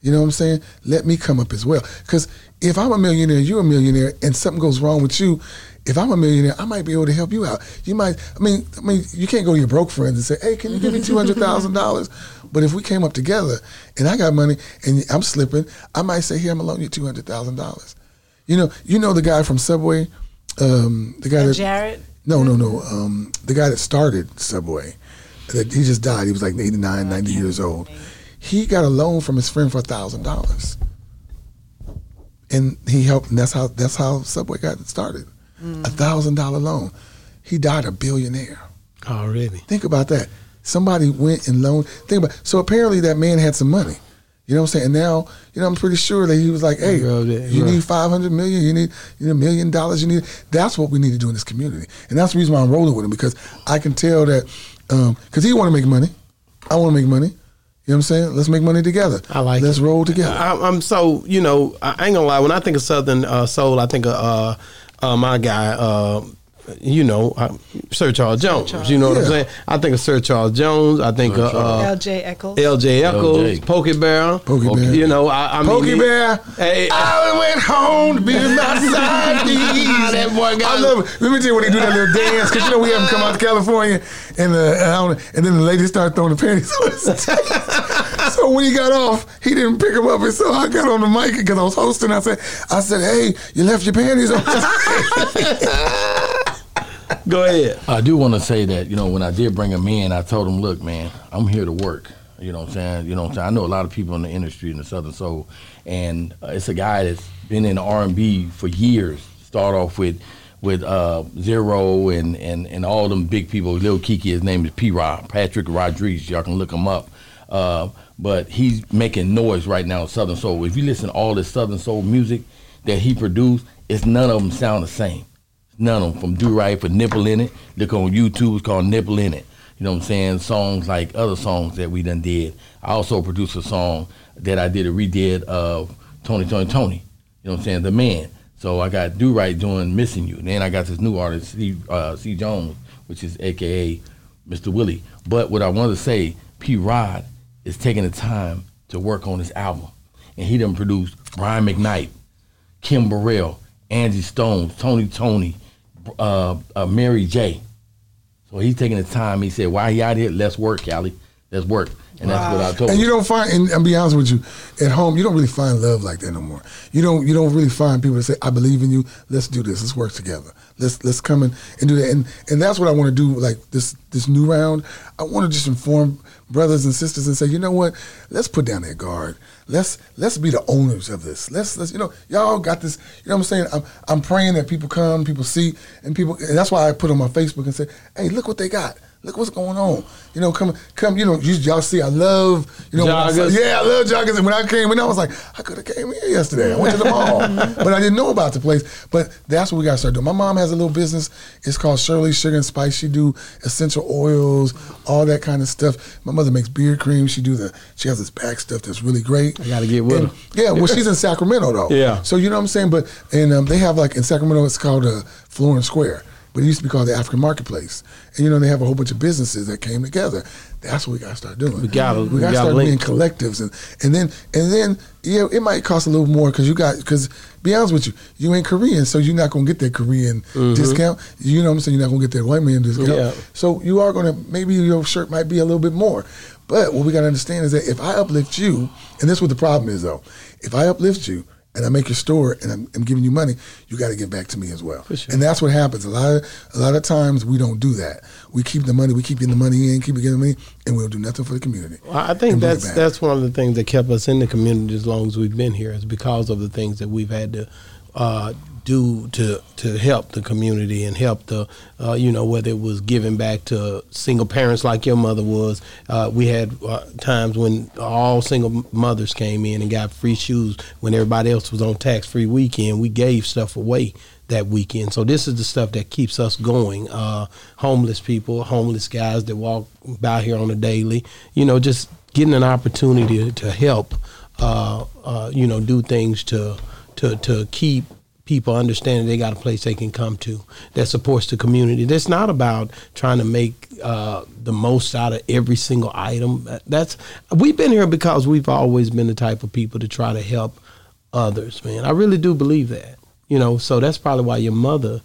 You know what I'm saying? Let me come up as well. Because if I'm a millionaire, you're a millionaire, and something goes wrong with you, if I'm a millionaire, I might be able to help you out. You might. I mean, I mean, you can't go to your broke friends and say, "Hey, can you give me two hundred thousand dollars?" But if we came up together and I got money and I'm slipping, I might say, "Here, I'm gonna loan you two hundred thousand dollars." You know, you know the guy from Subway, um, the guy that Jared. no, no, no. Um, the guy that started Subway, that he just died. He was like 89, 90 years old. He got a loan from his friend for thousand dollars, and he helped. And that's how that's how Subway got started. A mm. thousand dollar loan. He died a billionaire. Oh, Already. Think about that. Somebody went and loaned. Think about. So apparently that man had some money. You know what I'm saying? And now, you know, I'm pretty sure that he was like, "Hey, Bro, that- you bro. need 500 million. You need, you need a million dollars. You need." That's what we need to do in this community, and that's the reason why I'm rolling with him because I can tell that um, because he want to make money, I want to make money. You know what I'm saying? Let's make money together. I like Let's it. roll together. I, I'm so you know I ain't gonna lie. When I think of Southern uh, Soul, I think of uh, uh, my guy. You know, uh, Sir Charles Jones. You know what I'm saying? I think of Sir Charles Jones. I think of uh, L.J. Echols. L.J. Echols, LJ. Pokey Bear. Pokey Bear. You know, I, I mean, Pokey Bear. Hey, I went home to be with my side. That boy got- I love it. Let me tell you when he do that little dance because you know we haven't come out to California, and uh, I don't- and then the lady started throwing the panties on his So when he got off, he didn't pick him up, and so I got on the mic because I was hosting. I said, I said, hey, you left your panties on. Go ahead. I do want to say that, you know, when I did bring him in, I told him, look, man, I'm here to work. You know what I'm saying? You know what I'm saying? I know a lot of people in the industry in the Southern Soul, and uh, it's a guy that's been in R&B for years. Start off with with uh, Zero and, and, and all them big people. Lil Kiki, his name is P. Rod, Patrick Rodriguez. Y'all can look him up. Uh, but he's making noise right now in Southern Soul. If you listen to all this Southern Soul music that he produced, it's none of them sound the same. None of them from Do Right for Nipple in It. Look on YouTube, it's called Nipple in It. You know what I'm saying? Songs like other songs that we done did. I also produced a song that I did a redid of Tony Tony Tony. You know what I'm saying? The Man. So I got Do Right doing Missing You. Then I got this new artist, C, uh, C Jones, which is AKA Mr. Willie. But what I wanted to say, P. Rod is taking the time to work on this album. And he done produced Brian McKnight, Kim Burrell, Angie Stone, Tony Tony, uh, uh, Mary J. So he's taking the time. He said, "Why he out here? Let's work, Callie. Let's work." And that's what I told And you don't find, and I'll be honest with you, at home you don't really find love like that no more. You don't, you don't really find people that say, "I believe in you. Let's do this. Let's work together. Let's let's come in and do that." And and that's what I want to do. Like this this new round, I want to just inform brothers and sisters and say, you know what? Let's put down that guard. Let's let's be the owners of this. Let's let's you know y'all got this. You know what I'm saying? I'm I'm praying that people come, people see, and people. And that's why I put on my Facebook and say, hey, look what they got. Look what's going on. You know, come, come. You know, you, y'all see, I love. You know, when I yeah, I love joggers. And when I came in, I was like, I could have came here yesterday. I went to the mall, but I didn't know about the place. But that's what we got to start doing. My mom has a little business. It's called Shirley Sugar and Spice. She do essential oils, all that kind of stuff. My mother makes beard cream. She do the. She has this back stuff that's really great. I gotta get with And- her. Yeah, well, she's in Sacramento though. Yeah. So you know what I'm saying. But and um, they have like in Sacramento, it's called uh, Florin Square. But it used to be called the African Marketplace. And you know they have a whole bunch of businesses that came together. That's what we got to start doing. We gotta- we we got to gotta start link. being collectives, and and then and then yeah, it might cost a little more because you got because be honest with you, you ain't Korean, so you're not gonna get that Korean mm-hmm. discount. You know what I'm saying? You're not gonna get that white man discount. Yeah. So you are gonna maybe your shirt might be a little bit more. But what we gotta understand is that if I uplift you, and this is what the problem is though, if I uplift you and I make your store and I'm, I'm giving you money, you got to give back to me as well. sure. And that's what happens. A lot of a lot of times we don't do that. We keep the money, we keep getting the money in, keep getting the money, and we don't do nothing for the community. Well, I think And bring it that's that's one of the things that kept us in the community as long as we've been here is because of the things that we've had to uh, do to to help the community and help the uh, you know whether it was giving back to single parents like your mother was. Uh, we had uh, times when all single mothers came in and got free shoes when everybody else was on tax free weekend. We gave stuff away that weekend. So this is the stuff that keeps us going. Uh, homeless people, homeless guys that walk by here on a daily. You know, just getting an opportunity to help. Uh, uh, you know, do things to to to keep people understanding they got a place they can come to that supports the community. That's not about trying to make uh, the most out of every single item. That's we've been here because we've always been the type of people to try to help others. Man, I really do believe that. You know, so that's probably why your mother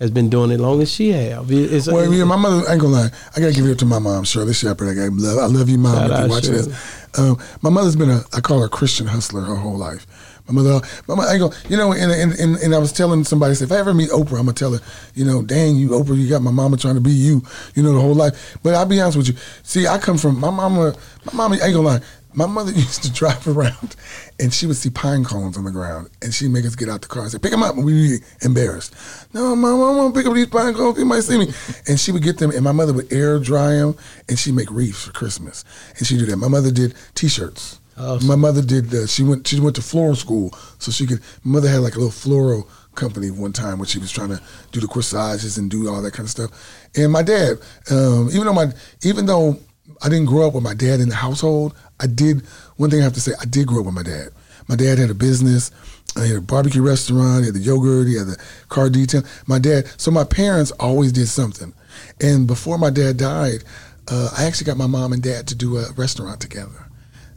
has been doing it long as she have. It's, Well, yeah, my mother, I ain't gonna lie. I gotta give it up to my mom, Shirley Shepherd. I, gotta love, I love you, mom, if you watching Shirley. this. Um, my mother's been a, I call her a Christian hustler her whole life. My mother, my mother, I go, you know, and, and, and, and I was telling somebody, I said, if I ever meet Oprah, I'm gonna tell her, you know, dang, you, Oprah, you got my mama trying to be you, you know, the whole life. But I'll be honest with you. See, I come from, my mama, my mama, I ain't gonna lie. My mother used to drive around and she would see pine cones on the ground and she'd make us get out the car and say, pick them up. And we'd be embarrassed. No, mom, I want to pick up these pine cones. You might see me. And she would get them and my mother would air dry them and she'd make wreaths for Christmas. And she'd do that. My mother did t-shirts. Awesome. My mother did, uh, she went she went to floral school so she could, mother had like a little floral company one time when she was trying to do the corsages and do all that kind of stuff. And my dad, um, even though my, even though I didn't grow up with my dad in the household. I did one thing I have to say. I did grow up with my dad. My dad had a business. He had a barbecue restaurant. He had the yogurt. He had the car detail. My dad. So my parents always did something. And before my dad died, uh, I actually got my mom and dad to do a restaurant together.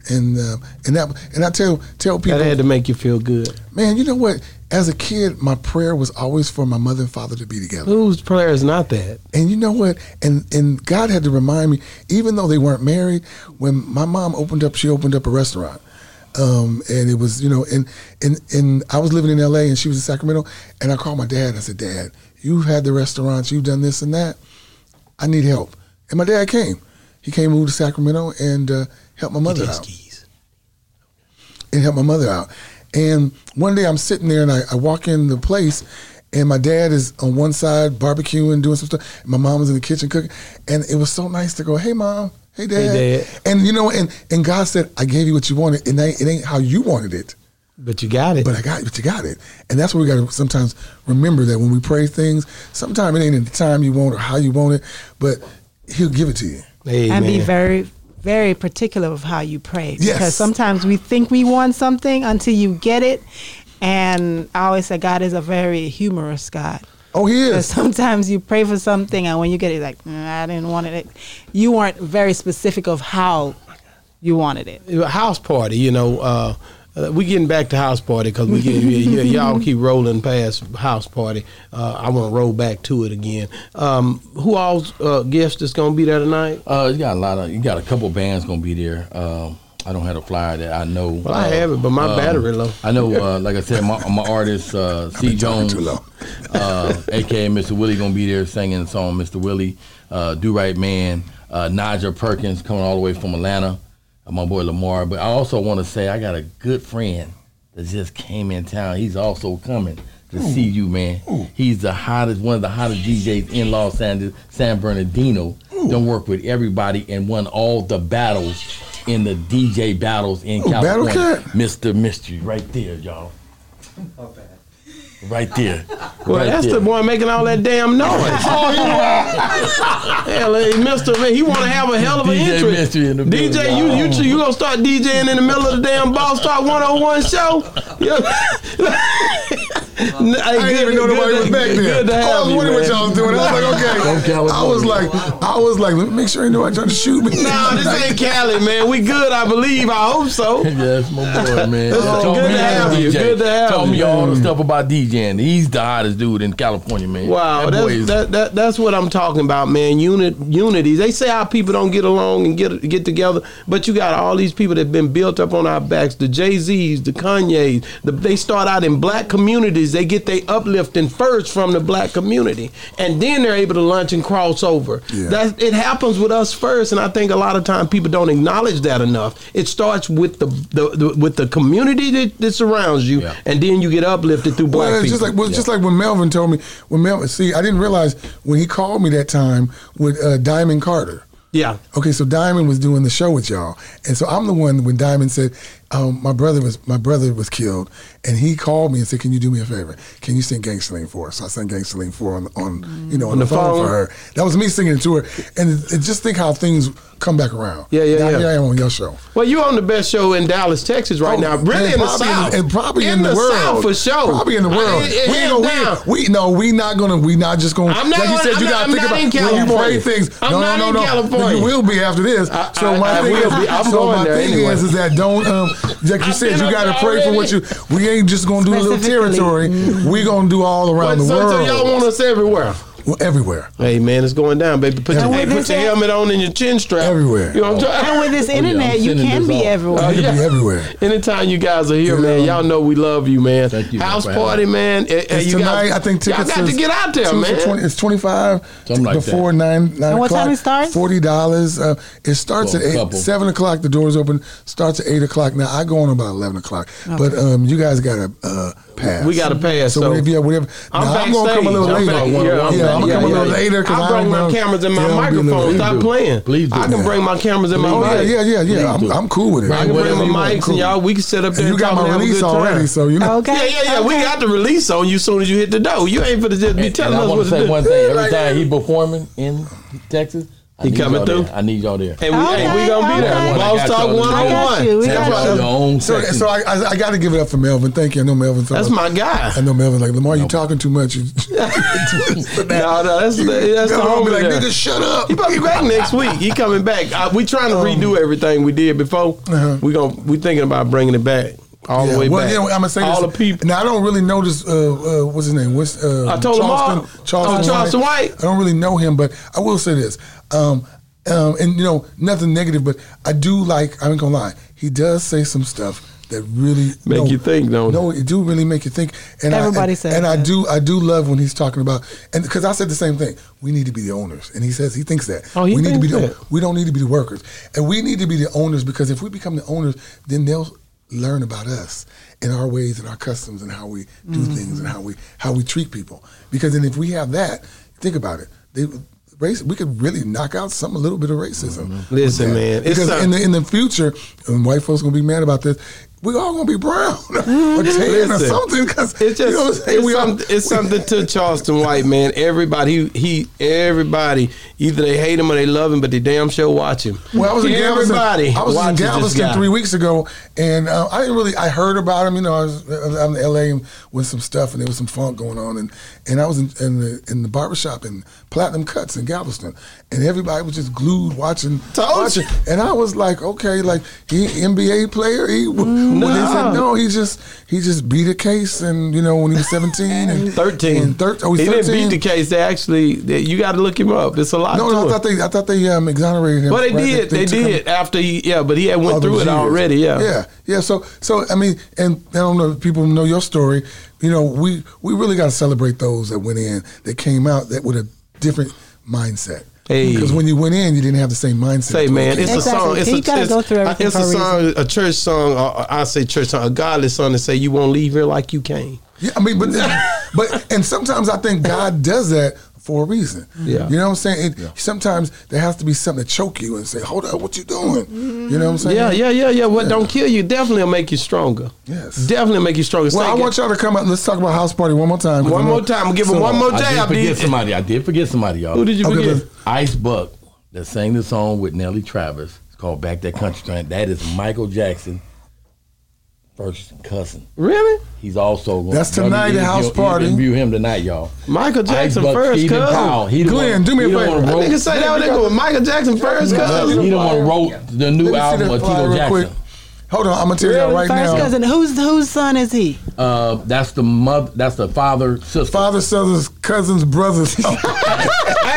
And uh, and that and I tell tell people that had to make you feel good. man, you know what? As a kid, my prayer was always for my mother and father to be together. Whose prayer is not that? And you know what? And and God had to remind me, even though they weren't married, when my mom opened up, she opened up a restaurant. Um, and it was, you know, and, and and I was living in LA and she was in Sacramento, and I called my dad. I said, Dad, you've had the restaurants, you've done this and that. I need help. And my dad came. He came moved to Sacramento and uh, helped my mother out Skis. and help my mother out. And one day I'm sitting there and I, I walk in the place and my dad is on one side barbecuing, doing some stuff. And my mom was in the kitchen cooking. And it was so nice to go, hey, mom. Hey dad. Dad. And you know, and, and God said, I gave you what you wanted. And it ain't how you wanted it, But you got it. but I got it, but you got it. And that's what we gotta sometimes remember that when we pray things, sometimes it ain't at the time you want or how you want it, but he'll give it to you. Hey, and be very very particular of how you pray Yes. because sometimes we think we want something until you get it and i always say god is a very humorous god Oh, he is. sometimes you pray for something and when you get it like "Mm, i didn't want it you weren't very specific of how you wanted it a house party, you know. Uh, uh, we getting back to house party because we get y- y- y'all keep rolling past house party. Uh, I want to roll back to it again. Um, who all's uh, guest is gonna be there tonight? Uh, you got a lot of, you got a couple bands gonna be there. Um, I don't have a flyer that I know. Well, I have it, but my um, battery low. I know, uh, like I said, my, my artist uh, C Jones, too low. uh, aka Mr. Willie, gonna be there singing the song Mr. Willie. Uh, Do Right Man, uh, Nigel Perkins coming all the way from Atlanta. Uh, my boy Lamar. But I also want to say I got a good friend that just came in town. He's also coming to see you, man. He's the hottest, one of the hottest DJs in Los Angeles, San Bernardino. Don't work with everybody and won all the battles in the DJ battles in Ooh, California. Cat? Mr. Mystery, right there, y'all. Right there. Well, right that's there. the boy making all that damn noise. Oh Hell, hey, Mister, man, he want to have a hell of an DJ entrance. In the DJ, building. you you you gonna start DJing in the middle of the damn Boss Talk 101 show? Yeah. N- hey, I didn't even know nobody good was back there. Good to I was you, wondering what man. y'all was doing. I was like, okay. I was like, I was like, let me make sure you know I trying to shoot me. No, this ain't Cali, man. We good, I believe. I hope so. Yes, my boy, man. Good to have you. Good to have you. Told me all the stuff about DJing. He's the hottest dude in California, man. Wow, that's, that, that, that's what I'm talking about, man. Unit, unity. They say our people don't get along and get get together, but you got all these people that've been built up on our backs. The Jay Z's, the Kanye's. The, they start out in black communities. They get they uplifting first from the black community, and then they're able to launch and cross over. Yeah. That it happens with us first, and I think a lot of time people don't acknowledge that enough. It starts with the, the, the with the community that, that surrounds you, Yeah. and then you get uplifted through black Well, it's people. just like well, it's just like when Melvin told me when Melvin see I didn't realize when he called me that time with uh, Diamond Carter. yeah. Okay, so Diamond was doing the show with y'all, and so I'm the one when Diamond said, um, "My brother was my brother was killed," and he called me and said, "Can you do me a favor? Can you sing Gangsterling for us?" So I sang Gangsterling for on, on you know on, the, phone, for her. That was me singing it to her, and, and just think how things come back around. Yeah, yeah, now, yeah. Here I am on your show. Well, you on the best show in Dallas, Texas right Oh, now. Really in the probably South. and probably in, in the, world South for sure. Probably in the world. it- it we ain't gonna we, we no we not gonna we not just gonna I'm not like you said I'm you not- gotta I'm think about when you California. pray things. I'm no, not no, in no, no. California. You will be after this. I- so I- my I thing will is, be. I'm so going my there thing anyway. is, is that don't um like you I've said you gotta pray for what you. We ain't just gonna do a little Specifically. territory. We gonna do all around But the so, world. so y'all want us everywhere. Well, everywhere. Hey man, it's going down, baby. Put your, hey, put your helmet on and your chin strap. Everywhere. You know what I'm And with this internet, I'm you can be off. everywhere. You can yeah. be everywhere. Anytime you guys are here, Yeah. man, y'all know we love you, man. Thank you, House for having party, me. man. Eh, It's you tonight. guys, I think tickets. Y'all got is to get out there, man. 20 it's twenty five Something like before that. nine nine And what o'clock. time it starts? Forty dollars. Uh, it starts For a at eight, couple. seven o'clock. The doors open. Starts at eight o'clock. Now I go on about eleven o'clock. But um, you guys got a uh, pass. We got a pass, So, so- whatever, yeah, whatever. I'm now, I'm gonna come a little I'm later. Back- yeah, yeah, I'm I'm gonna yeah, come a little yeah. later because I bring my cameras and my yeah, I'll be a microphone. Stop do. playing. Please do. I can Yeah. bring my cameras and my Oh yeah, mic. yeah, yeah, yeah. I'm. I'm cool with it. I can bring my want. mics Cool. and y'all. We can set up there. And you got my and have release already, so you know. Okay. Yeah, yeah, yeah. We got the release on you as soon as you hit the door. You ain't for to just be telling and I us want what to to say do. one thing. Every time he performing in Texas, I He coming through? there. I need y'all there. And we, hey, we gonna be there. okay. Boss Talk y'all. one I on got you. We one. got Have you. your own So, so I, I, I got to give it up for Melvin. Thank you. I know Melvin. thought- That's my guy. I know Melvin. Like Lamar, you talking too much. You, No, no, that's the, that's the homie like, there. nigga, shut up. He about to be back next week. He coming back. Uh, we trying to redo everything we did before. Uh-huh. We gon' we thinking about bringing it back all the way well, back. yeah, I'm gonna say all this. the people. Now I don't really know this. Uh, uh, what's his name? What's uh, I told him all. Charleston, Oh, Charleston White. I don't really know him, but I will say this. Um, um, and you know, nothing negative, but I do like. I ain't gonna lie. He does say some stuff that really Make no, you think, don't? No, it do really make you think. And I, Everybody and, says and I do. I do love when he's talking about, and because I said the same thing. We need to be the owners, and he says he thinks that. Oh, he we need to be the. that. We don't need to be the workers, and we need to be the owners because if we become the owners, then they'll learn about us and our ways and our customs and how we do Mm-hmm. things and how we how we treat people. Because then if we have that, think about it. They race we could really knock out some a little bit of racism. Mm-hmm. Listen, man, because some- in the in the future, and white folks gonna be mad about this. We all gonna be brown or tan or Listen, something because It's just you know what I'm saying? it's, We something, to Charleston White, man. Everybody, he, he, everybody, either they hate him or they love him, but they damn sure watch him. Well, I was in everybody. Galveston. I was in Galveston three weeks ago, and uh, I didn't really. I heard about him. You know, I was, I was in L.A. with some stuff, and there was some funk going on, and and I was in, in the in the barbershop in Platinum Cuts in Galveston, and everybody was just glued watching, Told watching, you. and I was like, okay, like he NBA player. He they said No. no, he just he just beat a case, and you know when he was seventeen and 13. and thir- oh, he 13. didn't beat the case. They actually, they, you got to look him up. It's a lot No, no, I thought they I thought they um, exonerated him. Well, they right? did. They, took him- did after he, yeah, but he had went all through it years. already. Yeah. yeah, yeah. So, so I mean, and I don't know if people know your story. You know, we we really got to celebrate those that went in that came out that with a different mindset. Hey. Because when you went in, you didn't have the same mindset. Say, man, it's came a song. It's You a, gotta it's, go through everything It's a a song, a church song. Or I say church song, a godly song to say you won't leave here like you came. Yeah, I mean, but but and sometimes I think God does that for a reason. Yeah. you know what I'm saying. It, Sometimes there has to be something to choke you and say, "Hold up, what you doing?" You know what I'm saying? Yeah, yeah, yeah, yeah. What don't kill you definitely will make you stronger. Yes. definitely make you stronger. Well, Say- I want y'all to come out. And let's talk about house party one more time. one I know- more time. Give him one more I did jab. forget dude. somebody. I did forget somebody, y'all. Who did you Okay, forget? let's- Ice Buck that sang the song with Nelly Travis. It's called Back That Country Train. That is Michael Jackson first cousin. Really? He's also going That's tonight at house party. Interview him tonight, y'all. Michael Jackson Icebuck first Stephen cousin. Powell. He Glenn, one- do me a he the favor. one That wrote- nigga say that they go Michael Jackson first cousin. He the one wrote the new Let me see album that of Tito Jackson. quick. Hold on, I'm gonna tell Really? y'all right First now. cousin, whose whose son is he? Uh, that's the mother. That's the father sister. Father, brothers, cousins, brothers.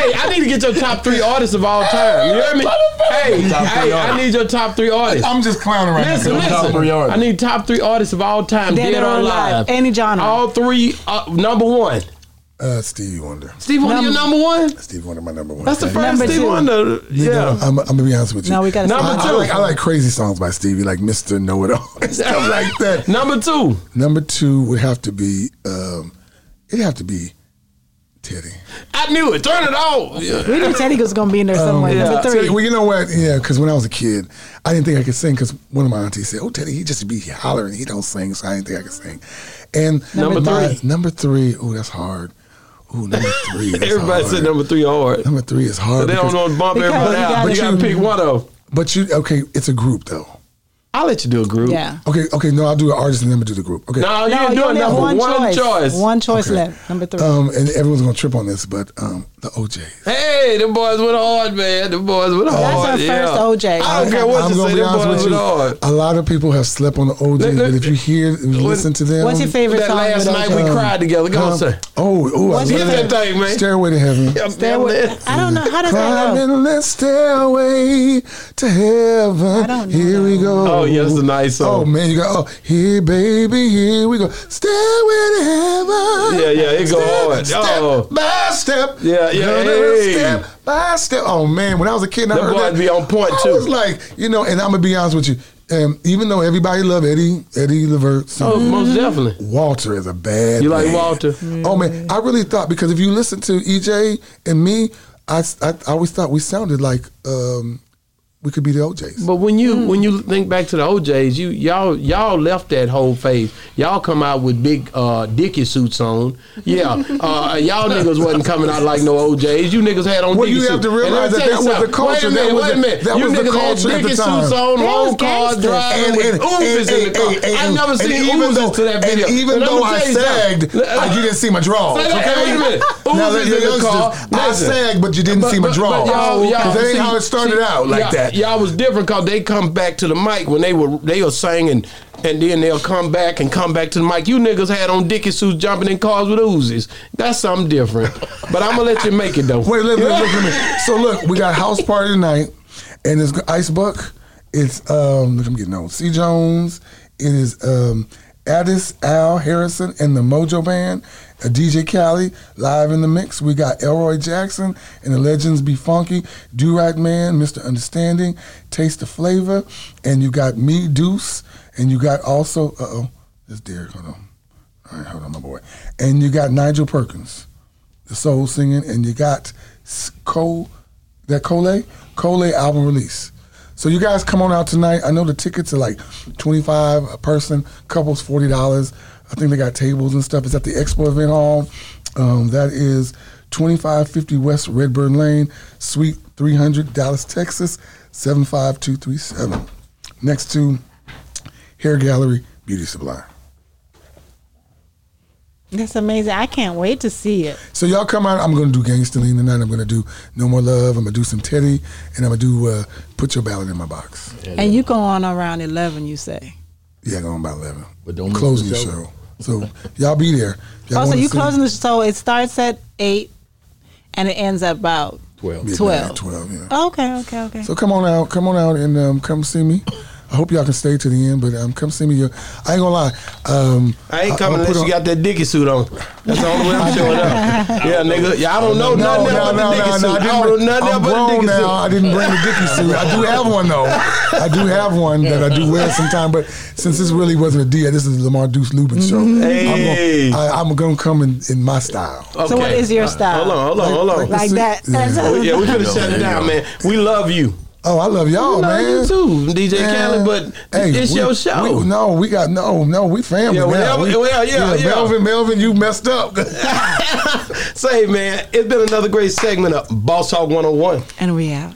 hey, I need to get your top three artists of all time. You hear me? Hey, Top three hey, I need your top three artists. I'm just clowning right Listen, now. Top listen. three artists. I need top three artists of all time, Dead dead, or or alive. alive. Any genre. All three. Uh, number one. Uh, Stevie Wonder. Steve Wonder, your number one. Stevie Wonder, my number one. That's the first Number Steve two. Wonder. Yeah. I'm, I'm gonna be honest with you. No, we gotta Number I, I two. like I like crazy songs by Stevie, like Mister Know It All and stuff like that. Number two. Number two would have to be um, it'd have to be Teddy. I knew it. Turn it off. Yeah. We knew Teddy was gonna be in there somewhere. Um, yeah. Number three. Teddy, well, you know what? Yeah, because when I was a kid, I didn't think I could sing because one of my aunties said, "Oh, Teddy, he just be hollering. He don't sing, so I didn't think I could sing." And Number my- three. number three. Oh, that's hard. Oh, number three. That's Everybody hard. said number three hard. Number three is hard. They don't because- know to bump Because everybody you out. gotta But you gotta pick one of them. But you okay? It's a group though. I'll let you do a group. yeah. Okay, okay. No, I'll do an artist and then I'm gonna do the group. Okay. No, you No, ain't you doing only have number one, one, choice. choice. One choice Okay. left. Number three. Um, and everyone's gonna trip on this, but um, the O'Jays. Hey, the boys went hard, man. The boys went hard. That's our yeah. first OJ. I don't care what I'm you gonna say. be The boys with went you. hard. A lot of people have slept on the O'Jays, Look, look, but if you hear, if you what- listen to them, What's your favorite That song? last with night OJ? we cried together. Go on, Um, sir. Oh, oh, I What's love that thing, man. Stairway to heaven. Stairway- I don't know how does that go. Climbing the stairway to heaven. I don't know Here we go. Oh, yeah, it's a nice song. Oh man, you go. Oh, here, baby, here we go. Stairway to heaven. Yeah, yeah, it go Step, hard. Step Oh. by step. Yeah, yeah, Gonna hey. Step by step. Oh man, when I was a kid, and I heard that, be on point, I too. was like, you know, and I'm gonna be honest with you. Um, even though everybody love Eddie, Eddie Levert, Oh, most definitely. Walter is a bad. You like man. Walter? Oh man, I really thought because if you listen to EJ and me, I, I, I always thought we sounded like um, we could be the O'Jays. But when you when you think back to the O'Jays, you y'all y'all left that whole phase. Y'all come out with big uh, Dickie suits on. Yeah, uh, y'all niggas wasn't coming out like no O'Jays. You niggas had on Well, Dickie you suits. have to realize that you that was the something. culture. Wait a That minute, was wait a the- minute. that you was the culture had at the time. suits on, They long was cars gangsters. driving with Oofers in the car. I never seen even though, to that video. And even though I'ma I tell you sagged, you didn't see my drawers. Okay, wait a minute. Now, Oofers the in the youngsters, car. I sagged, but you didn't see my But- but drawers. y'all- y'all- Because that ain't how it started out like that. Y'all was different because they come back to the mic when they were they were singing, and then they'll come back and come back to the mic. You niggas had on Dickie suits jumping in cars with Uzis. That's something different. But I'm gonna let you make it though. Wait, look, look, look at me. So look, we got house party tonight, and it's Ice Buck. It's um, look, I'm getting old. C Jones. It is um, Addis Al Harrison and the Mojo Band. DJ Khaled live in the mix. We got Elroy Jackson and the Legends Be Funky. Do Right Man, Mr. Understanding, Taste the Flavor, and you got me, Deuce, and you got also uh oh, this Derek. Hold on. All right, hold on, my boy. And you got Nigel Perkins the soul singing, and you got Cole, that Cole, Cole album release. So you guys come on out tonight. I know the tickets are like twenty five a person, couples forty dollars. I think they got tables and stuff. It's at the Expo Event Hall. Um, that is twenty five fifty West Redbird Lane, Suite three hundred, Dallas, Texas seven five two three seven. Next to Hair Gallery Beauty Supply. That's amazing. I can't wait to see it. So y'all come out. I'm gonna do Gangsta Lean tonight. I'm gonna do No More Love. I'm gonna do some Teddy, and I'm gonna do uh, Put Your Ballad in My Box. And you go on around eleven. You say. Yeah, going about eleven. But don't miss closing the the show. show. So y'all be there. Y'all Oh, so you see- closing the so it starts at eight, and it ends at about. Twelve. Yeah, 12. Twelve. Yeah. Oh, okay, okay, okay. So come on out. Come on out and um, come see me. I hope y'all can stay to the end, but um, come see me. I ain't gonna lie. Um, I ain't coming I'ma unless you on- got that Dickie suit on. That's the only way I'm showing up. Yeah, nigga. Yeah, I don't know No, nothing no, else no, but the no, Dickie no. suit. I I didn't don't bring, know nothing I'm else but the grown Dickie now. suit. I didn't bring the Dickie suit. I do have one though. I do have one that I do wear sometime. But since this really wasn't a D, this is Lamar Deuce Lubin show. Hey. I'm gonna, I, I'm gonna come in, in my style. So what is your style? Hold on, hold on, hold on. Like- Like that. Yeah. That's Oh, yeah, we finna Yo, shut it down, man. We love you. Oh, I love y'all, We love man. you too, DJ Man. Khaled, but Hey, it's we- your show. we- no, we got no, no. We family Yeah, now. well, We- well, yeah, yeah. Melvin, Melvin, you messed up. Say, man, it's been another great segment of Boss Talk 101. And we out.